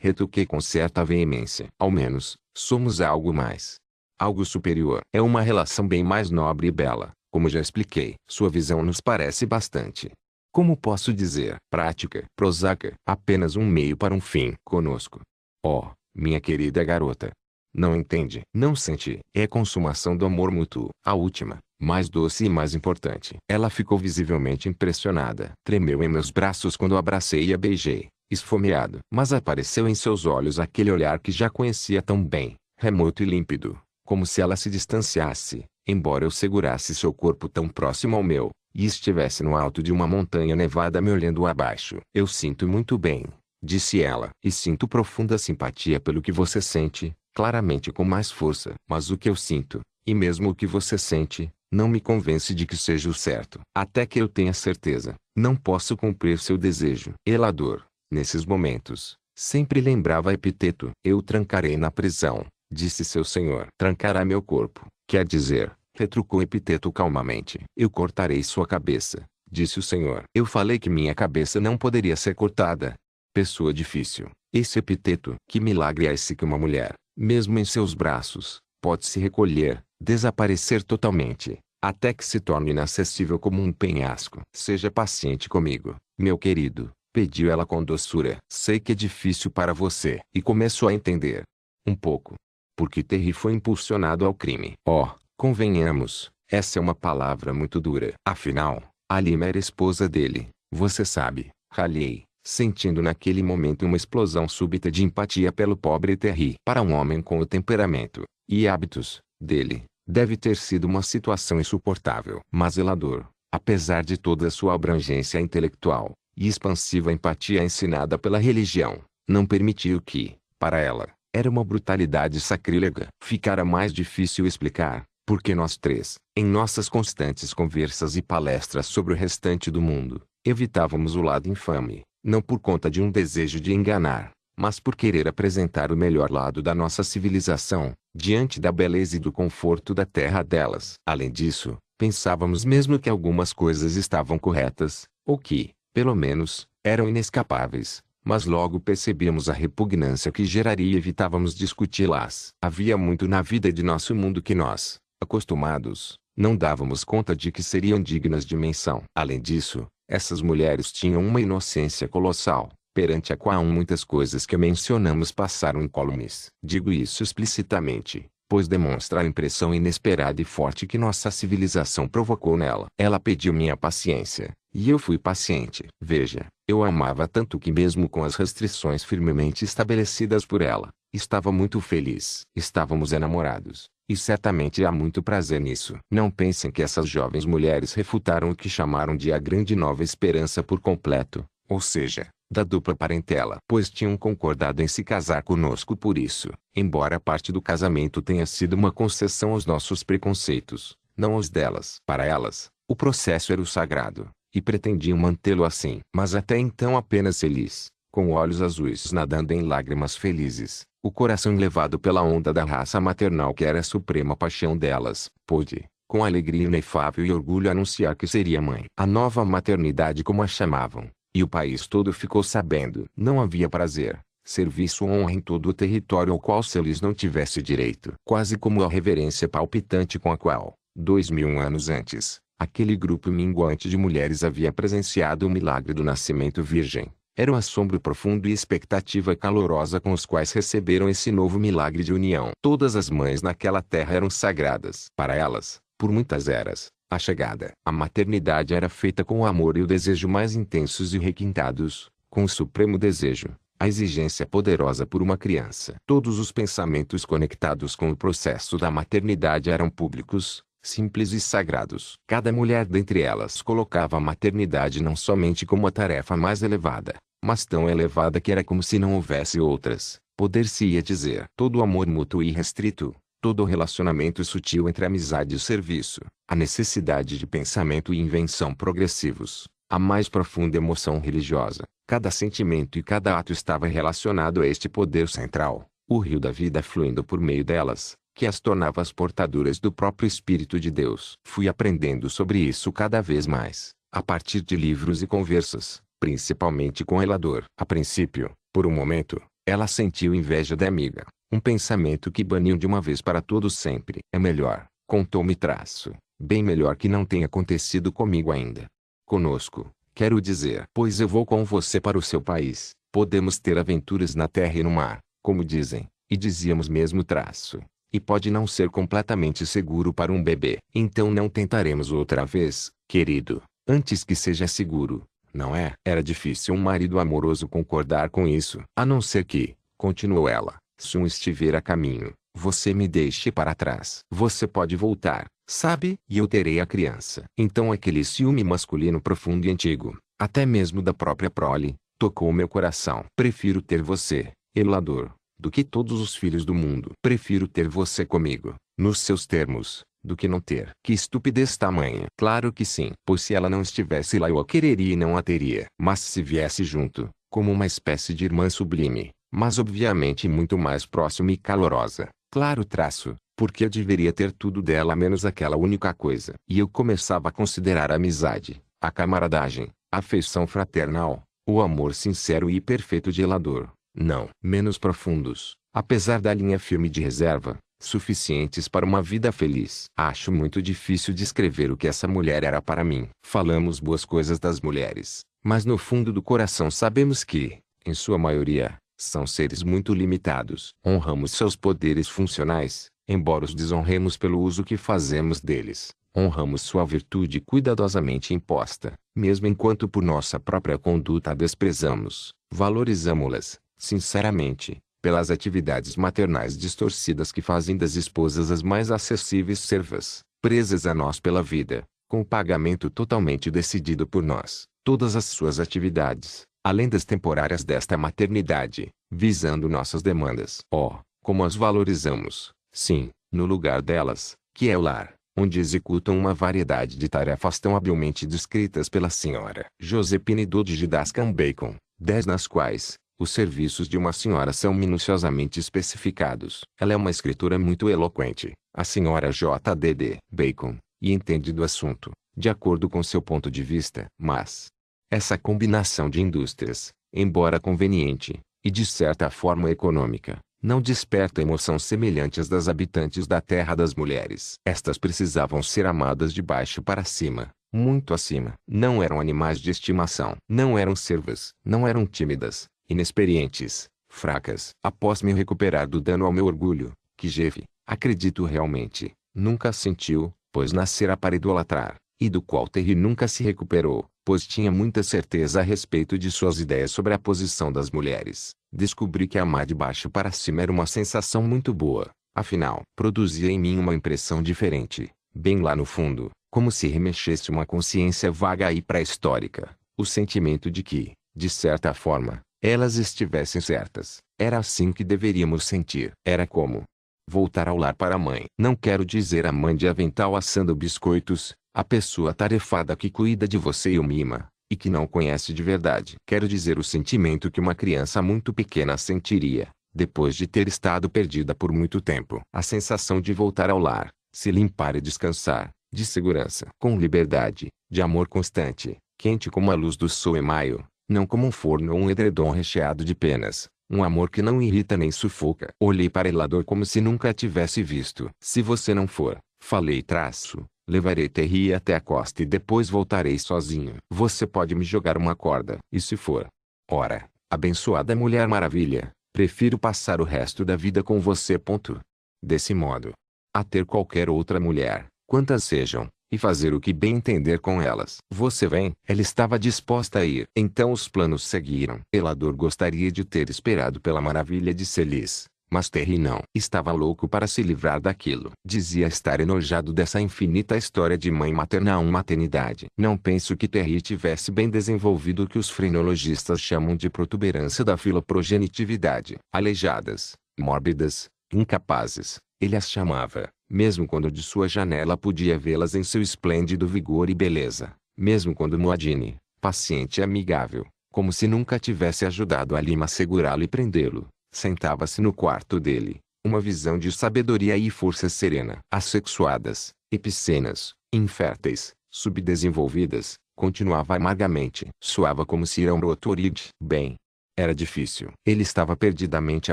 Retuquei com certa veemência. Ao menos, somos algo mais. Algo superior. É uma relação bem mais nobre e bela, como já expliquei. Sua visão nos parece bastante. Como posso dizer? Prática. Prosaca. Apenas um meio para um fim. Conosco. Oh, minha querida garota. Não entende. Não sente. É consumação do amor mútuo. A última, mais doce e mais importante. Ela ficou visivelmente impressionada. Tremeu em meus braços quando abracei e a beijei, esfomeado. Mas apareceu em seus olhos aquele olhar que já conhecia tão bem, remoto e límpido, como se ela se distanciasse, embora eu segurasse seu corpo tão próximo ao meu, e estivesse no alto de uma montanha nevada me olhando abaixo. Eu sinto muito bem, disse ela, e sinto profunda simpatia pelo que você sente, claramente com mais força. Mas o que eu sinto, e mesmo o que você sente, não me convence de que seja o certo. Até que eu tenha certeza, não posso cumprir seu desejo. Elador, nesses momentos, sempre lembrava Epiteto. Eu trancarei na prisão, disse seu senhor. Trancará meu corpo, quer dizer, retrucou Epiteto calmamente. Eu cortarei sua cabeça, disse o senhor. Eu falei que minha cabeça não poderia ser cortada. Pessoa difícil. Esse epiteto, que milagre é esse que uma mulher, mesmo em seus braços, pode se recolher, desaparecer totalmente, até que se torne inacessível como um penhasco. Seja paciente comigo, meu querido, pediu ela com doçura. Sei que é difícil para você. E começou a entender. Um pouco. Porque Terry foi impulsionado ao crime. Oh, convenhamos, essa é uma palavra muito dura. Afinal, Alima era esposa dele. Você sabe, ralhei sentindo naquele momento uma explosão súbita de empatia pelo pobre Terry. Para um homem com o temperamento e hábitos dele, deve ter sido uma situação insuportável. Mas Zelador, apesar de toda a sua abrangência intelectual e expansiva empatia ensinada pela religião, não permitiu que, para ela, era uma brutalidade sacrílega. Ficara mais difícil explicar, porque nós três, em nossas constantes conversas e palestras sobre o restante do mundo, evitávamos o lado infame, não por conta de um desejo de enganar, mas por querer apresentar o melhor lado da nossa civilização, diante da beleza e do conforto da terra delas. Além disso, pensávamos mesmo que algumas coisas estavam corretas, ou que, pelo menos, eram inescapáveis, mas logo percebíamos a repugnância que geraria e evitávamos discuti-las. Havia muito na vida de nosso mundo que nós, acostumados, não dávamos conta de que seriam dignas de menção. Além disso, essas mulheres tinham uma inocência colossal, perante a qual muitas coisas que mencionamos passaram incólumes. Digo isso explicitamente, pois demonstra a impressão inesperada e forte que nossa civilização provocou nela. Ela pediu minha paciência, e eu fui paciente. Veja, eu amava tanto que mesmo com as restrições firmemente estabelecidas por ela, estava muito feliz. Estávamos enamorados. E certamente há muito prazer nisso. Não pensem que essas jovens mulheres refutaram o que chamaram de a grande nova esperança por completo, ou seja, da dupla parentela. Pois tinham concordado em se casar conosco por isso, embora parte do casamento tenha sido uma concessão aos nossos preconceitos, não aos delas. Para elas, o processo era o sagrado, e pretendiam mantê-lo assim. Mas até então apenas feliz, com olhos azuis nadando em lágrimas felizes, o coração levado pela onda da raça maternal que era a suprema paixão delas, pôde, com alegria inefável e orgulho anunciar que seria mãe. A nova maternidade como a chamavam, e o país todo ficou sabendo. Não havia prazer, serviço ou honra em todo o território ao qual se lhes não tivesse direito. Quase como a reverência palpitante com a qual, dois mil anos antes, aquele grupo minguante de mulheres havia presenciado o milagre do nascimento virgem. Era o assombro profundo e expectativa calorosa com os quais receberam esse novo milagre de união. Todas as mães naquela terra eram sagradas. Para elas, por muitas eras, a chegada à maternidade era feita com o amor e o desejo mais intensos e requintados, com o supremo desejo, a exigência poderosa por uma criança. Todos os pensamentos conectados com o processo da maternidade eram públicos, simples e sagrados. Cada mulher dentre elas colocava a maternidade não somente como a tarefa mais elevada, mas tão elevada que era como se não houvesse outras. Poder-se-ia dizer todo amor mútuo e restrito, todo relacionamento sutil entre amizade e serviço, a necessidade de pensamento e invenção progressivos, a mais profunda emoção religiosa, cada sentimento e cada ato estava relacionado a este poder central, o rio da vida fluindo por meio delas, que as tornava as portadoras do próprio Espírito de Deus. Fui aprendendo sobre isso cada vez mais, a partir de livros e conversas, principalmente com Elador. A princípio, por um momento, ela sentiu inveja da amiga, um pensamento que baniu de uma vez para todos sempre. É melhor, contou-me traço, bem melhor que não tenha acontecido comigo ainda. Conosco, quero dizer. Pois eu vou com você para o seu país, podemos ter aventuras na terra e no mar, como dizem, E dizíamos mesmo traço. E pode não ser completamente seguro para um bebê. Então não tentaremos outra vez, querido, antes que seja seguro. Não é? Era difícil um marido amoroso concordar com isso. A não ser que, continuou ela, se um estiver a caminho, você me deixe para trás. Você pode voltar, sabe? E eu terei a criança. Então aquele ciúme masculino profundo e antigo, até mesmo da própria prole, tocou meu coração. Prefiro ter você, Elador, do que todos os filhos do mundo. Prefiro ter você comigo, nos seus termos, do que não ter. Que estupidez tamanha. Claro que sim. Pois se ela não estivesse lá eu a quereria e não a teria. Mas se viesse junto, como uma espécie de irmã sublime, mas obviamente muito mais próxima e calorosa, claro traço, porque eu deveria ter tudo dela menos aquela única coisa. E eu começava a considerar a amizade, a camaradagem, a afeição fraternal, o amor sincero e perfeito de Elador, não menos profundos, apesar da linha firme de reserva, suficientes para uma vida feliz. Acho muito difícil descrever o que essa mulher era para mim. Falamos boas coisas das mulheres, mas no fundo do coração sabemos que, em sua maioria, são seres muito limitados. Honramos seus poderes funcionais, embora os desonremos pelo uso que fazemos deles. Honramos sua virtude cuidadosamente imposta, mesmo enquanto por nossa própria conduta a desprezamos. Valorizamos-las, sinceramente, pelas atividades maternais distorcidas que fazem das esposas as mais acessíveis servas, presas a nós pela vida, com o pagamento totalmente decidido por nós. Todas as suas atividades, além das temporárias desta maternidade, visando nossas demandas. Oh, como as valorizamos, sim, no lugar delas, que é o lar, onde executam uma variedade de tarefas tão habilmente descritas pela senhora Josephine Dodge Dascan Bacon, dez nas quais, os serviços de uma senhora são minuciosamente especificados. Ela é uma escritora muito eloquente, a senhora J.D.D. Bacon, e entende do assunto, de acordo com seu ponto de vista. Mas, essa combinação de indústrias, embora conveniente, e de certa forma econômica, não desperta emoção semelhante às das habitantes da terra das mulheres. Estas precisavam ser amadas de baixo para cima, muito acima. Não eram animais de estimação. Não eram servas. Não eram tímidas, inexperientes, fracas. Após me recuperar do dano ao meu orgulho, que Jeff, acredito realmente, nunca sentiu, pois nascera para idolatrar, e do qual Terry nunca se recuperou, pois tinha muita certeza a respeito de suas ideias sobre a posição das mulheres. Descobri que amar de baixo para cima era uma sensação muito boa, afinal, produzia em mim uma impressão diferente, bem lá no fundo, como se remexesse uma consciência vaga e pré-histórica, o sentimento de que, de certa forma, elas estivessem certas. Era assim que deveríamos sentir. Era como voltar ao lar para a mãe. Não quero dizer a mãe de avental assando biscoitos, a pessoa tarefada que cuida de você e o mima, e que não conhece de verdade. Quero dizer o sentimento que uma criança muito pequena sentiria, depois de ter estado perdida por muito tempo. A sensação de voltar ao lar, se limpar e descansar, de segurança, com liberdade, de amor constante, quente como a luz do sol em maio, não como um forno ou um edredom recheado de penas. Um amor que não irrita nem sufoca. Olhei para Elador como se nunca a tivesse visto. Se você não for, falei traço, levarei Terry até a costa e depois voltarei sozinho. Você pode me jogar uma corda. E se for? Ora, abençoada Mulher Maravilha, prefiro passar o resto da vida com você. Ponto. Desse modo, a ter qualquer outra mulher, quantas sejam, e fazer o que bem entender com elas. Você vem? Ela estava disposta a ir. Então os planos seguiram. Elador gostaria de ter esperado pela maravilha de Celis. Mas Terry não. Estava louco para se livrar daquilo. Dizia estar enojado dessa infinita história de mãe materna a maternidade. Não penso que Terry tivesse bem desenvolvido o que os frenologistas chamam de protuberância da filoprogenitividade. Aleijadas, mórbidas, incapazes, ele as chamava, mesmo quando de sua janela podia vê-las em seu esplêndido vigor e beleza, mesmo quando Moadine, paciente e amigável, como se nunca tivesse ajudado a Lima a segurá-lo e prendê-lo, sentava-se no quarto dele, uma visão de sabedoria e força serena. Assexuadas, epicenas, inférteis, subdesenvolvidas, continuava amargamente. Suava como se irão rotoride. Bem, era difícil. Ele estava perdidamente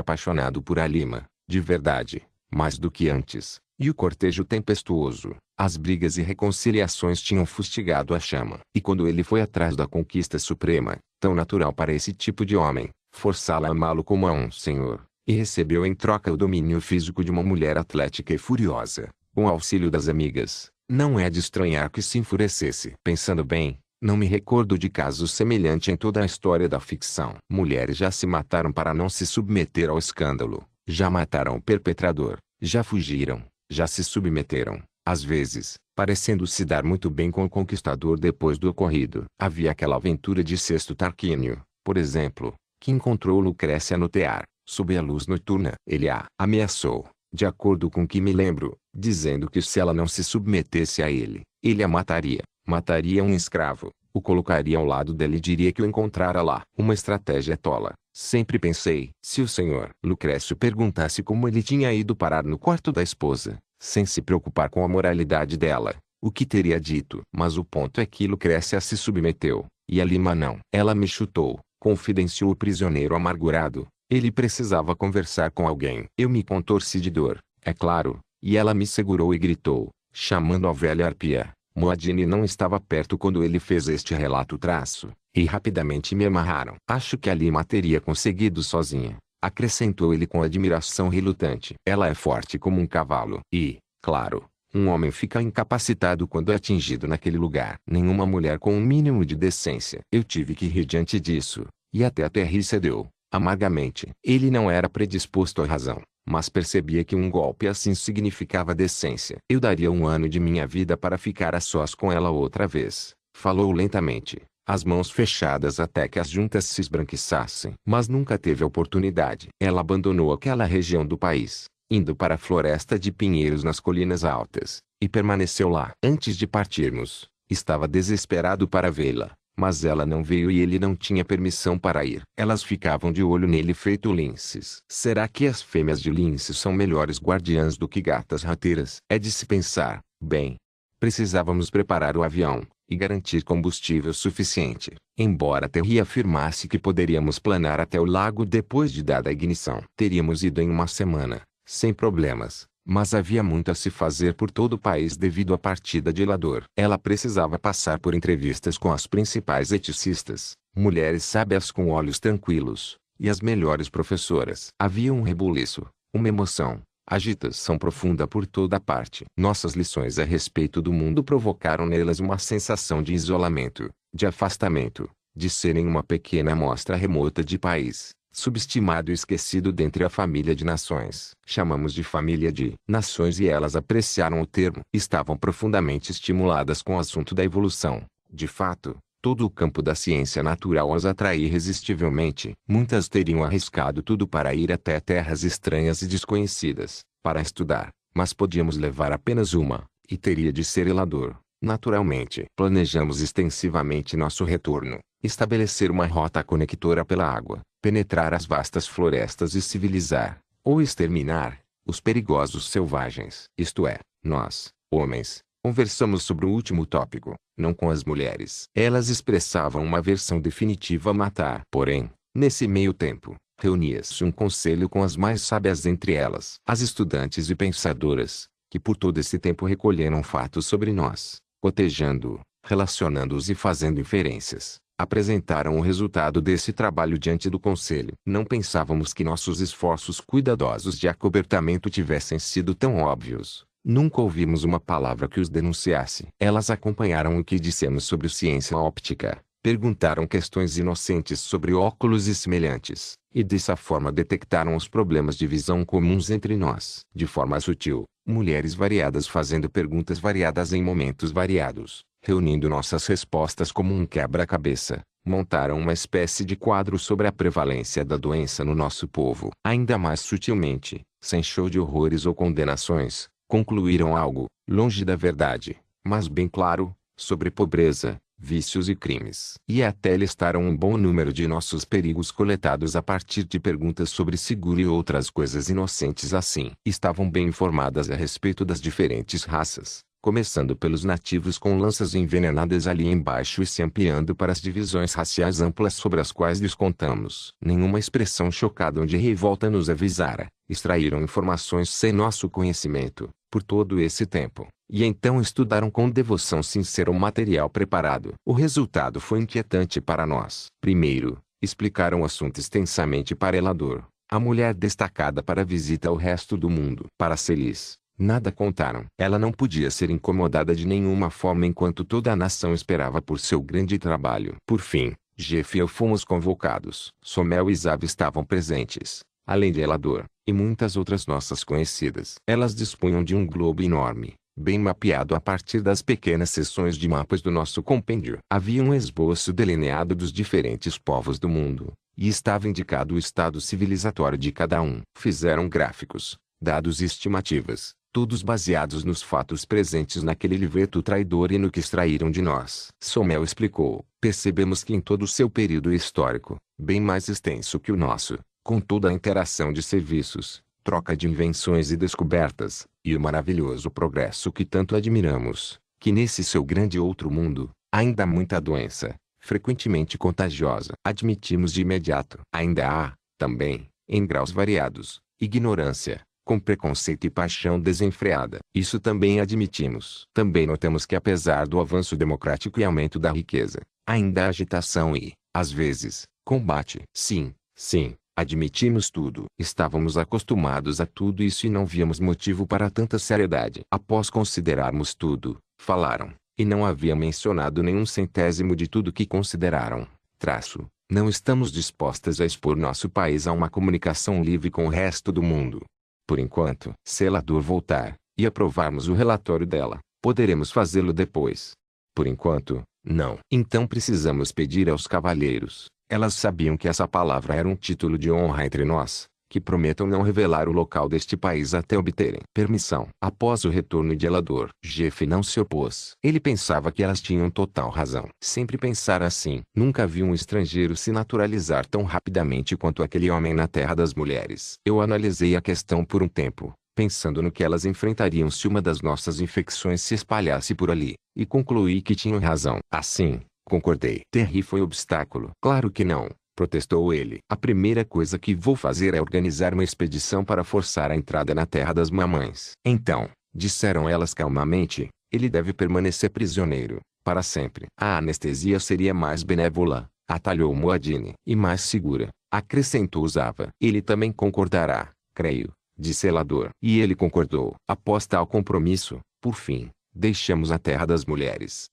apaixonado por Alima, de verdade, mais do que antes, e o cortejo tempestuoso, as brigas e reconciliações tinham fustigado a chama. E quando ele foi atrás da conquista suprema, tão natural para esse tipo de homem, forçá-la a amá-lo como a um senhor, e recebeu em troca o domínio físico de uma mulher atlética e furiosa, com auxílio das amigas. Não é de estranhar que se enfurecesse. Pensando bem, não me recordo de caso semelhante em toda a história da ficção. Mulheres já se mataram para não se submeter ao escândalo, já mataram o perpetrador, já fugiram, já se submeteram, às vezes, parecendo se dar muito bem com o conquistador depois do ocorrido. Havia aquela aventura de Sexto Tarquínio, por exemplo, que encontrou Lucrécia no tear, sob a luz noturna. Ele a ameaçou, de acordo com que me lembro, dizendo que se ela não se submetesse a ele, ele a mataria. Mataria um escravo, o colocaria ao lado dele e diria que o encontrara lá. Uma estratégia tola. Sempre pensei, se o senhor Lucrécio perguntasse como ele tinha ido parar no quarto da esposa, sem se preocupar com a moralidade dela, o que teria dito? Mas o ponto é que Lucrécia se submeteu, e a Lima não. Ela me chutou, confidenciou o prisioneiro amargurado, ele precisava conversar com alguém. Eu me contorci de dor, é claro, e ela me segurou e gritou, chamando a velha arpia. Moadine não estava perto quando ele fez este relato traço, e rapidamente me amarraram. Acho que a Lima teria conseguido sozinha, acrescentou ele com admiração relutante. Ela é forte como um cavalo. E, claro, um homem fica incapacitado quando é atingido naquele lugar. Nenhuma mulher com um mínimo de decência. Eu tive que rir diante disso, e até a Terry cedeu amargamente. Ele não era predisposto à razão, mas percebia que um golpe assim significava decência. Eu daria um ano de minha vida para ficar a sós com ela outra vez. Falou lentamente, as mãos fechadas até que as juntas se esbranquiçassem. Mas nunca teve oportunidade. Ela abandonou aquela região do país, indo para a floresta de pinheiros nas colinas altas, e permaneceu lá. Antes de partirmos, estava desesperado para vê-la, mas ela não veio e ele não tinha permissão para ir. Elas ficavam de olho nele feito linces. Será que as fêmeas de lince são melhores guardiãs do que gatas rateiras? É de se pensar. Bem, precisávamos preparar o avião e garantir combustível suficiente. Embora Terry afirmasse que poderíamos planar até o lago depois de dada a ignição. Teríamos ido em uma semana, sem problemas. Mas havia muito a se fazer por todo o país devido à partida de Lador. Ela precisava passar por entrevistas com as principais eticistas, mulheres sábias com olhos tranquilos, e as melhores professoras. Havia um rebuliço, uma emoção, agitação profunda por toda parte. Nossas lições a respeito do mundo provocaram nelas uma sensação de isolamento, de afastamento, de serem uma pequena amostra remota de país, subestimado e esquecido dentre a família de nações. Chamamos de família de nações e elas apreciaram o termo. Estavam profundamente estimuladas com o assunto da evolução. De fato, todo o campo da ciência natural as atraía irresistivelmente. Muitas teriam arriscado tudo para ir até terras estranhas e desconhecidas, para estudar, mas podíamos levar apenas uma, e teria de ser helador. Naturalmente, planejamos extensivamente nosso retorno, estabelecer uma rota conectora pela água, penetrar as vastas florestas e civilizar, ou exterminar, os perigosos selvagens. Isto é, nós, homens, conversamos sobre o último tópico, não com as mulheres. Elas expressavam uma versão definitiva a matar. Porém, nesse meio tempo, reunia-se um conselho com as mais sábias entre elas, as estudantes e pensadoras, que por todo esse tempo recolheram fatos sobre nós, cotejando, relacionando-os e fazendo inferências apresentaram o resultado desse trabalho diante do conselho. Não pensávamos que nossos esforços cuidadosos de acobertamento tivessem sido tão óbvios. Nunca ouvimos uma palavra que os denunciasse. Elas acompanharam o que dissemos sobre ciência óptica, perguntaram questões inocentes sobre óculos e semelhantes, e dessa forma detectaram os problemas de visão comuns entre nós. De forma sutil, mulheres variadas fazendo perguntas variadas em momentos variados, reunindo nossas respostas como um quebra-cabeça, montaram uma espécie de quadro sobre a prevalência da doença no nosso povo. Ainda mais sutilmente, sem show de horrores ou condenações, concluíram algo, longe da verdade, mas bem claro, sobre pobreza, vícios e crimes. E até listaram um bom número de nossos perigos coletados a partir de perguntas sobre seguro e outras coisas inocentes assim. Estavam bem informadas a respeito das diferentes raças, começando pelos nativos com lanças envenenadas ali embaixo e se ampliando para as divisões raciais amplas sobre as quais descontamos. Nenhuma expressão chocada ou de revolta nos avisara. Extraíram informações sem nosso conhecimento, por todo esse tempo, e então estudaram com devoção sincera o material preparado. O resultado foi inquietante para nós. Primeiro, explicaram o assunto extensamente para Elador, a mulher destacada para a visita ao resto do mundo. Para Celis, nada contaram. Ela não podia ser incomodada de nenhuma forma enquanto toda a nação esperava por seu grande trabalho. Por fim, Jeff e eu fomos convocados. Somel e Zav estavam presentes, além de Elador, e muitas outras nossas conhecidas. Elas dispunham de um globo enorme, bem mapeado a partir das pequenas seções de mapas do nosso compêndio. Havia um esboço delineado dos diferentes povos do mundo, e estava indicado o estado civilizatório de cada um. Fizeram gráficos, dados e estimativas, todos baseados nos fatos presentes naquele livreto traidor e no que extraíram de nós. Somel explicou, percebemos que em todo o seu período histórico, bem mais extenso que o nosso, com toda a interação de serviços, troca de invenções e descobertas, e o maravilhoso progresso que tanto admiramos, que nesse seu grande outro mundo, ainda há muita doença, frequentemente contagiosa. Admitimos de imediato. Ainda há, também, em graus variados, ignorância, com preconceito e paixão desenfreada. Isso também admitimos. Também notamos que apesar do avanço democrático e aumento da riqueza, ainda há agitação e, às vezes, combate. Sim, sim, admitimos tudo. Estávamos acostumados a tudo isso e não víamos motivo para tanta seriedade. Após considerarmos tudo, falaram, e não havia mencionado nenhum centésimo de tudo que consideraram. Traço. Não estamos dispostas a expor nosso país a uma comunicação livre com o resto do mundo. Por enquanto, se Elador voltar, e aprovarmos o relatório dela, poderemos fazê-lo depois. Por enquanto, não. Então precisamos pedir aos cavalheiros. Elas sabiam que essa palavra era um título de honra entre nós, que prometam não revelar o local deste país até obterem permissão. Após o retorno de Elador, Jeff não se opôs. Ele pensava que elas tinham total razão. Sempre pensara assim. Nunca vi um estrangeiro se naturalizar tão rapidamente quanto aquele homem na terra das mulheres. Eu analisei a questão por um tempo, pensando no que elas enfrentariam se uma das nossas infecções se espalhasse por ali, e concluí que tinham razão. Assim, concordei. Terry foi obstáculo. Claro que não protestou ele. A primeira coisa que vou fazer é organizar uma expedição para forçar a entrada na terra das mamães. Então, disseram elas calmamente, ele deve permanecer prisioneiro, para sempre. A anestesia seria mais benévola, atalhou Moadine. E mais segura, acrescentou Zava. Ele também concordará, creio, disse Elador. E ele concordou. Após tal compromisso, por fim, deixamos a terra das mulheres.